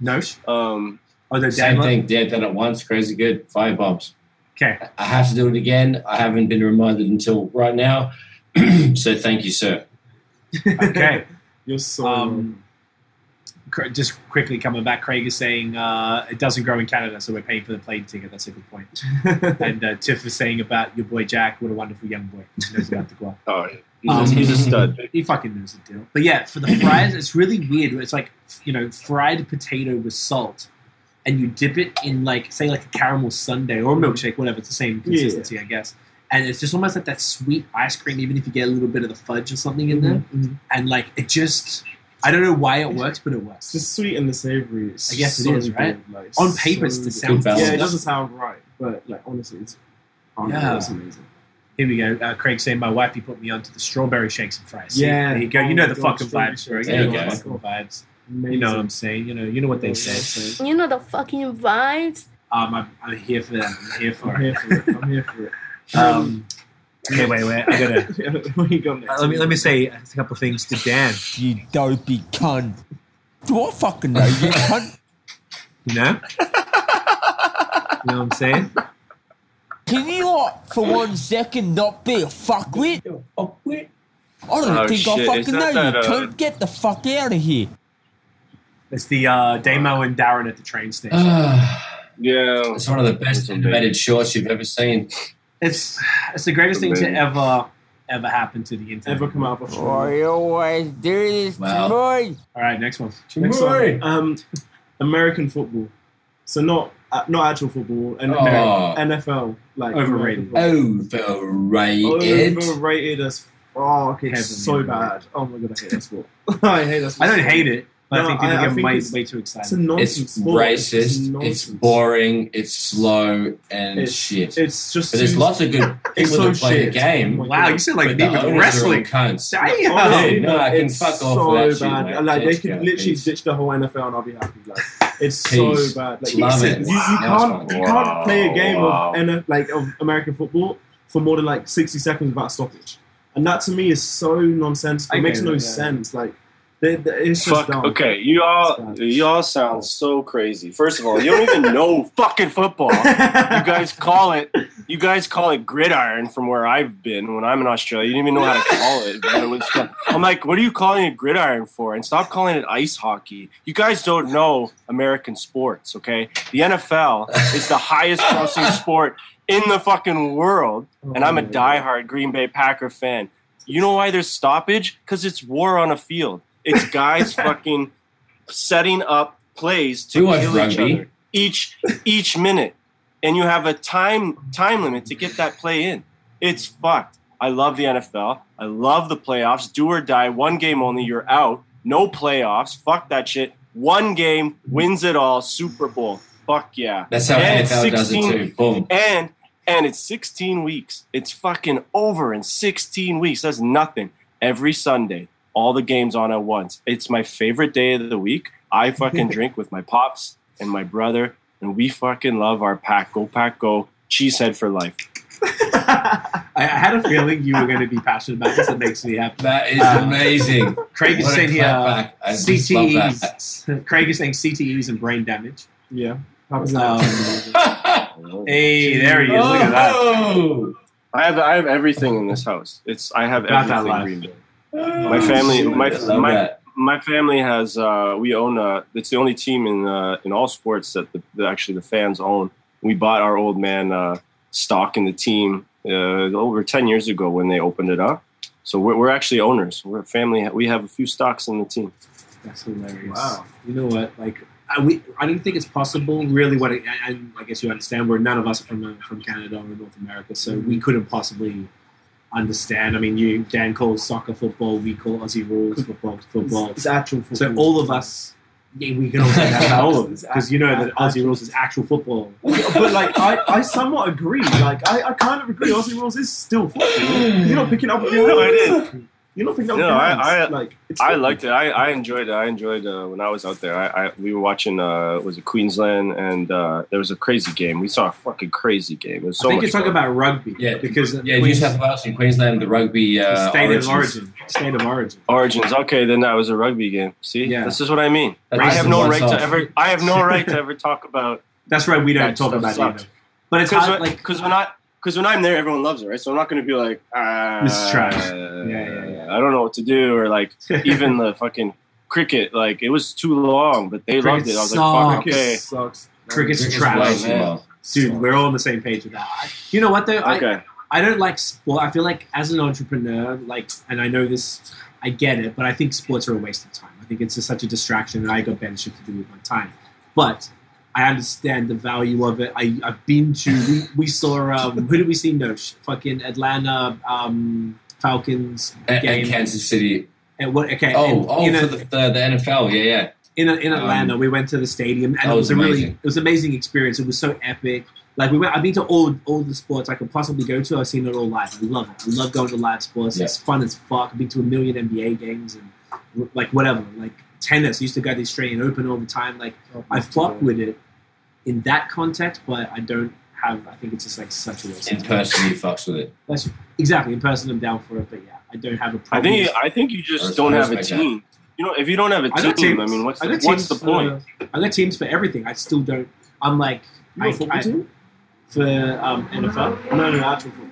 Nosh? Um, Oh, the Same Dan thing. Yeah, done it once. Crazy good. Fire bombs. Okay. I have to do it again. I haven't been reminded until right now. so thank you, sir. Okay. You're so. Um, just quickly coming back, Craig is saying uh, it doesn't grow in Canada, so we're paying for the plane ticket. That's a good point. And uh, Tiff is saying about your boy Jack, what a wonderful young boy. He knows about the guac. oh, he's, Um, a, he's a stud. He fucking knows the deal. But yeah, for the fries, it's really weird. It's like you know, fried potato with salt, and you dip it in like say like a caramel sundae or milkshake, whatever. It's the same Yeah. consistency, I guess. And it's just almost like that sweet ice cream, even if you get a little bit of the fudge or something in there. Mhm. And like it just, I don't know why it works, but it works. the sweet and the savory. I guess it so is, right? good, like, On paper, so it sounds. Yeah, it doesn't sound right, but like honestly, it's, Yeah. it's amazing. Here we go. Uh, Craig saying my wife, he put me onto the strawberry shakes and fries. Yeah. there you go. You Oh know the God, fucking vibes, bro. You know There the you go. fucking vibes. Amazing. You know what I'm saying. You know, you know what they say. said. You know the fucking vibes. Um, I'm, I'm here for that. I'm here for I'm it. here for it. I'm here for it. Um, okay, wait, wait. I gotta. Where you go next? Uh, let me let me say a couple things to Dan. You dopey cunt. Do I fucking know you cunt? You know, you know what I'm saying. Can you like for one second not be a fuckwit? Oh, wait. I don't Oh, think I fucking know that you that, uh, cunt. Get the fuck out of here. It's the uh, Damo and Darren at the train station. Yeah, it's one of the best It's animated shorts you've ever seen. It's it's the greatest thing to ever ever happen to the internet. Ever come out of Australia? I always do this Wow. to. All right, next one. Next one. Um, American football. So not uh, not actual football and Oh. NFL like Overrated. American Overrated. Overrated as fuck. It's Heavily so overrated. bad. Oh my god, I hate that sport. I hate that sport. I don't hate it, but No, I think people I- I get think way, it's- way too It's a excited. nonsense It's sport. racist. It's nonsense. boring. It's slow and It's- shit. It's just but there's lots of good It's people so that play the shit. game. Oh Wow, you said like but the even owners are all wrestling. cunts. Damn. Honestly, no, I can it's fuck off so with that shit, bad. mate. Like they Let's could go, literally peace. ditch the whole NFL and I'll be happy. Like it's Peace. so bad. Like Love you, it. you, you Wow. can't you can't play a game Wow. of NF, like of American football for more than like sixty seconds without stoppage, and that to me is so nonsensical. I It makes no it, yeah. sense. Like they, they, it's Fuck. Okay, you all you all sound so crazy. First of all, you don't even know fucking football. You guys call it you guys call it gridiron from where I've been when I'm in Australia. You didn't even know how to call it. It was, I'm like, what are you calling it gridiron for? And stop calling it ice hockey. You guys don't know American sports, okay? The NFL is the highest grossing sport in the fucking world, and I'm a oh diehard Green Bay Packer fan. You know why there's stoppage? Because it's war on a field. It's guys fucking setting up plays to You watch kill each other each each minute, and you have a time time limit to get that play in. It's fucked. I love the NFL. I love the playoffs. Do or die. One game only. You're out. No playoffs. Fuck that shit. One game wins it all. Super Bowl. Fuck yeah. That's how And it's NFL does it too. Boom. And and it's 16 weeks. It's fucking over in 16 weeks. That's nothing. Every Sunday, all the games on at once. It's my favorite day of the week. I fucking drink with my pops and my brother, and we fucking love our pack. Go pack, go. Cheesehead for life. I, I had a feeling you were going to be passionate about this. That makes me happy. That is Uh, amazing. Craig is saying here clapback. I just love that. CTEs. Craig is saying CTEs and brain damage. Yeah. Happens Um, hey, there he is. Look at that. Oh! I have I have everything in this house. It's I have Got everything life. Green Bay. My family- my- my- my family has uh, we own uh it's the only team in uh, in all sports that the, the actually the fans own we bought our old man uh, stock in the team uh, over 10 years ago when they opened it up so we're, we're actually owners we're a family we have a few stocks in the team That's hilarious. Wow. You know what? Like, I, we, I don't think it's possible. Really, what I, I, I guess you understand. Where none of us are from uh, from Canada or North America, so we couldn't possibly understand. I mean, you Dan calls soccer football. We call Aussie rules football football. It's, it's actual football. So all of us, yeah, we can all say that about all of us because you know that Aussie rules is actual football. but like I, I somewhat agree. Like I, I kind of agree. Aussie rules is still football. You're not picking up No, it is. You're not picking up No, I- I- like it's I liked it. I, I enjoyed it. I enjoyed uh, when I was out there. I, I we were watching. Uh, was it Queensland? And uh, there was a crazy game. We saw a fucking crazy game. It was so I think much you're talking fun. about rugby, Yeah, because Yeah, New South Wales and Queensland, the rugby uh, state origins. of origin, state of origin. Origins. Okay, then that was a rugby game. See, Yeah. this is what I mean. At I have no once right to ever. I have no right to ever talk about That's right. We don't talk about it either. But it's because hard, when, like 'cause when I because when I'm there, everyone loves it, right? So I'm not going to be like, ah, This is trash. Yeah, yeah, yeah. I don't know what to do, or like even the fucking cricket. Like it was too long, but they loved it. I was like, fuck, Cricket okay, sucks. Cricket's Cricket's trash. way man. dude. We're all on the same page with that. I- You know what though? I, okay. I don't like sport. I feel like as an entrepreneur, like, and I know this, I get it, but I think sports are a waste of time. I think it's just such a distraction, and I got better shit to do with my time. But I understand the value of it. I, I've been to. We, we saw. Um, who did we see? No, fucking Atlanta um, Falcons And, game. and Kansas City. And what? Okay. Oh, in, oh, in, for the, the, the NFL. Yeah, yeah. in, in Atlanta, Um, we went to the stadium, and it was, was a really, it was an amazing experience. It was so epic. Like we went, I've been to all all the sports I could possibly go to. I've seen it all live. I love it. I love going to live sports. Yeah. It's fun as fuck. I've been to a million NBA games and like whatever. Like tennis, I used to go to the Australian Open all the time. Like I fuck with it in that context, but I don't have. I think it's just like such a waste. In of time. person, he fucks with it. That's exactly in person. I'm down for it, but yeah, I don't have a I problem. think I think you just Respect- don't have a respect that. team. You know, if you don't have a I got team, teams. I mean, what's I the, got what's the point? For, I got teams for everything. I still don't. I'm like You got a I- football I- team? for um, NFL. No, no, actual football.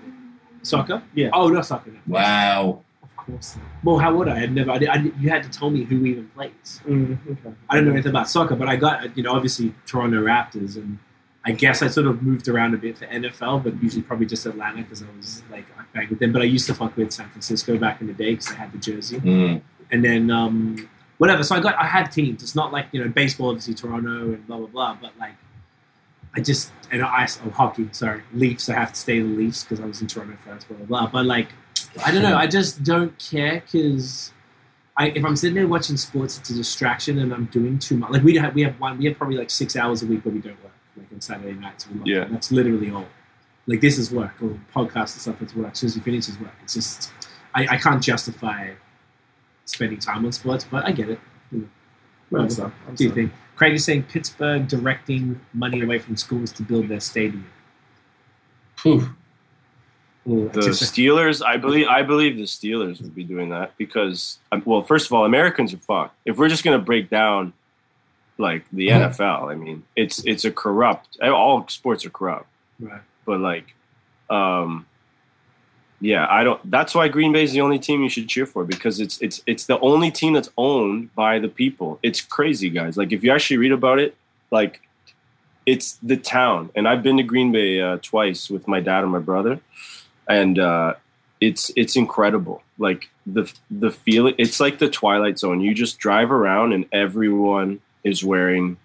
Soccer? Yeah. Oh, not soccer. No. Wow. Of course. Well, how would I? I'd never. I, did- I, you had to tell me who even plays. Mm, okay. I don't know anything about soccer, but I got you know obviously Toronto Raptors, and I guess I sort of moved around a bit for NFL, but usually probably just Atlanta because I was like I banged with them. But I used to fuck with San Francisco back in the day because I had the jersey, Mm. and then um, whatever. So I got I had teams. It's not like you know baseball, obviously Toronto and blah blah blah, but like I just and I oh, hockey. Sorry, Leafs. I have to stay the Leafs because I was in Toronto first. Blah blah blah. But like, I don't know. I just don't care because. I, if I'm sitting there watching sports, it's a distraction, and I'm doing too much. Like we have, we have one, we have probably like six hours a week where we don't work, like on Saturday nights. We love Yeah. that's literally all. Like this is work, or podcast and stuff is work. As soon as we finish is work. It's just, I, I can't justify spending time on sports, but I get it. I'm sorry. I'm What do you think? Craig is saying Pittsburgh directing money away from schools to build their stadium. Whew. Ooh, The Steelers, I believe, I believe the Steelers would be doing that because, um, well, first of all, Americans are fucked. If we're just gonna break down, like the. NFL, I mean, it's it's a corrupt. All sports are corrupt, right. but like, um, yeah, I don't. That's why Green Bay is the only team you should cheer for because it's it's it's the only team that's owned by the people. It's crazy, guys. Like if you actually read about it, like it's the town. And I've been to Green Bay uh, twice with my dad and my brother, and uh, it's it's incredible. Like the the feeling. It's like the Twilight Zone. You just drive around and everyone is wearing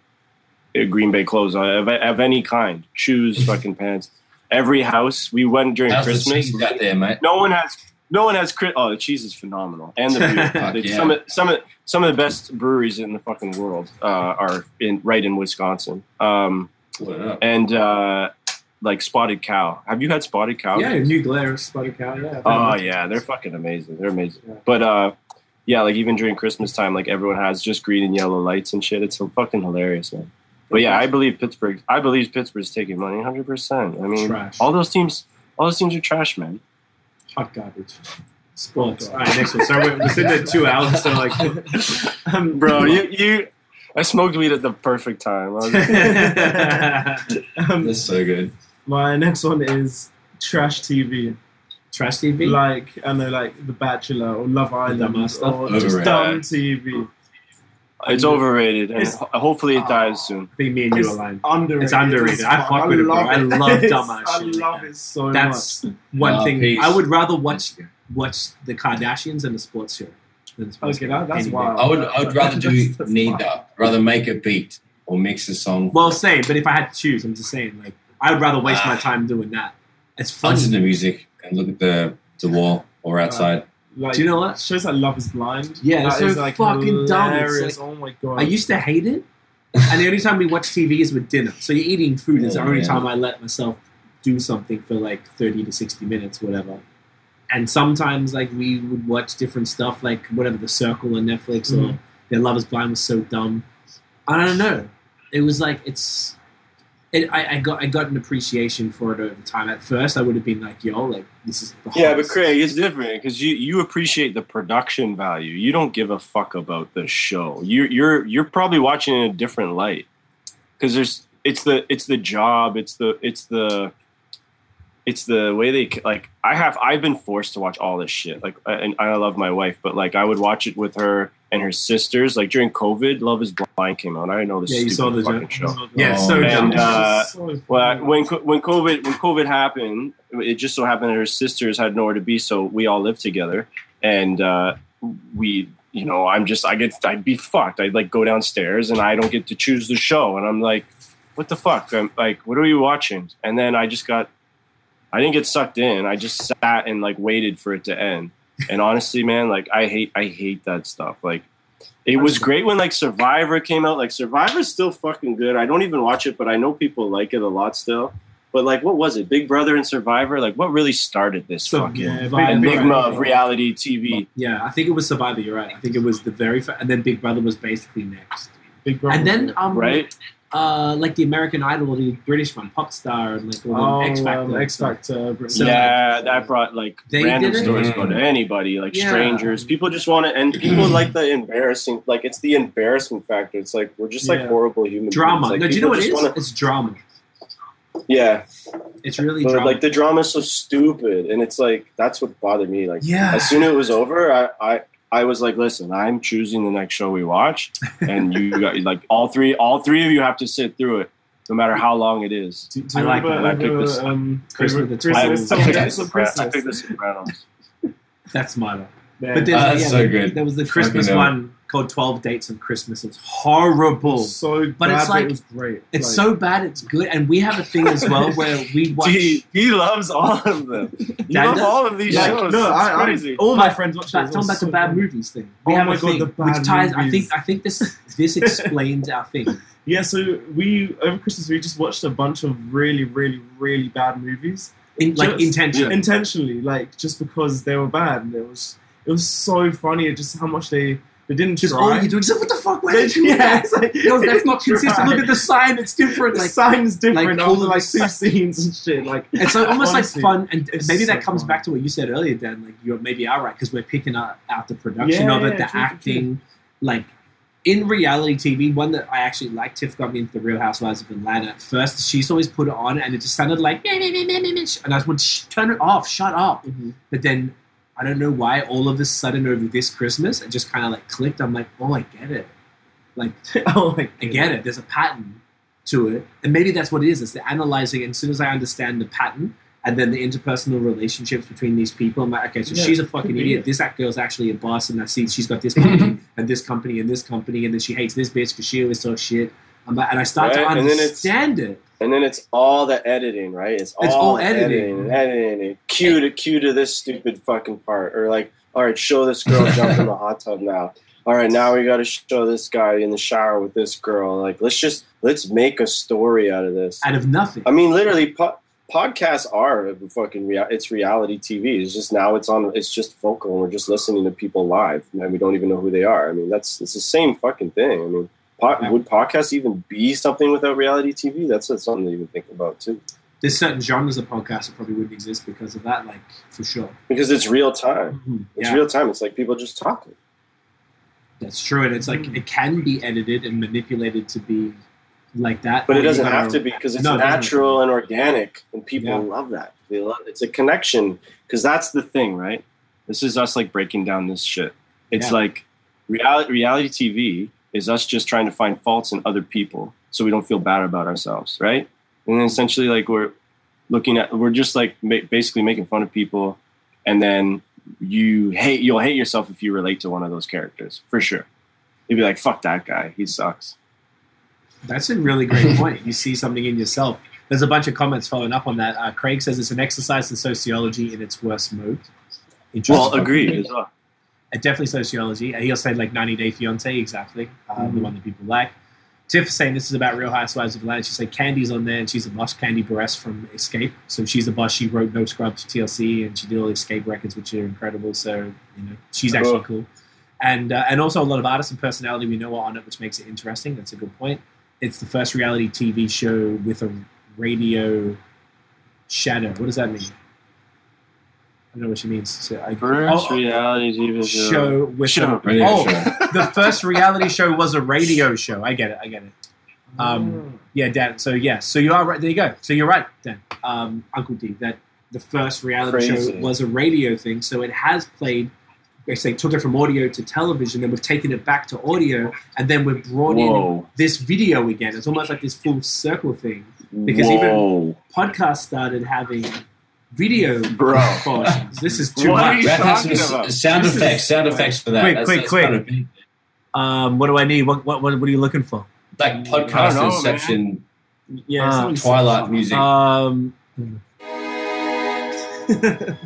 uh, Green Bay clothes of, of any kind, shoes, fucking pants. Every house we went during How's Christmas. cheese out there, mate? No one has. No one has. Cri- oh, the cheese is phenomenal, and the beer. Fuck yeah. Some of some of some of the best breweries in the fucking world uh, are in right in Wisconsin. Um, up. and uh, like Spotted Cow. Have you had Spotted Cow? Yeah, New Glarus, Spotted Cow. Yeah. Oh yeah, they're fucking amazing. They're amazing. Yeah. But uh, yeah, like even during Christmas time, like everyone has just green and yellow lights and shit. It's so fucking hilarious, man. But yeah, I believe Pittsburgh. I believe Pittsburgh's taking money, hundred percent. I mean, Trash. all those teams, all those teams are trash, man. Hot garbage. Sports. All right, next one. So we're, we're sitting at two hours. So like, Um, Bro, you you, I smoked weed at the perfect time. I was- um, That's so good. My next one is trash TV. trash TV. Like I know, like The Bachelor or Love Island, dumbass stuff. or just Overrated. dumb TV. it's overrated, and It's- ho- hopefully it dies soon. I think me and you It's aligned. underrated. It's underrated. I fuck. fuck with it, bro. I love It's- dumbass I shit like love it so That's one Uh, thing. peace. I would rather watch watch the Kardashians and the sports show. Than the sports Okay, show. that- that's Any day. wild. I would I would rather do That's- that's neither. Rather make a beat or mix a song. Well, same. But if I had to choose, I'm just saying. Like, I would rather waste my Ah. time doing that. It's fun. listen funny. to music and look at the the wall or outside. Like, Do you know what? Shows like Love Is Blind. Yeah, That it's so is, like, fucking dumb. It's hilarious. like- oh my god. I used to hate it, and the only time we watch TV is with dinner. So you're eating food. It's the Oh, only yeah. time I let myself do something for like thirty to sixty minutes, whatever. And sometimes like we would watch different stuff, like whatever the Circle on Netflix or Mhm. Their Love Is Blind was so dumb. I don't know. It was like it's. It, I, I got I got an appreciation for it over time. At first, I would have been like, "Yo, like this is the Yeah, but. Craig, it's different because you you appreciate the production value. You don't give a fuck about the show. You're you're you're probably watching in a different light because there's it's the it's the job. It's the it's the it's the way they like. I have I've been forced to watch all this shit. Like, and I love my wife, but like I would watch it with her and her sisters. Like during COVID, Love Is Blind came out. I didn't know this Yeah, you saw the fucking show. Yeah, Oh, so. And, uh, So Well, when when COVID when COVID happened, it just so happened that her sisters had nowhere to be, so we all lived together, and uh, we, you know, I'm just I get I'd be fucked. I'd like go downstairs and I don't get to choose the show, and I'm like, what the fuck? I'm like, what are we watching? And then I just got, I didn't get sucked in. I just sat and like waited for it to end. And honestly, man, like I hate I hate that stuff. Like it was great when like Survivor came out. Like Survivor's still fucking good. I don't even watch it, but I know people like it a lot still. But like, what was it? Big Brother and Survivor. Like, what really started this So, fucking yeah, Big- Big enigma Brother. of reality TV? Yeah, I think it was Survivor. You're right. I think it was the very fa- and then Big Brother was basically next, Big Brother. and then um, Right? Uh, like the American Idol, the British one, Pop Star, and like all oh, X Factor, um, X Factor. So- yeah, that brought like They random did it? stories about anybody, like Yeah. strangers. People just want to, and people like the embarrassing. Like it's the embarrassment factor. It's like we're just like Yeah. horrible human drama. Like, no, do you know what it is? wanna- It's drama. yeah, It's really but drama. like the drama is so stupid, and it's like that's what bothered me. Like yeah, as soon as it was over, I, I I was like, listen, I'm choosing the next show we watch, and you got like all three all three of you have to sit through it, no matter how long it is. Do, do I like that. I picked this- um, Christmas the Christmas, I Tom picked the of I picked the Sopranos. that's smarter. Yeah. But there's, that's yeah, so good. There was the Christmas one called Twelve Dates of Christmas. It's horrible. So But bad, it's like- it was great. It's Like, so bad, it's good. And we have a thing as well where we watch. He, he loves all of them. You love all of these shows. no, It's I, I crazy. all my But- friends watch. But It talking about the so bad funny. movies thing. We Oh have my a God, thing the which bad ties. I think. movies. I think this this explains our thing. Yeah, so we over Christmas we just watched a bunch of really, really, really bad movies In, like intentionally. intentionally, like just because they were bad. And it was it was so funny just how much they they didn't Just all try. you do is like, what the fuck? Why did you yeah, it's like, No, that's not consistent. Look at the sign; it's different. the Like, sign's different. like, all the the- like two scenes and shit. Like it's like, almost Honestly, like fun, and maybe that so comes fun. back to what you said earlier, Dan. Like, you're maybe are right because we're picking out, out the production Yeah, of it, yeah, the true, true, acting, like. In reality TV, one that I actually like, Tiff got me into the Real Housewives of Atlanta. At first, she's always put it on, and it just sounded like, and I would sh- turn it off, shut up. Mhm. But then I don't know why all of a sudden over this Christmas it just kind of like clicked. I'm like, oh, I get it. Like oh my I get it. There's a pattern to it, and maybe that's what it is. It's the analyzing. And as soon as I understand the pattern, and then the interpersonal relationships between these people, I'm like, okay, so Yeah, she's a fucking idiot. it. This that girl's actually a boss, and I see she's got this company and this company and this company, and then she hates this bitch because she always talks shit. I'm like, and I start to Right, it's- understand it. And then it's all the editing, right? It's all, It's all editing. editing, editing. Cue to cue to this stupid fucking part, or like, all right, show this girl jump in the hot tub now. All right, now we got to show this guy in the shower with this girl. Like, let's just let's make a story out of this. Out of nothing. I mean, literally, po- podcasts are fucking rea- it's reality TV. It's just now it's on. It's just vocal, and we're just listening to people live, and we don't even know who they are. I mean, that's it's the same fucking thing. I mean, po- Yeah. would podcasts even be something without reality TV? That's that's something to even think about too, There's certain genres of podcasts that probably wouldn't exist because of that, like for sure. because it's real time. Mhm. It's Yeah. real time. It's like people just talking. That's true, and it's like Mm. it can be edited and manipulated to be like that, But it doesn't have to be because it's No, it natural and organic, and people Yeah. love that. They love it's a connection because that's the thing, right? This is us like breaking down this shit. It's Yeah. like reality reality TV is us just trying to find faults in other people so we don't feel bad about ourselves, right? And then essentially, like we're looking at, we're just like ma- basically making fun of people, and then you hate you'll hate yourself if you relate to one of those characters for sure. You'd be like, "Fuck that guy, he sucks." That's a really great point. You see something in yourself. There's a bunch of comments following up on that. Uh, Craig says it's an exercise in sociology in its worst mode. Well, agreed as well. Definitely sociology. He'll say like 90 Day Fiance, exactly, uh, the Mhm. one that people like. Tiff is saying this is about Real Housewives of Atlanta. She said Kandi's on there, and she's a boss. Kandi Burruss from Xscape. So she's a boss. She wrote No Scrubs TLC, and she did all the Xscape records, which are incredible. So you know she's actually Cool. cool. And uh, and also a lot of artists and personality we know are on it, which makes it interesting. That's a good point. It's the first reality TV show with a radio shadow. What does that mean? I don't know what she means. So I, First oh, reality TV show. show with Shut a, up. Radio oh, show. the first reality show was a radio show. I get it. I get it. Um, yeah, Dan. So yeah, so you are right. There you go. So you're right, Dan. Um, Uncle D. That the first reality Crazy. show was a radio thing. So it has played. They say took it from audio to television, then we've taken it back to audio, and then we've brought in this video again. It's almost like this full circle thing. Because even- Whoa. Podcast started having video Bro. portions. This is too What are much. you Rap has some talking about? sound This is- effects, sound effects for that. Quick, That's- quick, that's quick. kind of big. Um, what do I need? What, what, what, what are you looking for? Like podcast don't know, inception, yeah, uh, something Twilight music. Um,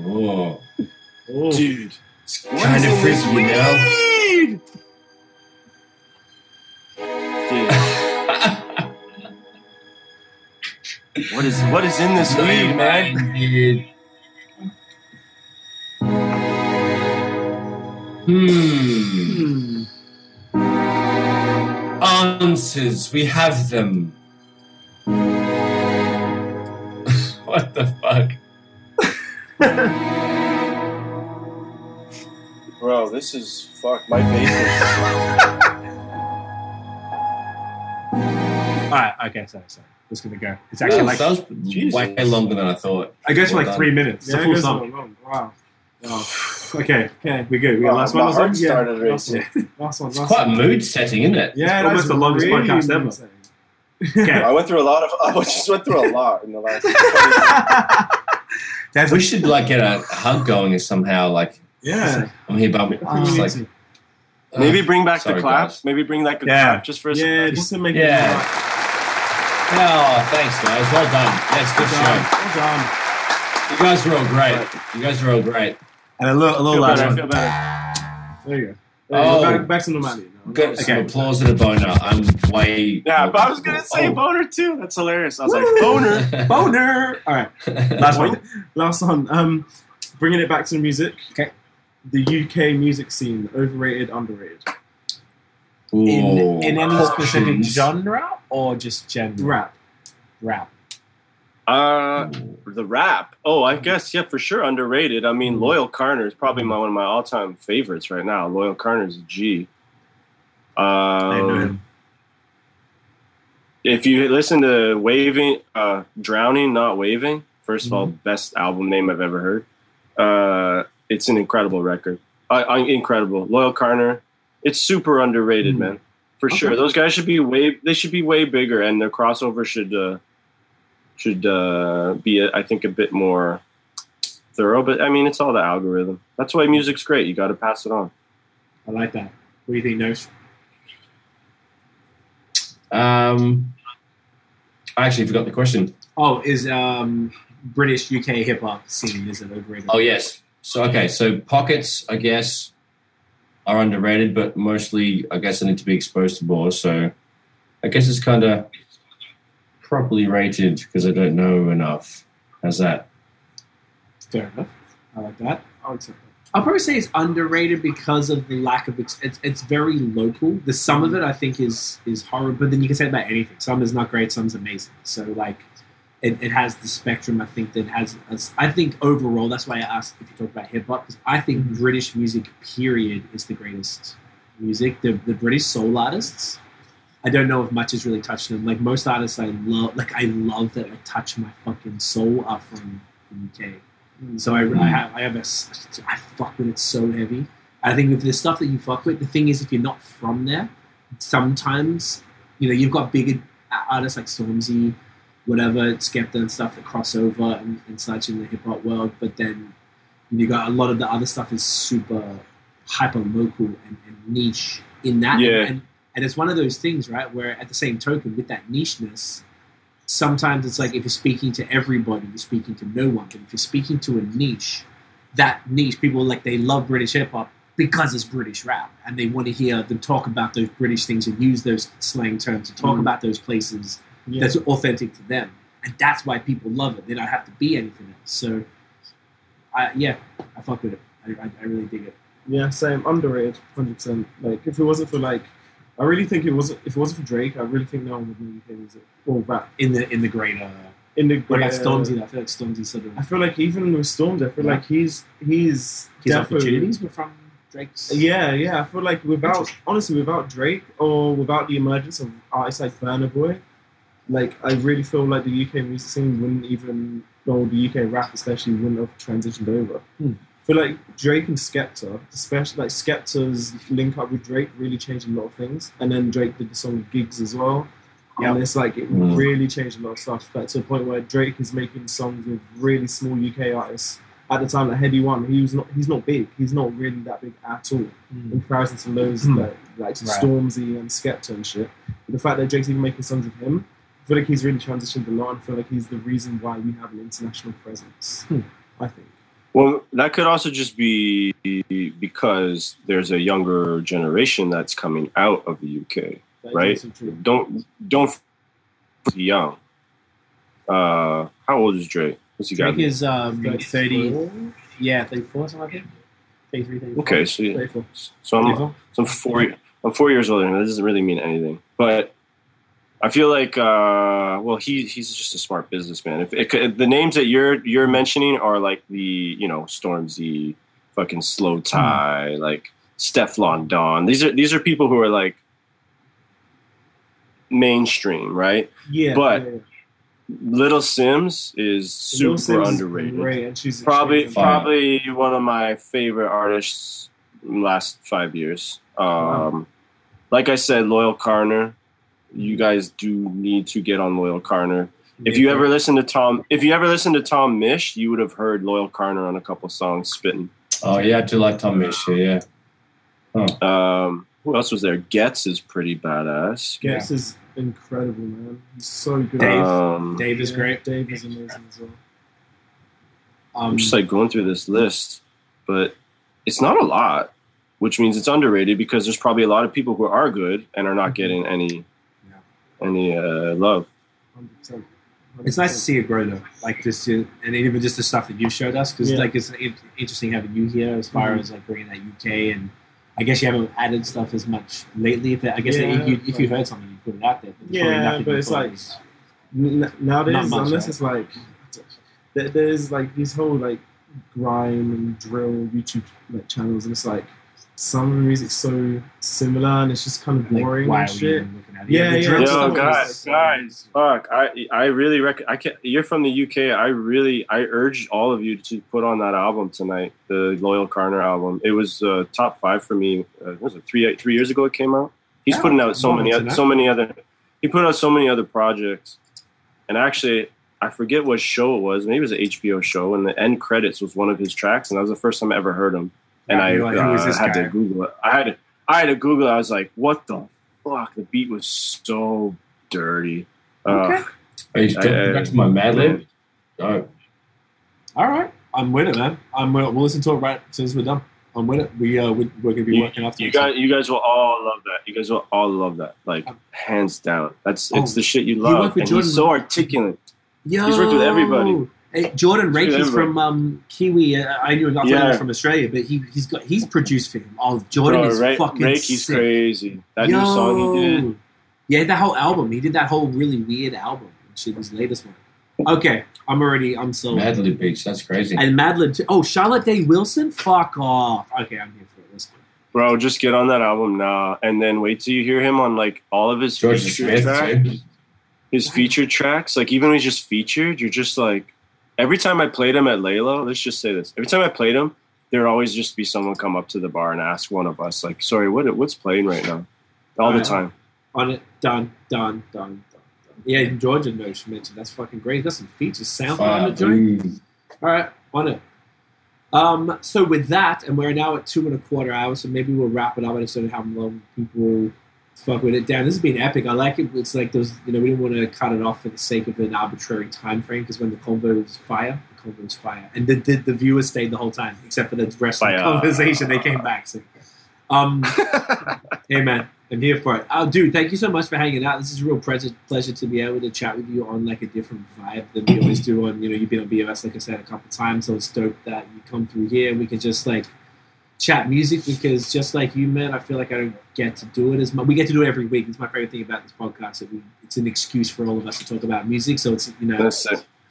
Whoa. Oh, Dude. It's What kind of in this freaky, you know? Dude. What is what is in this weed, man? Hmm. Answers. We have them. what the fuck? Bro, this is fuck my basement. all right. Okay. Sorry. Sorry. It's gonna go. It's actually Yeah, like that was Jesus. way longer than I thought. I guess for well like done. three minutes. Yeah, a it full goes song. on long. Wow. Wow. Okay. Okay. We're good. We got Wow, last one. Last one. started Yeah. Last one. It's last quite one. mood setting, isn't it? Yeah, It's that almost the longest really podcast ever. insane. Okay. I went through a lot of I just went through a lot in the last That's We should like get a hug going is somehow. Like Yeah. I'm here, but I'm just like Maybe bring back sorry, the clap. guys. Maybe bring back a Yeah. clap just for a Yeah, second. just to make Yeah. it right. Oh, thanks, guys. Well done. Yes, good Well done. show. Well done. You guys are all great. You guys are all great. And a little, a little last better, I one. feel better. There you go. There you go. Oh. Back, back to normality now. Got some Okay. applause and a boner. I'm way. Yeah, but I was gonna say Oh. boner too. That's hilarious. I was like boner. Boner. All right. Last one. Last one. Um, bringing it back to the music. Okay. The UK music scene, overrated, underrated. Ooh, In, in any specific genre or just general Rap. rap? Uh, the rap. Oh, I guess yeah, for sure underrated. I mean, Loyle Carner is probably my one of my all-time favorites right now. Loyle Carner's a G. I know Um, him. if you listen to Waving, uh, Drowning, Not Waving, first of all, Mm-hmm. best album name I've ever heard. Uh, it's an incredible record. Uh, uh, incredible. Loyle Carner, it's super underrated, Mm. man. For Okay. sure. Those guys should be way, they should be way bigger and their crossover should, uh, should, uh, be, I think, a bit more thorough. But I mean, it's all the algorithm. That's why music's great. You got to pass it on. I like that. What do you think, Nosh? Um, I actually forgot the question. Oh, is um, British UK hip hop scene is it overrated? Oh yes. So okay, so pockets, I guess, are underrated, but mostly, I guess, I need to be exposed to more. So, I guess it's kind of properly rated because I don't know enough. How's that? fair enough. I like that. I would say. I'll probably say it's underrated because of the lack of ex- it's, it's very local. The some of it I think is is horrible, but then you can say it about anything. Some is not great, Some is amazing. So like, it, it has the spectrum. I think that has. I think overall, that's why I asked if you talk about hip hop because I think mm-hmm. British music period is the greatest music. The the British soul artists. I don't know if much has really touched them. Like most artists, I love. Like I love that like touch my fucking soul are from the UK. Mm-hmm. So I, I have I have a I fuck with it so heavy. I think with the stuff that you fuck with, the thing is if you're not from there, sometimes you know you've got bigger artists like Stormzy, whatever Skepta and stuff that cross over and, and such in the hip hop world, but then you got a lot of the other stuff is super hyper local and, and niche in that. Yeah. And, and it's one of those things, right, where at the same token, with that nicheness, sometimes it's like if you're speaking to everybody, you're speaking to no one. But if you're speaking to a niche, that niche, people like they love British hip hop because it's British rap, and they want to hear them talk about those British things and use those slang terms to talk Mm. about those places Yeah. that's authentic to them, and that's why people love it. They don't have to be anything else. So, I, yeah, I fuck with it. I, I, I really dig it. Yeah, same. Underrated, hundred percent. Like if it wasn't for like, I really think it wasn't. If it wasn't for Drake, I really think no one would know UK music or rap In the in the greater, uh, in the what about greater- Stormzy? though? I feel like Stormzy sort of I feel like even with Stormzy, I feel Yeah. like he's he's his opportunities were from Drake's. Yeah, yeah. I feel like without honestly, without Drake or without the emergence of artists like Burna Boy, like I really feel like the UK music scene wouldn't even, or the UK rap especially, wouldn't have transitioned over. Hmm. I feel like Drake and Skepta, especially like Skepta's link up with Drake, really changed a lot of things. And then Drake did the song Giggs as well. Yeah. And it's like it Mm. really changed a lot of stuff. Like to the point where Drake is making songs with really small UK artists. At the time, like Headie One, he was not. He's not big. He's not really that big at all in Mm. comparison to those Hmm. like, like Right. Stormzy and Skepta and shit. But the fact that Drake's even making songs with him, I feel like he's really transitioned a lot. and I feel like he's the reason why we have an international presence. Hmm. I think. Well, that could also just be because there's a younger generation that's coming out of the UK. That is Right. Don't don't f- young. Uh, how old is Drake? What's he got? Drake is um, 30, 34? yeah, 34 something like that. 33, 34. Okay, so yeah. 34. so I'm 34? so I'm four I'm four years older, and that doesn't really mean anything. But I feel like uh, well, he he's just a smart businessman. If, it, could- the names that you're you're mentioning are like the you know Stormzy, fucking Slowthai, like Stefflon Don. These are these are people who are like mainstream, right? Yeah, But yeah. Little Simz is super Simz is underrated. She's Probably probably one of my favorite artists in the last five years. Um, Like I said, Loyle Carner. You guys do need to get on Loyle Carner. If you ever listen to Tom, if you ever listen to Tom Misch, you would have heard Loyle Carner on a couple songs spitting. Oh yeah, I do like Tom Misch. Yeah, yeah. Um, who else was there? Ghetts is pretty badass. Ghetts is incredible, man. He's so good. Dave. Um, Dave is Yeah, great. Dave is amazing as well. Um, I'm just like going through this list, but it's not a lot, which means it's underrated because there's probably a lot of people who are good and are not getting any any uh, love. 100%. It's nice to see it grow though, like this, and even just the stuff that you showed us, because Yeah. like it's interesting having you here as far Mhm. as like bringing that UK, and I guess you haven't added stuff as much lately. If I guess Yeah, if you if you heard something, you put it out there. But there's probably Yeah, nothing but it's like- was- N- Not nowadays, much, unless right? it's like there's like these whole like grime and drill YouTube like channels, and it's like some of the music's so similar, and it's just kind of like, boring why and shit. even at it? Yeah, yeah. drill Yo, stuff Yo, is- guys, guys, fuck! I I really rec- I can You're from the UK. I really I urge all of you to put on that album tonight, the Loyle Carner album. It was uh, top five for me. Uh, what was it three three years ago? It came out. He's Yeah, putting out so many moments so many other. He put out so many other projects, and actually. I forget what show it was. Maybe it was an HBO show, and the end credits was one of his tracks, and that was the first time I ever heard him. And Yeah, I you're like, uh, this had guy? to Google it. I had to, I had to Google it. I was like, "What the fuck?" The beat was so dirty. Uh, Okay. Are you I- back to my Madlib? Oh, All right, I'm with it, man. I'm with it. We'll listen to it right as soon as we're done. I'm with it. We uh, we, we're gonna be you, working after you guys, you guys will all love that. You guys will all love that. Like hands down. That's it's Oh, the shit you you love. work with and Jordan- he's so articulate. Yo! He's worked with everybody. Hey, Jordan Rakei, with he's everybody. from um, Kiwi. Uh, I knew I thought he Yeah. from Australia, but he he's got he's produced for him. Oh, Jordan Bro, is Ra- fucking Rakei's sick. crazy. That Yo! new song he did. Yeah, that whole album. He did that whole really weird album. Shit, his latest one. Okay, I'm already I'm so Madlib beats. That's crazy. And Madlib too. Oh, Charlotte Day Wilson. Fuck off. Okay, I'm here for it. Let's. Bro, just get on that album now, and then wait till you hear him on like all of his Jorja feature Smith tracks. too. his featured tracks, like even when he's just featured, you're just like every time I played him at Layla, let's just say this. Every time I played him, there'd always just be someone come up to the bar and ask one of us, like, sorry, what what's playing right now? All the Alright. time. On it. Done. Done. Done. Done. done. Yeah, Georgia no, she mentioned that's fucking great. Got some features. Sound on the Fuck, joint. ooh. All right, on it. Um, so with that, and we're now at two and a quarter hours, so maybe we'll wrap it up and sort of how long people fuck with it. Dan, this has been epic. I like it. It's like those, you know, we didn't want to cut it off for the sake of an arbitrary time frame because when the convo was fire, the convo was fire, and the, the, the viewers stayed the whole time except for the wrestling Fire. conversation. They came back. So, um, hey man, I'm here for it. Uh, dude, thank you so much for hanging out. This is a real pleasure, pleasure to be able to chat with you on like a different vibe than we always do. On you know, you've been on BMS like I said a couple times, so it's dope that you come through here. We can just like chat music because just like you, man, I feel like I don't get to do it as much. We get to do it every week. It's my favorite thing about this podcast. It's an excuse for all of us to talk about music. So it's you know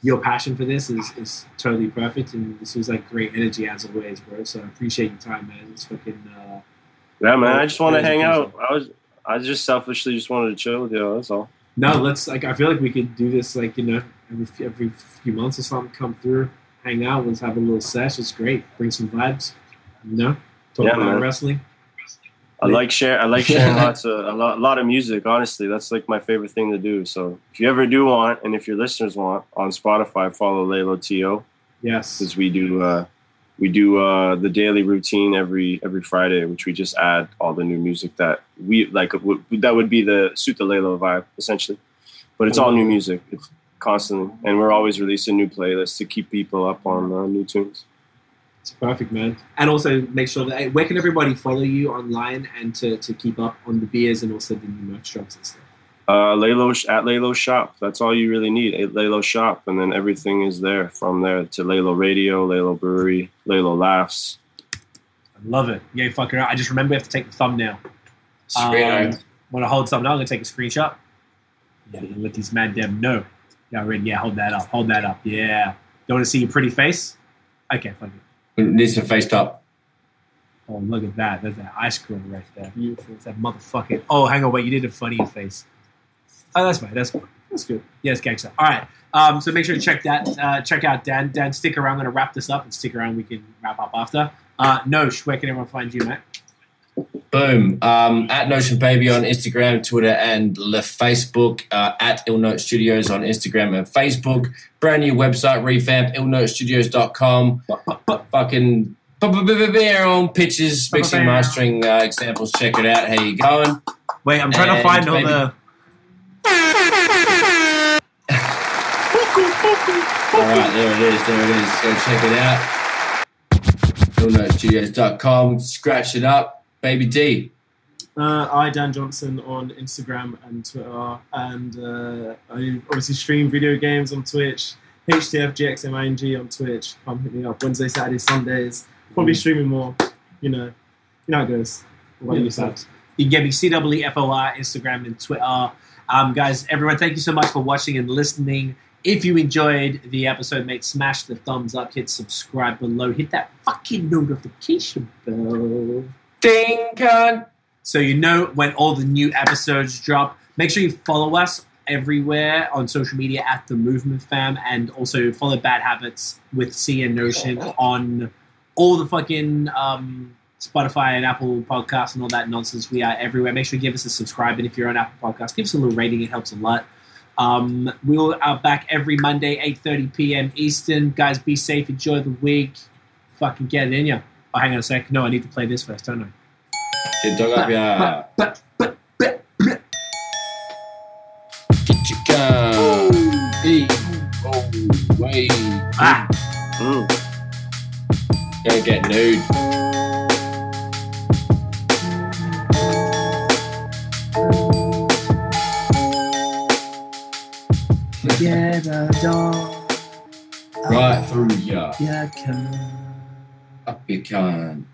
your passion for this is, is totally perfect, and this was like great energy as always, bro. So I appreciate your time, man. It's fucking. Uh, Yeah, man. I just want to hang out. I was I just selfishly just wanted to chill with you. That's all. No, let's like. I feel like we could do this like you know every few- every few months or something. Come through, hang out, let's have a little sesh. It's great. Bring some vibes. Know, talk Yeah, about man. wrestling. I like share. I like sharing lots of a lot, lot of music. Honestly, that's like my favorite thing to do. So if you ever do want, and if your listeners want, on Spotify, follow Laylo To Yes. because we do uh, we do uh, the daily routine every every Friday, which we just add all the new music that we like. W- that would be the suit the Laylo vibe essentially, but it's all new music. It's constantly, and we're always releasing new playlists to keep people up on uh, new tunes. It's perfect, man. And also make sure that hey, where can everybody follow you online and to, to keep up on the beers and also the new merch drops and stuff. Uh, Laylo at Laylo Shop. That's all you really need. At Laylo Shop, and then everything is there from there to Laylo Radio, Laylo Brewery, Laylo Laughs. I love it. Yeah, fucking. I just remember we have to take the thumbnail. Sweet. Um, when I hold something out, I'm gonna take a screenshot. Yeah, let these mad dem know. Yeah, already. Yeah, hold that up. Hold that up. Yeah. Don't want to see your pretty face? Okay, fuck it. Needs some face top. Oh, look at that. There's that ice cream right there. Beautiful. It's that motherfucking. Oh, hang on. Wait, you did a funny face. Oh, that's fine. That's good. That's good. Yes, gangsta. All right. Um, so make sure to check that. Uh, check out Dan. Dan, stick around. I'm going to wrap this up and stick around. We can wrap up after. Uh, Nosh, where can everyone find you, Matt? Boom. Um, at Notion Baby on Instagram, Twitter, and the Facebook. Uh, at Ill Note Studios on Instagram and Facebook. Brand new website revamp, illnotestudios.com. Fucking Their own pitches, mixing, mastering uh, examples. Check it out. How you going? Wait, I'm trying to And find all the. All right, there it is. There it is. Go check it out. FilmNoteStudios.com. Scratch it up, baby D. Uh, I Dan Johnson on Instagram and Twitter, and uh, I obviously stream video games on Twitch. HTFGXMING on Twitch. Come hit me up Wednesday, Saturday, Sundays. Probably streaming more. You know, you know how it goes. What about you, Sad? You can get me CWFOR, Instagram, and Twitter. Um, guys, everyone, thank you so much for watching and listening. If you enjoyed the episode, mate, smash the thumbs up, hit subscribe below, hit that fucking notification bell. Ding, cunt. so you know when all the new episodes drop. Make sure you follow us everywhere on social media at the Movement Fam, and also follow Bad Habits with C and Notion on all the fucking um, Spotify and Apple Podcasts and all that nonsense. We are everywhere. Make sure you give us a subscribe, and if you're on Apple Podcasts, give us a little rating. It helps a lot. Um, we are back every Monday, 8.30 p.m. Eastern. Guys, be safe. Enjoy the week. Fucking get it in ya. Oh, hang on a sec. No, I need to play this first, don't I? Get dog up, yeah. But, but, but, but, Get your gun. Hey. Oh, wait. ah. Mm. Go get nude. Get a dog. Right through ya. Yeah, come. Cunt.